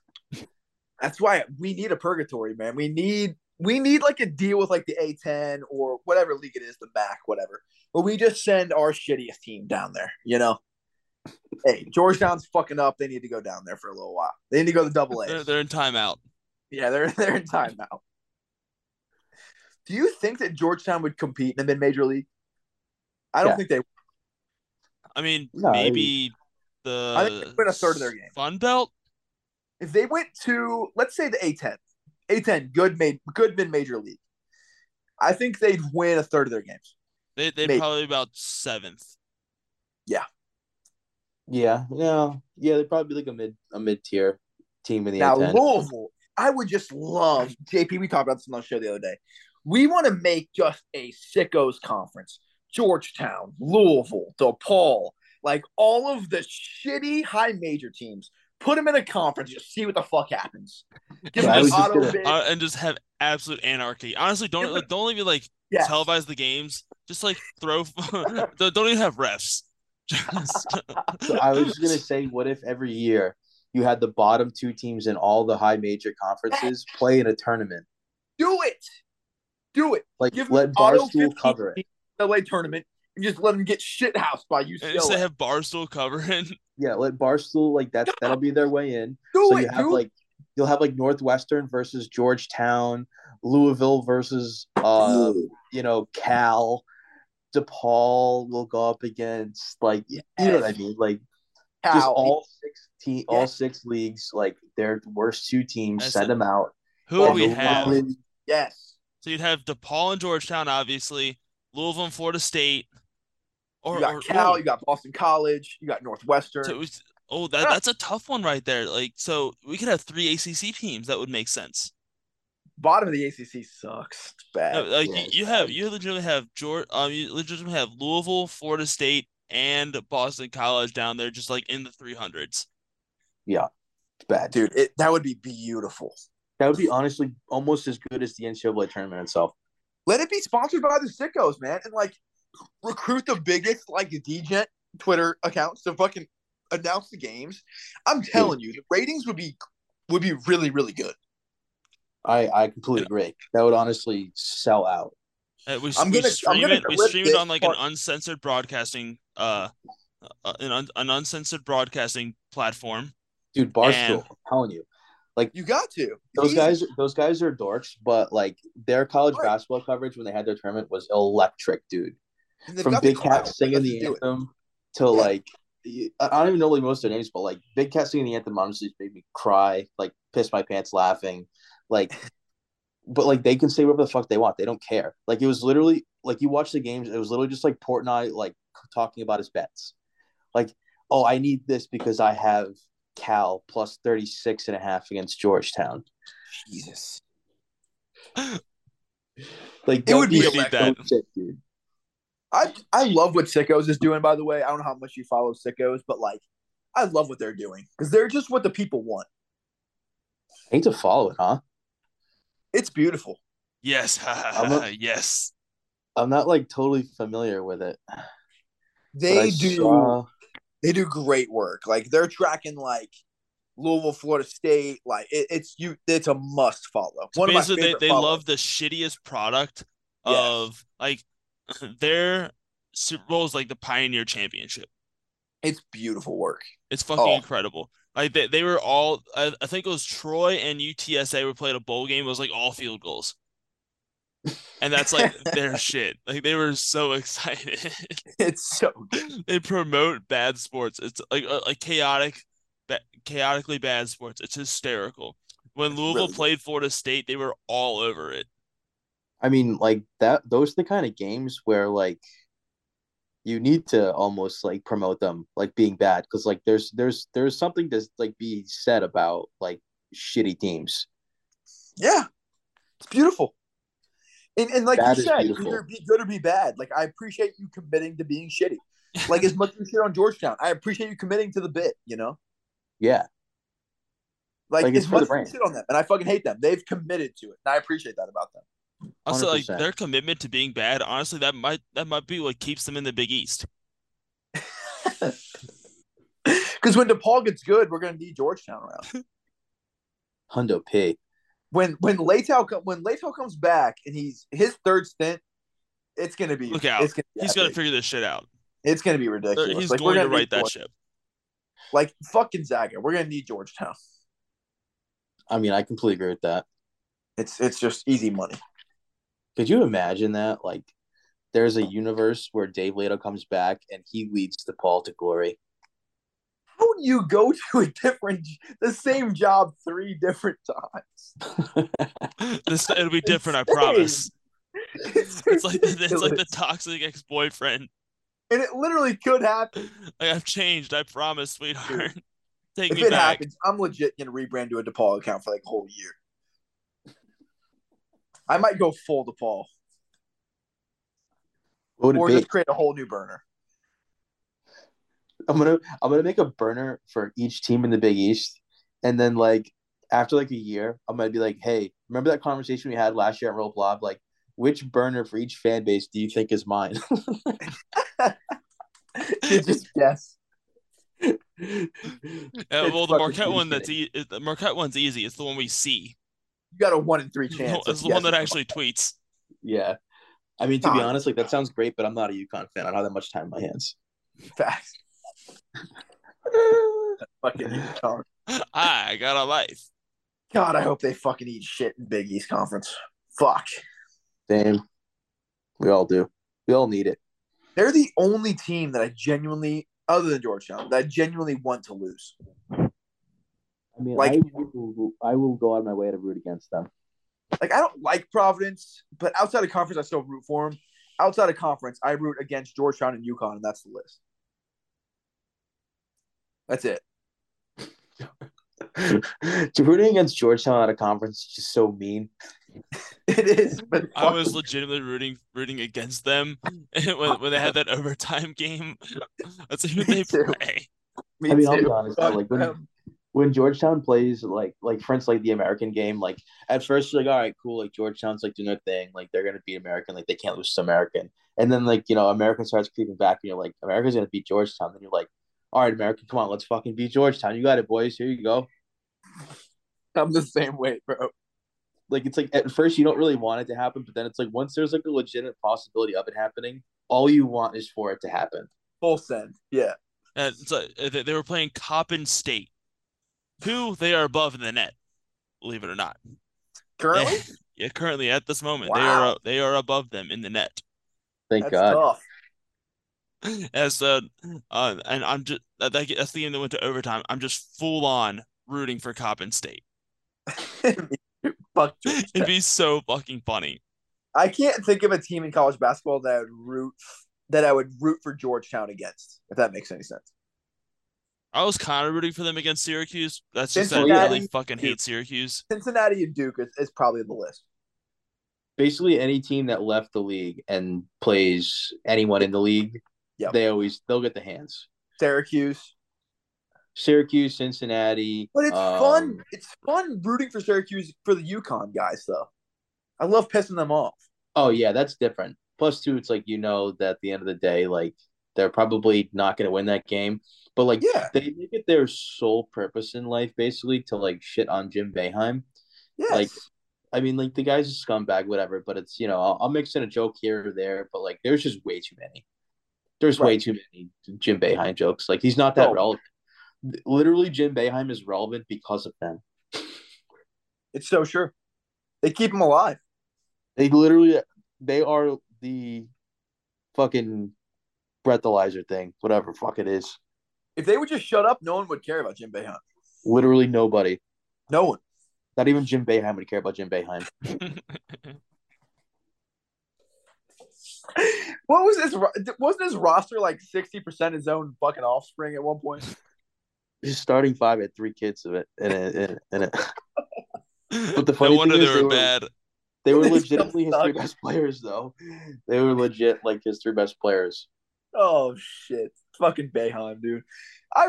That's why we need a purgatory, man. We need we need like a deal with like the A10 or whatever league it is, the MAC, whatever. But we just send our shittiest team down there, you know. Hey, Georgetown's fucking up. They need to go down there for a little while. They need to go to double They're, A. they're in timeout. Yeah, they're they're in timeout. Do you think that Georgetown would compete in the mid major league? I don't Yeah. think they. I mean, No, maybe the I think they win a third of their game. Fun Belt. If they went to let's say the A10, A10, good made good mid major league. I think they'd win a third of their games. They they'd probably about seventh. Yeah. Yeah. Yeah. They'd probably be like a mid, a mid tier team in the Now A10. Louisville, I would just love JP. We talked about this on the show the other day. We want to make just a sickos conference. Georgetown, Louisville, DePaul, like all of the shitty high major teams. Put them in a conference, just see what the fuck happens. Give Yeah, I them just auto gonna- Uh, and just have absolute anarchy. Honestly, don't Yeah, but- don't even like Yes. televise the games. Just like throw. don't don't even have refs. Just So I was just gonna say, what if every year you had the bottom two teams in all the high major conferences play in a tournament? Do it. Do it. Like Give let them auto Barstool cover it. LA tournament and just let them get shit housed by and just UCLA. have Barstool covering. Yeah, let Barstool like that. That'll be their way in. Do so it, you have dude. like you'll have like Northwestern versus Georgetown, Louisville versus uh you know Cal, DePaul will go up against like you know what I mean like just all six te- Yeah. all six leagues like their worst two teams That's send it. them out. Who would Well, we have? Lions- Yes. So you'd have DePaul and Georgetown, obviously, Louisville and Florida State. Or, you got or- Cal, oh, you got Boston College, you got Northwestern. so it was- oh, that Yeah. that's a tough one right there. Like, so we could have three ACC teams. That would make sense. Bottom of the ACC sucks. It's bad. No, like yeah, you, you have you legitimately have George um you legitimately have Louisville, Florida State, and Boston College down there just like in the three hundreds. Yeah, It's bad. Dude, it, that would be beautiful. That would be honestly almost as good as the NCAA tournament itself. Let it be sponsored by the sickos, man, and like recruit the biggest like DGent Twitter accounts to fucking announce the games. I'm telling you, the ratings would be would be really really good. I I completely agree. That would honestly sell out. Uh, we, I'm we gonna- I'm stream gonna it. We stream it on like an uncensored broadcasting uh, uh an, un, an uncensored broadcasting platform. Dude, Barstool, And- I'm telling you. Like you got to. Those easy. guys those guys are dorks, but like their college Right. basketball coverage when they had their tournament was electric, dude. And they've From Big crowd. Cat singing the anthem to like I I don't even know like most of their names, but like Big Cat singing the anthem honestly made me cry, like piss my pants laughing. Like but like they can say whatever the fuck they want. They don't care. Like it was literally like you watch the games, it was literally just like port Portnoy like talking about his bets. Like, oh, I need this because I have Cal plus 36 and a half against Georgetown. Jesus. Like It would be that'd electric. so sick, dude. I I love what Sickos is doing. By the way, I don't know how much you follow Sickos, but like, I love what they're doing because they're just what the people want. I hate to follow it, huh? It's beautiful. Yes, I'm a- yes. I'm not like totally familiar with it. They do saw- they do great work. Like they're tracking like Louisville, Florida State. Like it, it's you. It's a must follow. One of my Basically, they, favorite they love the shittiest product Yes. of like their Super Bowl is like the Pioneer Championship. It's beautiful work. It's fucking Oh. incredible. Like they, they were all I, I think it was Troy and UTSA were playing a bowl game. It was like all field goals. And that's like their shit. Like they were so excited. It's so good. they promote bad sports. It's like like chaotic, ba- chaotically bad sports. It's hysterical. When Louisville really played Florida State, they were all over it. I mean, like that. Those are the kind of games where like you need to almost like promote them like being bad because like there's there's there's something to like be said about like shitty teams. Yeah, it's beautiful. And, and like That you said, beautiful. either be good or be bad. Like I appreciate you committing to being shitty. Like as much as you shit on Georgetown, I appreciate you committing to the bit. You know, Yeah, like, Like, it's as much as you shit on them, and I fucking hate them. They've committed to it, and I appreciate that about them. Also, like 100%. their commitment to being bad, honestly, that might that might be what keeps them in the Big East. Because when DePaul gets good, we're gonna need Georgetown around. Hundo P. When when Leitao when Leitao comes back and he's his third stint, it's gonna be Look out. It's gonna be He's gonna figure this shit out. It's gonna be ridiculous. He's Like, we're going to gonna right that George- ship. Like fucking Gonzaga, we're gonna need Georgetown. I mean, I completely agree with that. It's it's just easy money. Could you imagine that? Like, there's a universe where Dave Leitao comes back and he leads DePaul to glory. How do you go to a different, the same job three different times? This it'll be different, I promise. It's, It's like it's like the toxic ex boyfriend. and it literally could happen. Like I've changed, I promise, sweetheart. Take If me it back. happens, I'm legit gonna rebrand to a DePaul account for like a whole year. I might go full DePaul What would or just create a whole new burner. I'm gonna I'm gonna make a burner for each team in the Big East, and then like after like a year, I'm gonna be like, hey, remember that conversation we had last year at Roll Blob? Like, which burner for each fan base do you think is mine? You just guess. Yeah, well, the Marquette one that's bullshit. e- the Marquette one's easy. It's the one we see. You got a one in three chance. It's the one that actually tweets. yeah. I mean, to be honest, like that sounds great, but I'm not a UConn fan. I don't have that much time in my hands. Facts. fucking UConn. I got a life. God, I hope they fucking eat shit in Big East Conference. Fuck. Same. We all do. We all need it. They're the only team that I genuinely, other than Georgetown, that I genuinely want to lose. I mean, Like- I will, I will go out of my way to root against them. like I don't like Providence, but outside of conference, I still root for them. Outside of conference, I root against Georgetown and UConn, and that's the list. That's it. rooting against Georgetown at a conference is just so mean. It is. But I was legitimately rooting rooting against them when, when they had that overtime game. That's who they too. play. me I mean, I'll too. be honest. Fuck Like when them. When Georgetown plays, like like for instance, like the American game, like at first you're like, all right, cool, like Georgetown's like doing their thing, like they're gonna beat American, like they can't lose to American. And then like you know, American starts creeping back, and you're like, America's gonna beat Georgetown. Then you're like, all right, American, come on, let's fucking beat Georgetown. You got it, boys. Here you go. I'm the same way, bro. Like it's like at first you don't really want it to happen, but then it's like once there's like a legitimate possibility of it happening, all you want is for it to happen. Full send. Yeah. And it's like, uh, they they were playing Coppin State, who they are above in the net, believe it or not. Currently, yeah, currently at this moment, they are they are above them in the net. Thank that's God. tough. As uh, uh, and I'm just that, that- that's the game that went to overtime. I'm just full on rooting for Coppin State. Fuck It'd be so fucking funny. I can't think of a team in college basketball that I would root that I would root for Georgetown against, if that makes any sense. I was kind of rooting for them against Syracuse. That's just that I really fucking hate Syracuse. Cincinnati and Duke is, is probably the list. Basically, any team that left the league and plays anyone in the league, Yep. they always they'll get the hands. Syracuse. Syracuse, Cincinnati. But it's um, fun. It's fun rooting for Syracuse for the UConn guys, though. I love pissing them off. Oh yeah, that's different. Plus two, it's like you know that at the end of the day, like they're probably not going to win that game, but like Yeah. they make it their sole purpose in life, basically, to like shit on Jim Boeheim. Yes. Like, I mean, like the guy's a scumbag, whatever. But it's you know, I'll, I'll mix in a joke here or there, but like there's just way too many. There's way too many Jim Boeheim jokes. Like he's not that Oh. relevant. Literally, Jim Boeheim is relevant because of them. it's so sure. They keep him alive. They literally, they are the fucking breathalyzer thing, whatever fuck it is. If they would just shut up, no one would care about Jim Boeheim. Literally nobody. No one. Not even Jim Boeheim would care about Jim Boeheim. What was his? Wasn't his roster like sixty percent his own fucking offspring at one point? His starting five had three kids of it, and it, and it, and it, But the no funny wonder thing they is were they were- bad. they were They still legitimately his three best players, though. They were legit like his three best players. Oh shit, fucking Boeheim, dude. I.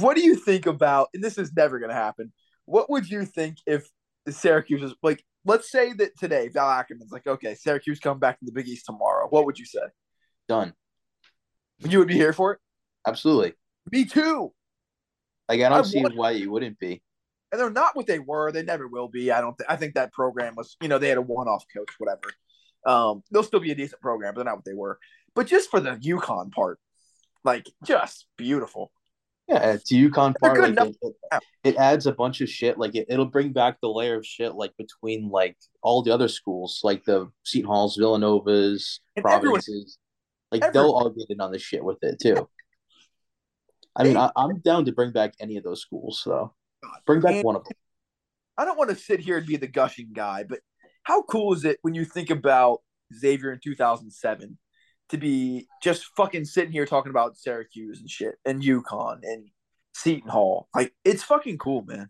What do you think about? And this is never gonna happen. What would you think if Syracuse is like? Let's say that today Val Ackerman's like, okay, Syracuse come back to the Big East tomorrow. What would you say? Done. You would be here for it. Absolutely. Me too. Like I don't I see want- why you wouldn't be. and they're not what they were. They never will be. I don't. Th- I think that program was, you know, they had a one-off coach, whatever. Um, they'll still be a decent program, but they're not what they were. But just for the UConn part, like just beautiful. Yeah, it's They're part. Like, it, it, it adds a bunch of shit. Like it, it'll bring back the layer of shit like between like all the other schools, like the Seton Halls, Villanovas, And everyone- Like everyone- they'll all get in on the shit with it too. I mean, I, I'm down to bring back any of those schools. So bring back And- one of them. I don't want to sit here and be the gushing guy, but how cool is it when you think about Xavier in 2007 to be just fucking sitting here talking about Syracuse and shit and UConn and Seton Hall? Like, it's fucking cool, man.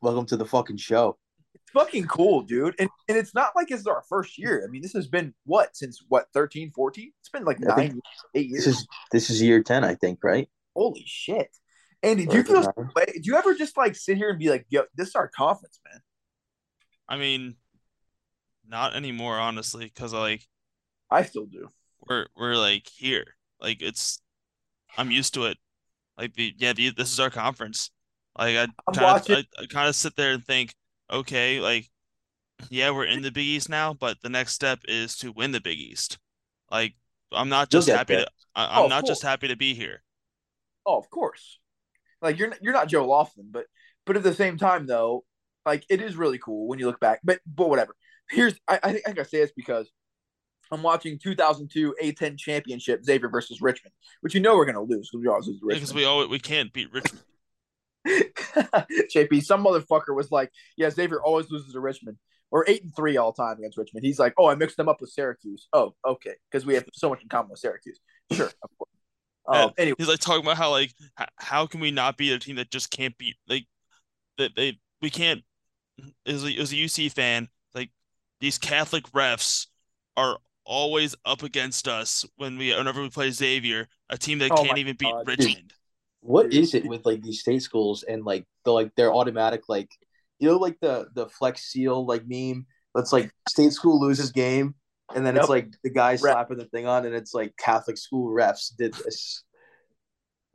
Welcome to the fucking show. It's fucking cool, dude. And and it's not like it's our first year. I mean, this has been what since what 13, 14? It's been like I think nine, eight years. This is this is year ten, I think, right? Holy shit. Andy, do you feel nine. do you ever just like sit here and be like, yo, this is our conference, man? I mean, not anymore, honestly, because like I still do. we're we're like here, like it's I'm used to it. Like the yeah, the, this is our conference. Like I kind of I, I kind of sit there and think, okay, like yeah, we're in the Big East now, but the next step is to win the Big East. Like I'm not just happy there. to I, Oh, I'm of not just happy to be here. Oh, of course. Like you're you're not Joe Laughlin, but but at the same time though, like it is really cool when you look back. But but whatever. Here's I I think I say this because I'm watching 2002 A10 championship Xavier versus Richmond, which you know we're gonna lose because we always lose to Because Richmond. we always we can't beat Richmond. JP, some motherfucker was like, "Yeah, Xavier always loses to Richmond, or eight and three all time against Richmond." He's like, "Oh, I mixed them up with Syracuse." Oh, okay, because we have so much in common with Syracuse. Sure, of course. Um, anyway, He's like talking about how like how can we not beat a team that just can't beat like that they we can't as a, as a UC fan like these Catholic refs are always up against us when we whenever we play Xavier, a team that Oh can't my even beat God. Richmond. What is it with like these state schools and like the like their automatic like you know like the the flex seal like meme that's like state school loses game and then it's like the guy Ref. slapping the thing on and it's like Catholic school refs did this.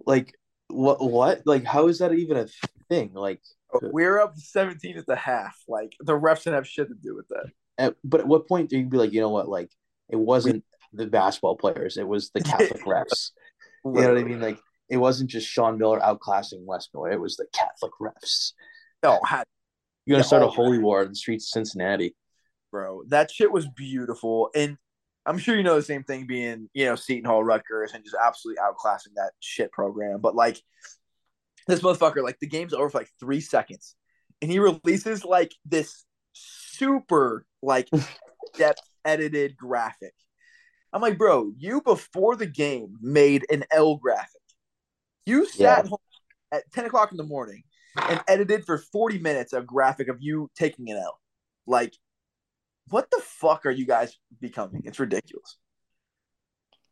Like what what like how is that even a thing? Like uh, we're up seventeen at the half. Like the refs didn't have shit to do with that. at, but at what point do you be like, you know what, like it wasn't the basketball players, it was the Catholic refs. You know what I mean? Like it wasn't just Sean Miller outclassing Wes Miller, it was the Catholic refs. Oh, no, had You're gonna start a oh, all- holy war in the streets of Cincinnati. bro. That shit was beautiful. And I'm sure you know the same thing being, you know, Seton Hall, Rutgers, and just absolutely outclassing that shit program. But like this motherfucker, like the game's over for like three seconds. And he releases like this super like depth edited graphic. I'm like, bro, you before the game made an L graphic. You sat Yeah. home at 10 o'clock in the morning and edited for 40 minutes a graphic of you taking an L. Like, what the fuck are you guys becoming? It's ridiculous.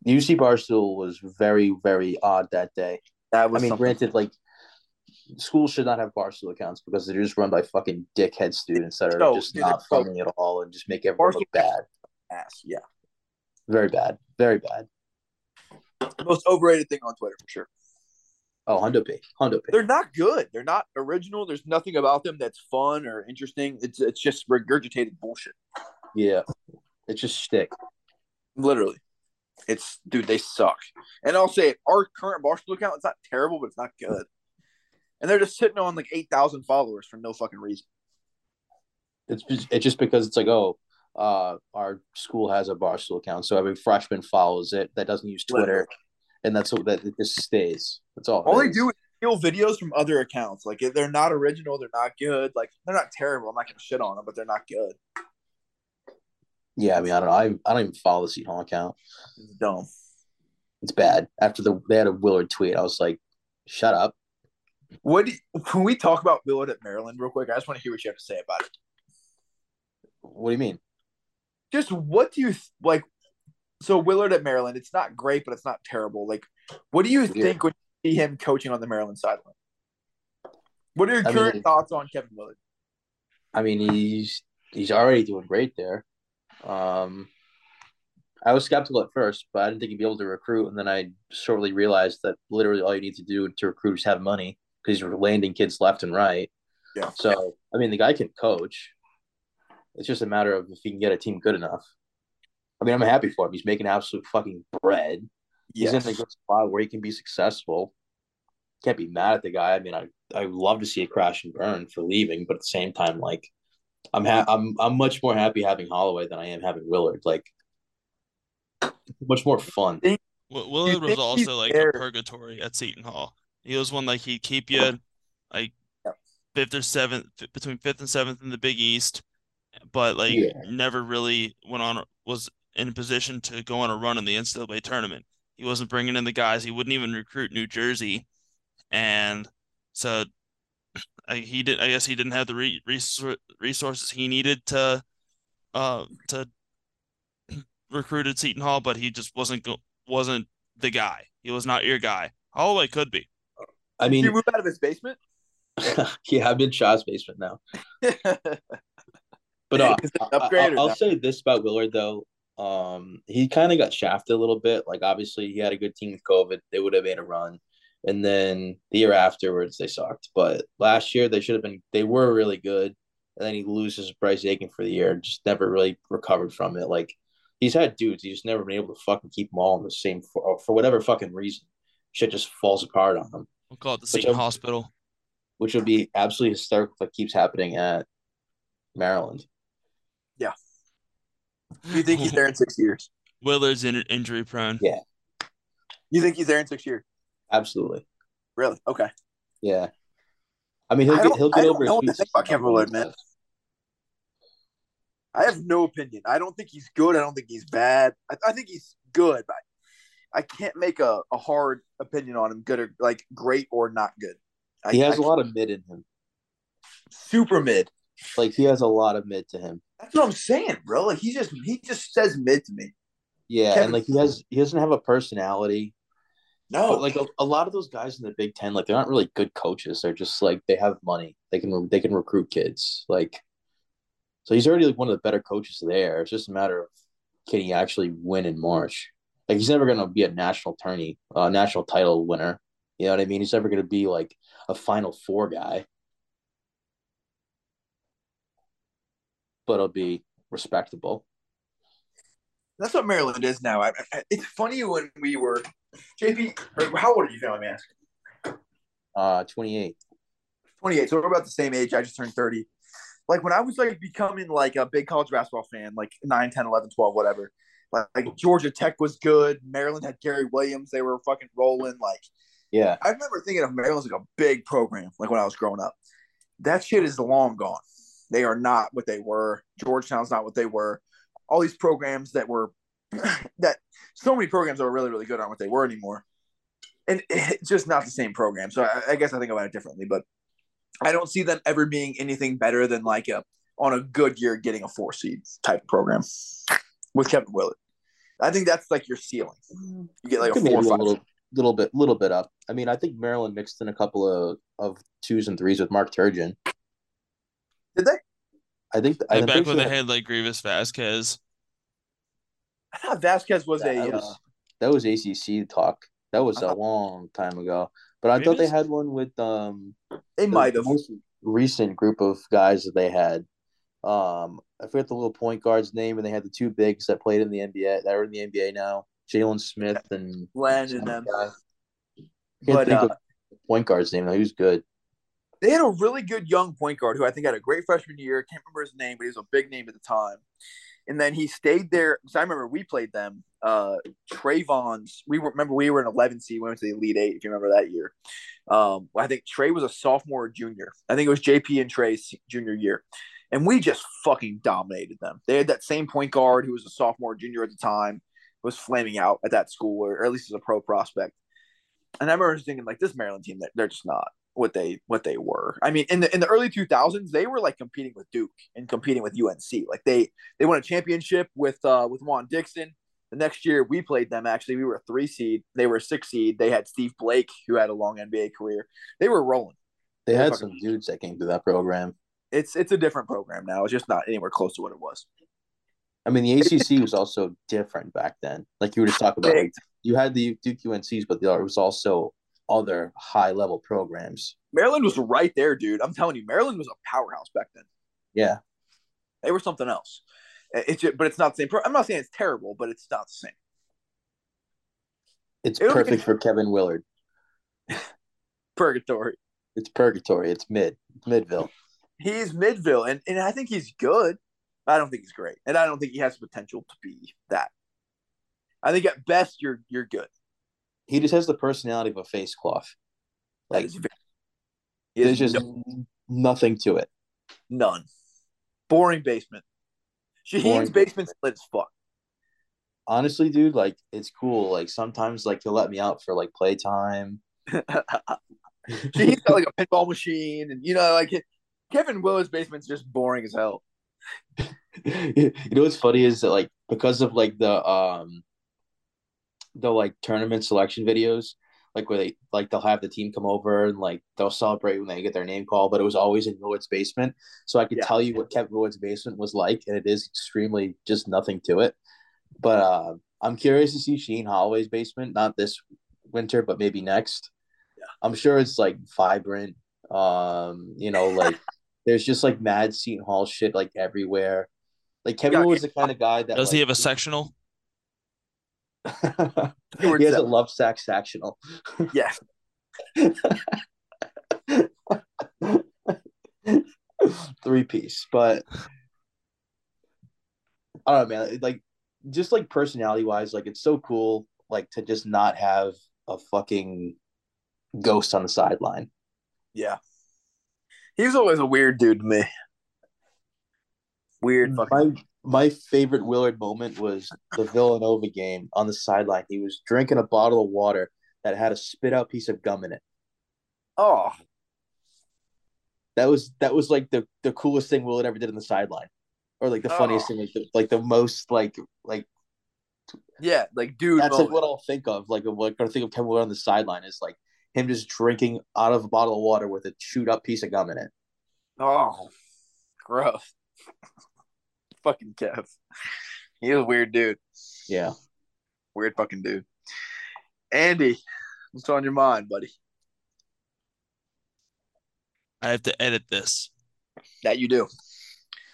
UC Barstool was very, very odd that day. That was I mean, something- granted, like schools should not have Barstool accounts because they're just run by fucking dickhead students that are No, just dude, not funny at all and just make everyone look bad. Ass. Yeah. Very bad. Very bad. Most overrated thing on Twitter for sure. Oh, Hundo P. Hundo P. They're not good. They're not original. There's nothing about them that's fun or interesting. It's it's just regurgitated bullshit. Yeah. It's just shtick. Literally. It's dude, they suck. And I'll say it, our current Barstool account, it's not terrible, but it's not good. And they're just sitting on like eight thousand followers for no fucking reason. It's it's just because it's like, oh, uh, our school has a Barstool account, so every freshman follows it that doesn't use Twitter, and that's what that it just stays. That's all. All they do is steal videos from other accounts. Like if they're not original, they're not good. Like they're not terrible. I'm not gonna shit on them, but they're not good. Yeah, I mean, I don't know. I, I don't even follow the Seton Hall account. It's dumb. It's bad. After the they had a Willard tweet, I was like, shut up. What you, can we talk about Willard at Maryland real quick? I just want to hear what you have to say about it. What do you mean? Just what do you th- like? So Willard at Maryland, it's not great, but it's not terrible. Like, what do you Yeah. think when you see him coaching on the Maryland sideline? What are your I current mean- thoughts on Kevin Willard? I mean, he's he's already doing great there. Um, I was skeptical at first, but I didn't think he'd be able to recruit. And then I shortly realized that literally all you need to do to recruit is have money because you're landing kids left and right. Yeah. So I mean, the guy can coach. It's just a matter of if he can get a team good enough. I mean, I'm happy for him. He's making absolute fucking bread. He's in a good spot where he can be successful. Can't be mad at the guy. I mean, I I love to see it crash and burn for leaving, but at the same time, like I'm ha- I'm I'm much more happy having Holloway than I am having Willard. Like much more fun. Wi- Willard was also like there? a purgatory at Seton Hall. He was one like he'd keep you like Yep. fifth or seventh between fifth and seventh in the Big East, but like Yeah. never really went on was in a position to go on a run in the NCAA tournament. He wasn't bringing in the guys. He wouldn't even recruit New Jersey, and so I, he did. I guess he didn't have the re- resor- resources he needed to uh to recruit at Seton Hall, but he just wasn't go- wasn't the guy. He was not your guy. Holloway could be. I Did he mean, move out of his basement? yeah, I'm in Shaw's basement now. But uh, Is it I, upgrade or will not? say this about Willard though. Um, he kind of got shafted a little bit. Like obviously he had a good team with COVID. They would have made a run. And then the year afterwards they sucked. But last year they should have been they were really good. And then he loses Bryce Aiken for the year and just never really recovered from it. Like he's had dudes, he's just never been able to fucking keep them all in the same for, for whatever fucking reason. Shit just falls apart on him, We'll call it the Which Seton I'm- Hospital. which would be absolutely hysterical if that keeps happening at Maryland. Do you think he's there in six years? Willard's in injury prone. Yeah. You think he's there in six years? Absolutely. Really? Okay. Yeah. I mean, he'll I get he'll I get don't over his know what think about Kevin Willard, man. I have no opinion. I don't think he's good. I don't think he's bad. I, I think he's good, but I can't make a, a hard opinion on him, good or like great or not good. I, He has I a lot of mid in him. super mid. Like he has a lot of mid to him. That's what I'm saying, bro. Like he just he just says mid to me. Yeah, Kevin- and like he has he doesn't have a personality. No, But like a, a lot of those guys in the Big Ten, like they're not really good coaches. They're just like they have money. They can they can recruit kids. Like, so he's already like one of the better coaches there. It's just a matter of can he actually win in March. Like he's never gonna be a national tourney, uh, national title winner. You know what I mean? He's never gonna be like a Final Four guy. But it'll be respectable. that's what Maryland is now. I, I, it's funny when we were JP. How old are you, family man? Uh, twenty eight. 28. So we're about the same age. I just turned 30. Like when I was like becoming like a big college basketball fan, like 9, 10, 11, 12, whatever. Like, like Georgia Tech was good. Maryland had Gary Williams. They were fucking rolling. Like Yeah, I remember thinking of Maryland as like a big program, like when I was growing up. That shit is long gone. They are not what they were. Georgetown's not what they were. All these programs that were that so many programs that were really, really good aren't what they were anymore. And it's just not the same program. So I, I guess I think about it differently, but I don't see them ever being anything better than like a on a good year getting a four seed type program with Kevin Willard. I think that's like your ceiling. You get like a four or five. little, little bit, little bit up. I mean, I think Maryland mixed in a couple of, of twos and threes with Mark Turgeon. Did they? I think. I'm back when they had like Greivis Vasquez. I thought Vasquez was that, a. was, uh, that was ACC talk. That was a thought- long time ago. But I thought they had one with um they the might have. most recent group of guys that they had. Um, I forget the little point guard's name, and they had the two bigs that played in the NBA that are in the NBA now, Jalen Smith and Len some them. guy. I can't But, think uh, of the point guard's name though. He was good. They had a really good young point guard who I think had a great freshman year. Can't remember his name, but he was a big name at the time. And then he stayed there because I remember we played them. Uh, Trayvon's. We were remember we were an 11 seed. We went to the Elite Eight. If you remember that year. Um, I think Trey was a sophomore or junior. I think it was JP and Trey's junior year, and we just fucking dominated them. They had that same point guard who was a sophomore, junior at the time, was flaming out at that school, or, or at least as a pro prospect. And I remember thinking, like, this Maryland team, they're, they're just not what they what they were. I mean, in the in the early 2000s, they were like competing with Duke and competing with UNC. Like they they won a championship with uh with Juan Dixon. The next year we played them. Actually, we were a three seed. They were a six seed. They had Steve Blake, who had a long NBA career. They were rolling. They They're had some dudes that came through that program. It's it's a different program now. It's just not anywhere close to what it was. I mean, the ACC was also different back then. Like you were just talking about, Big. you had the Duke UNCs, but there was also other high level programs. Maryland was right there, dude. I'm telling you, Maryland was a powerhouse back then. Yeah, They were something else. It's just, but it's not the same. Pro- I'm not saying it's terrible, but it's not the same. it's be perfect for Kevin Willard. Purgatory. It's purgatory. It's mid. Midville. He's Midville, and, and I think he's good. I don't think he's great, and I don't think he has the potential to be that. I think at best you're you're good. He just has the personality of a face cloth. Like there's just no- nothing to it. none. Boring basement. Shaheen's Boring. basement's lit as fuck. Honestly, dude, like it's cool. Like sometimes, like he'll let me out for like playtime. Shaheen's got like a pinball machine, and you know, like Kevin Willard's basement's just boring as hell. you know what's funny is that like because of like the um the like tournament selection videos like where they like they'll have the team come over and like they'll celebrate when they get their name called but it was always in Willard's basement so I could Yeah. tell you what Kevin Willard's basement was like and it is extremely just nothing to it but uh I'm curious to see Shaheen Holloway's basement not this winter but maybe next Yeah. I'm sure it's like vibrant um you know like there's just like mad Seton Hall shit like everywhere. Like Kevin Yeah, was the kind of guy that Does like, he have a sectional? He has a seven. Lovesac sectional. Yes. Three piece, but I don't know, man. Like, just like personality wise, like it's so cool, like to just not have a fucking ghost on the sideline. Yeah. He's always a weird dude to me. Weird fucking. My my favorite Willard moment was the Villanova game on the sideline. He was drinking a bottle of water that had a spit out piece of gum in it. Oh, That was that was like the the coolest thing Willard ever did on the sideline, or like the funniest Oh. thing, like the, like the most like like yeah, like dude. that's like what I'll think of. Like what I think of Kevin Willard on the sideline is like him just drinking out of a bottle of water with a chewed up piece of gum in it. Oh, gross. Fucking Kev. He's a weird dude. Yeah. Weird fucking dude. Andy, what's on your mind, buddy? I have to edit this. That you do.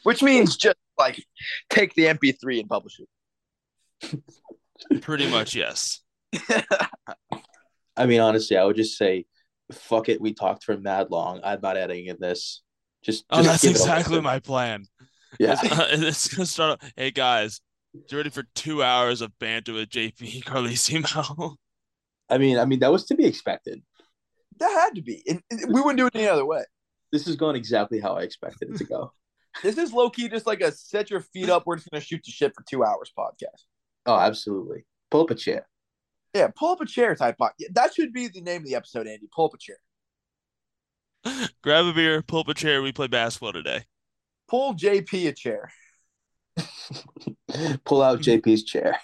Which means just like take the MP3 and publish it. Pretty much, yes. I mean, honestly, I would just say, fuck it. We talked for mad long. I'm not editing in this. Just, Oh, just that's give it a exactly my plan. Yeah. It's, it's gonna start. Hey guys, you ready for two hours of banter with JP Carlesimo? I mean, I mean, that was to be expected. that had to be. And- and we wouldn't do it any other way. This is going exactly how I expected it to go. This is low key just like a set your feet up. We're just gonna shoot the shit for two hours podcast. Oh, absolutely. Pull up a chair. Yeah, pull up a chair type. Pod. That should be the name of the episode, Andy. Pull up a chair. Grab a beer, pull up a chair. We play basketball today. Pull JP a chair. Pull out JP's chair.